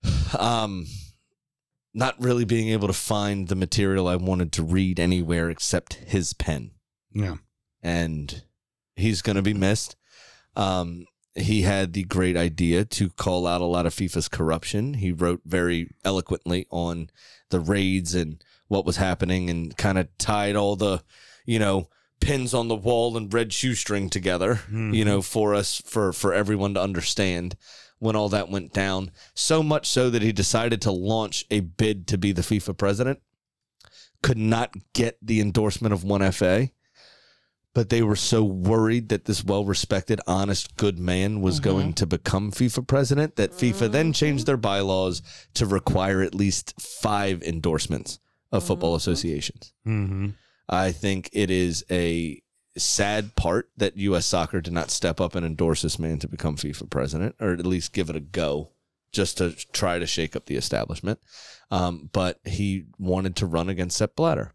um, not really being able to find the material I wanted to read anywhere except his pen Yeah. and he's going to be missed. Um, he had the great idea to call out a lot of FIFA's corruption. He wrote very eloquently on the raids and what was happening and kind of tied all the, you know, pins on the wall and red shoestring together, you know, for us, for, for everyone to understand when all that went down. So much so that he decided to launch a bid to be the FIFA president. Could not get the endorsement of 1FA but they were so worried that this well-respected, honest, good man was mm-hmm. going to become FIFA president that FIFA then mm-hmm. changed their bylaws to require at least five endorsements of mm-hmm. football associations. Mm-hmm. I think it is a sad part that U.S. Soccer did not step up and endorse this man to become FIFA president, or at least give it a go, just to try to shake up the establishment. Um, but he wanted to run against Sepp Blatter,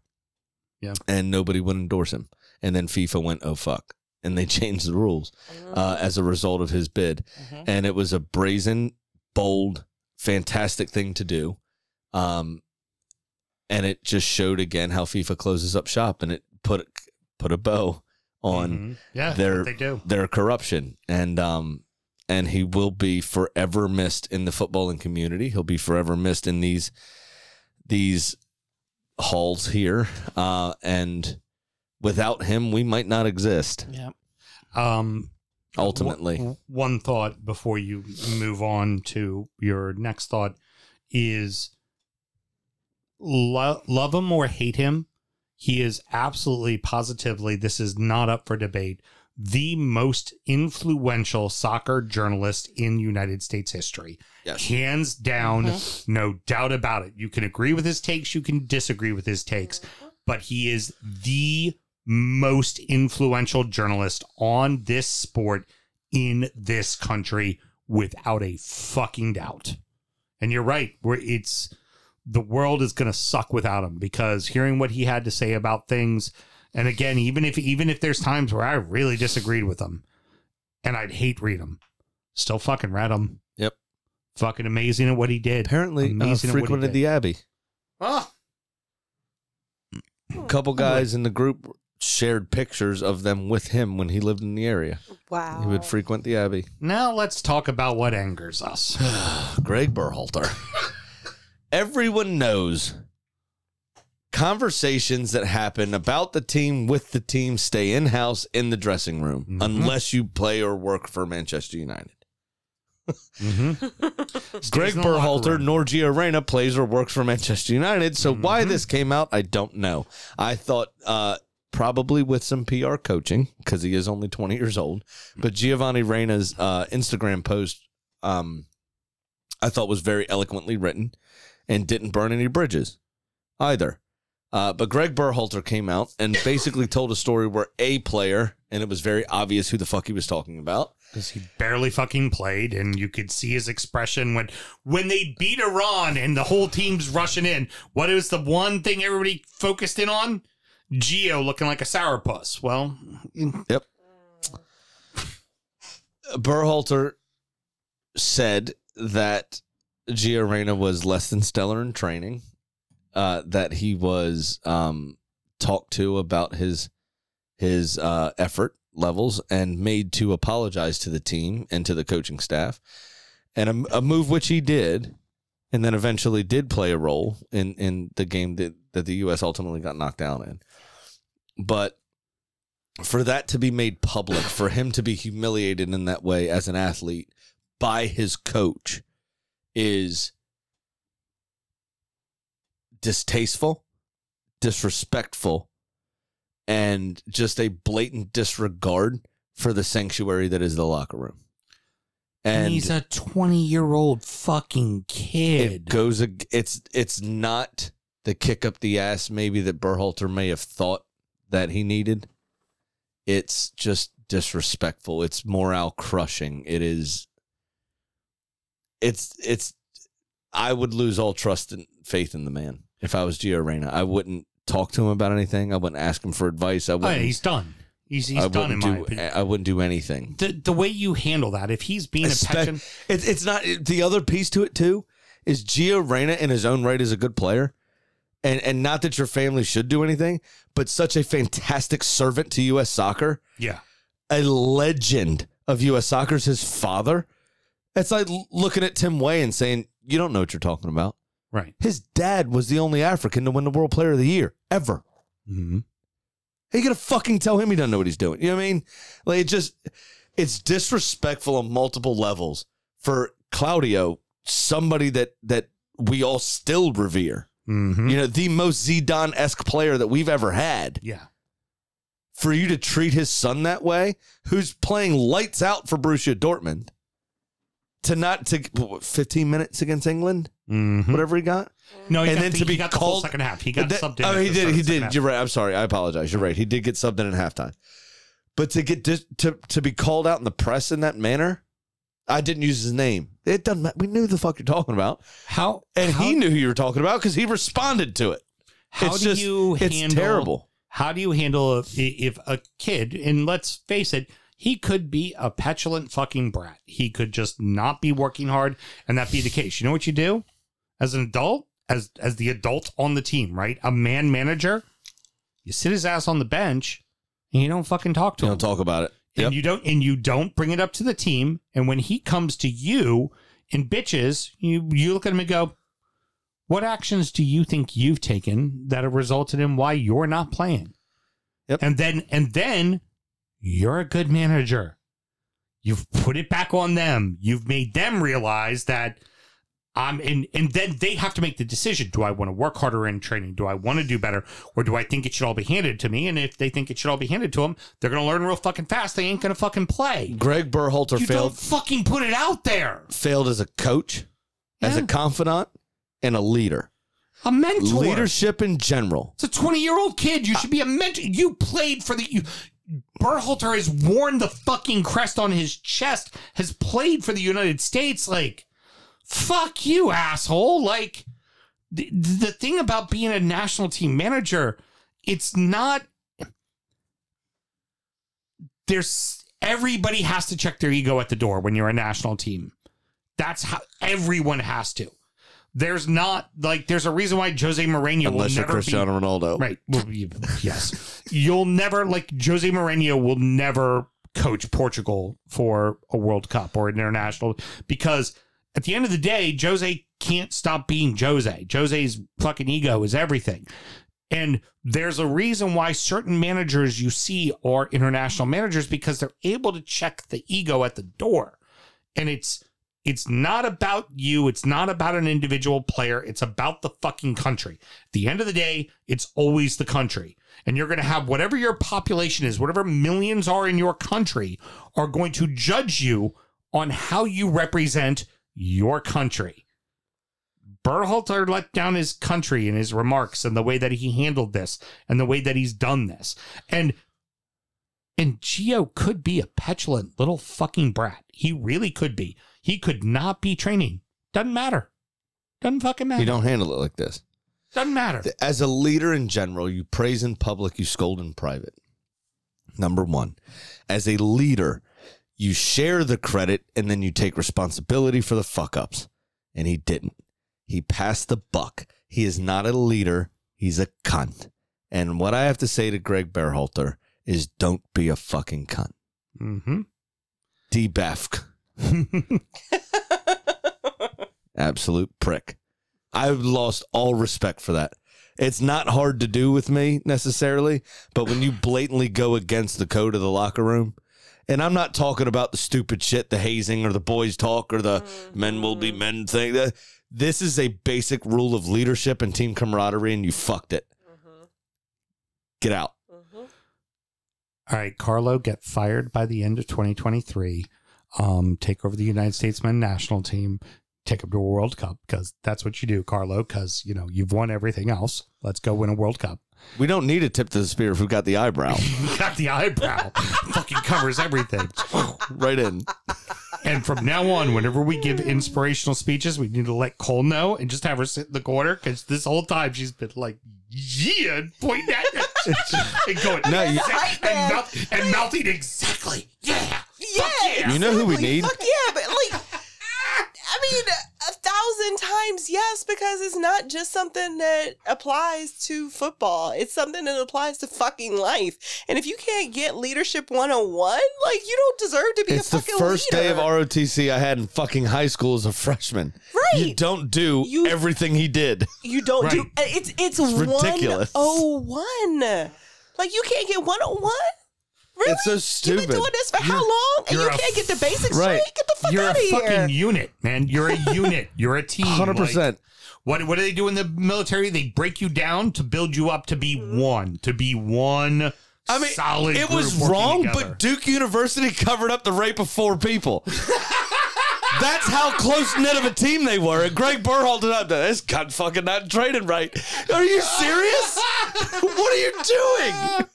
Yeah. and nobody would endorse him. And then FIFA went, "Oh fuck," and they changed the rules uh, as a result of his bid. And it was a brazen, bold, fantastic thing to do. Um, and it just showed again how FIFA closes up shop, and it put put a bow on Mhm. Yeah, their they do. their corruption and um and he will be forever missed in the footballing community he'll be forever missed in these these halls here uh and without him we might not exist Yeah. Um, ultimately One, one thought before you move on to your next thought is lo- love him or hate him. He is absolutely positively, this is not up for debate, the most influential soccer journalist in United States history. Yes. Hands down, mm-hmm. no doubt about it. You can agree with his takes, you can disagree with his takes, but he is the most influential journalist on this sport in this country without a fucking doubt. And you're right, where it's the world is going to suck without him because hearing what he had to say about things and again even if even if there's times where I really disagreed with him and I'd hate read him still fucking read him Yep. fucking amazing at what he did apparently uh, amazing at what he frequented did. the abbey Ah. a couple guys in the group shared pictures of them with him when he lived in the area Wow. he would frequent the abbey now let's talk about what angers us Greg Berhalter. Everyone knows conversations that happen about the team with the team stay in house in the dressing room Mhm. unless you play or work for Manchester United. Greg in the locker Berhalter room. nor Gio Reyna plays or works for Manchester United. So why Mm-hmm. this came out, I don't know. I thought uh, probably with some PR coaching because he is only 20 years old. But Giovanni Reyna's uh, Instagram post, um, I thought was very eloquently written and didn't burn any bridges either. Uh, but Greg Berhalter came out and basically told a story where a player, and it was very obvious who the fuck he was talking about. because he barely fucking played, and you could see his expression when when they beat Iran and the whole team's rushing in. What is the one thing everybody focused in on? Gio looking like a sourpuss. Well, Yep. Berhalter said that Gio Reyna was less than stellar in training, uh, that he was um, talked to about his his uh, effort levels and made to apologize to the team and to the coaching staff, and a, a move which he did, and then eventually did play a role in in the game that that the U.S. ultimately got knocked down in, but for that to be made public, for him to be humiliated in that way as an athlete by his coach is distasteful, disrespectful, and just a blatant disregard for the sanctuary that is the locker room. and, And he's a twenty year old fucking it kid. goes ag- it's it's not the kick up the ass maybe that Berhalter may have thought that he needed. It's just disrespectful. It's morale crushing. It is it's it's I would lose all trust and faith in the man if I was Gio Reyna. I wouldn't talk to him about anything. I wouldn't ask him for advice. I Oh, wouldn't. yeah, he's done. He's, he's I done in my do. opinion. I wouldn't do anything. The, the way you handle that, if he's being a Espe- petulant, it's it's not the other piece to it too. Is Gio Reyna in his own right is a good player, and and not that your family should do anything, but such a fantastic servant to U.S. soccer, yeah, a legend of U.S. soccer's his father. It's like looking at Tim Weah and saying you don't know what you're talking about. right. His dad was the only African to win the World Player of the Year ever. Mm-hmm. How you gonna fucking tell him he doesn't know what he's doing? You know what I mean? Like it just it's disrespectful on multiple levels for Claudio, somebody that that we all still revere. Mm-hmm. You know, the most Zidane esque player that we've ever had. Yeah. For you to treat his son that way, who's playing lights out for Borussia Dortmund, to not to what, 15 minutes against England, Mm-hmm. whatever he got. No, he And got then the, to be he got the whole called- second half. He got That- subbed in. Oh, he the did. start He second did. half. You're right. I'm sorry. I apologize. You're right. He did get subbed in at halftime. But to get dis- to to be called out in the press in that manner, I didn't use his name. It doesn't. matter. We knew the fuck you're talking about, How and how, he knew who you were talking about because he responded to it. How it's do just- you it's handle? terrible. How do you handle if, if a kid? And let's face it, he could be a petulant fucking brat. He could just not be working hard, and that be the case. You know what you do as an adult, as as the adult on the team, right? A man manager. You sit his ass on the bench, and you don't fucking talk to You him. don't talk about it. and you don't and you don't bring it up to the team and when he comes to you and bitches you you look at him and go what actions do you think you've taken that have resulted in why you're not playing Yep. and then and then you're a good manager you've put it back on them you've made them realize that um, and and then they have to make the decision: Do I want to work harder in training? Do I want to do better, or do I think it should all be handed to me? And if they think it should all be handed to them, they're going to learn real fucking fast. They ain't going to fucking play. Greg Berhalter You failed don't fucking put it out there. failed as a coach, as a confidant, and a leader. A mentor. Leadership in general. It's a 20 year old kid. You should be a mentor. You played for the. You, Berhalter has worn the fucking crest on his chest, has played for the United States. Like, fuck you, asshole. Like, the, the thing about being a national team manager, it's not. There's. Everybody has to check their ego at the door when you're a national team. That's how everyone has to. There's not like there's a reason why Jose Mourinho will Unless you're never be Cristiano Ronaldo. Right. Well, you- yes. You'll never like Jose Mourinho will never coach Portugal for a World Cup or an international because at the end of the day, Jose can't stop being Jose. Jose's fucking ego is everything. And there's a reason why certain managers you see are international managers because they're able to check the ego at the door. And it's it's not about you, it's not about an individual player, it's about the fucking country. At the end of the day, it's always the country. And you're going to have whatever your population is, whatever millions are in your country, are going to judge you on how you represent your country. Berhalter let down his country in his remarks and the way that he handled this and the way that he's done this. And and Gio could be a petulant little fucking brat. He really could be. He could not be training. Doesn't matter. Doesn't fucking matter. You don't handle it like this. Doesn't matter. As a leader in general, you praise in public, you scold in private. Number one, as a leader, you share the credit and then you take responsibility for the fuck ups. And he didn't. He passed the buck. He is not a leader. He's a cunt. And what I have to say to Greg Berhalter is don't be a fucking cunt. Mm-hmm. DBEFC. Absolute prick. I've lost all respect for that. It's not hard to do with me necessarily, but when you blatantly go against the code of the locker room, and I'm not talking about the stupid shit, the hazing or the boys talk or the men will be mm-hmm. men thing. Uh, this is a basic rule of leadership and team camaraderie, and you fucked it. Mm-hmm. Get out. Mm-hmm. All right, Carlo get fired by the end of 2023. Um, take over the United States men's national team. Take them to a World Cup because that's what you do, Carlo. Because you know you've won everything else. Let's go win a World Cup. We don't need a tip to the spear if we've got the eyebrow Got the eyebrow, fucking covers everything. right in. And from now on, whenever we give inspirational speeches, we need to let Cole know and just have her sit in the corner because this whole time she's been like, yeah, and pointing at it and going, No, you- and, mouth, and mouthing exactly, yeah. Yeah, You know who we exactly. need? Fuck yeah, but like, I mean, a thousand times yes, because it's not just something that applies to football. It's something that applies to fucking life. And if you can't get leadership 101, like, you don't deserve to be It's a the fucking first day of. ROTC I had in fucking high school as a freshman. Right. You don't do You- everything he did. You don't do Right. it's it's, ridiculous. 101. Like you can't get 101? Really? It's so You've been doing this for how long? And you're you a can't get the basics Right. straight? Get the fuck You're out of here. You're a fucking unit, man. You're a unit. You're a team. 100%. Like, what what do they do in the military? They break you down to build you up to be one, to be one. I mean, solid. it was wrong, together. but Duke University covered up the rape of four people. That's how close knit of a team they were. And Greg Burhall did not. This cut fucking not traded right. Are you serious? what are you doing?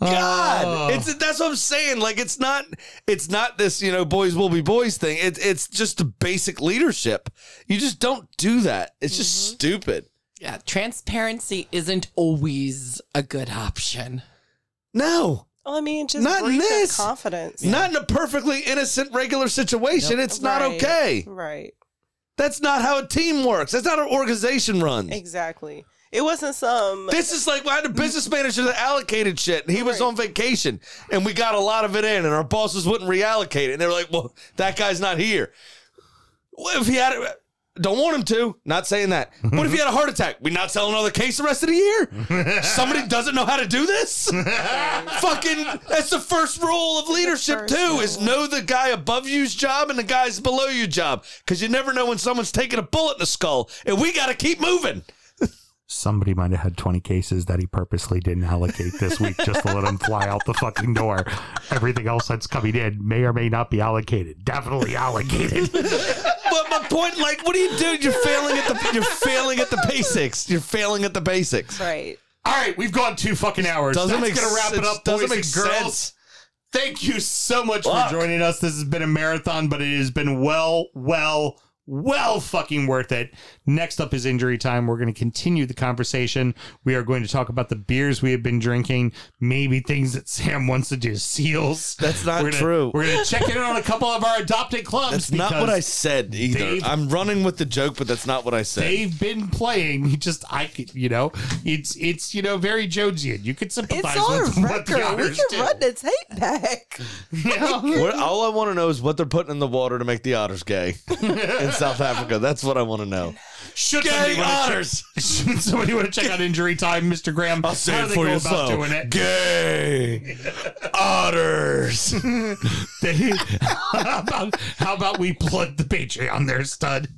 God, oh. it's that's what I'm saying. Like it's not, it's not this you know boys will be boys thing. It's it's just a basic leadership. You just don't do that. It's just mm-hmm. stupid. Yeah, transparency isn't always a good option. No. Well, I mean, just Not in this. confidence. Not in a perfectly innocent regular situation. It's not Right. okay. Right. That's not how a team works. That's not how an organization runs. Exactly. It wasn't some. This is like I had a business manager that allocated shit, and he was Right. on vacation, and we got a lot of it in, and our bosses wouldn't reallocate it, and they were like, "Well, that guy's not here." Well, if he had it, don't want him to. Not saying that. What if he had a heart attack? We not selling another case the rest of the year? Somebody doesn't know how to do this. Fucking, that's the first rule of leadership first too: is know the guy above you's job and the guys below you job, because you never know when someone's taking a bullet in the skull, and we got to keep moving. Somebody might have had 20 cases that he purposely didn't allocate this week just to let him fly out the fucking door. Everything else that's coming in may or may not be allocated. Definitely allocated. But my point, like, what are you doing? You're failing at the you're failing at the basics. You're failing at the basics. right. All right, we've gone two fucking hours. Doesn't That's make gonna wrap it sense. up, Doesn't boys make and girls. sense. Thank you so much Fuck. for joining us. This has been a marathon, but it has been well, well, well fucking worth it. Next up is injury time. We're going to continue the conversation. We are going to talk about the beers we have been drinking, maybe things that Sam wants to do. Seals. That's not We're gonna- true. We're going to check in on a couple of our adopted clubs. That's not what I said either. I'm running with the joke, but that's not what I said. They've been playing. You Just I, could- you know, it's it's you know very Jonesian. You could sympathize It's on with what the record. We can do. run the tape back. You know? What- all I want to know is what they're putting in the water to make the otters gay in South Africa. That's what I want to know. Should Gay somebody wanna check- otters. Should somebody want to check out injury time, Mr. Graham? I'll say it for go you about slow. doing it? Gay otters. They- how, about, how about we plug the Patreon there, stud?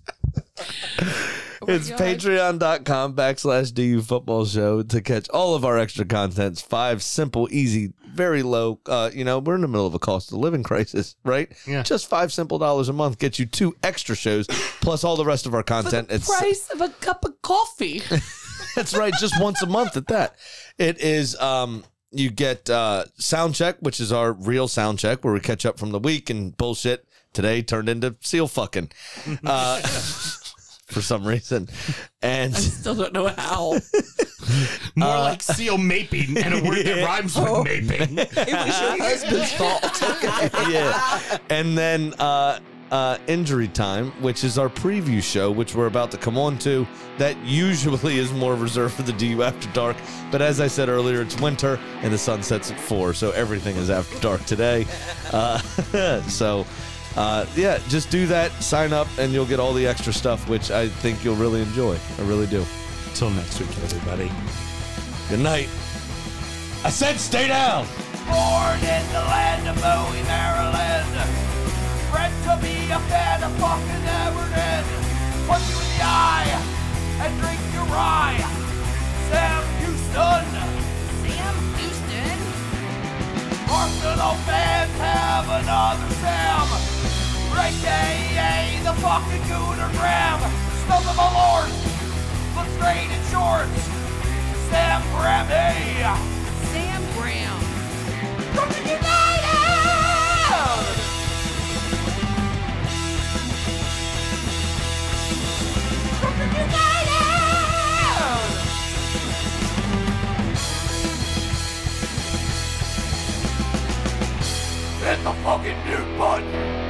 Oh it's patreon.com backslash DU football show to catch all of our extra contents. Five simple, easy, very low. Uh, you know, we're in the middle of a cost of living crisis, right? Yeah. Just five simple dollars a month gets you two extra shows plus all the rest of our content. It's the Price of a cup of coffee. that's right, just once a month at that. It is um you get uh sound check, which is our real sound check where we catch up from the week and bullshit today turned into seal fucking. Uh for some reason. And I Still don't know how. More Uh, like seal maping and a word that rhymes with maping. It was your husband's fault. yeah. And then uh, uh, Injury Time, which is our preview show, which we're about to come on to. That usually is more reserved for the DU After Dark. But as I said earlier, it's winter and the sun sets at 4, so everything is After Dark today. Uh, so. Uh, yeah, just do that, sign up, and you'll get all the extra stuff, which I think you'll really enjoy. I really do. Until next week, everybody. Good night. I said stay down. Born in the land of Bowie, Maryland. Bred to be a fan of fucking Everton. Punch you in the eye and drink your rye. Sam Houston. Sam Houston. Arsenal fans have another Sam. Great day, the fucking Gooner Graham. Stop of my lord. Look straight in shorts. Sam Graham, hey. Sam Graham. From the United! Hit the fucking mute button!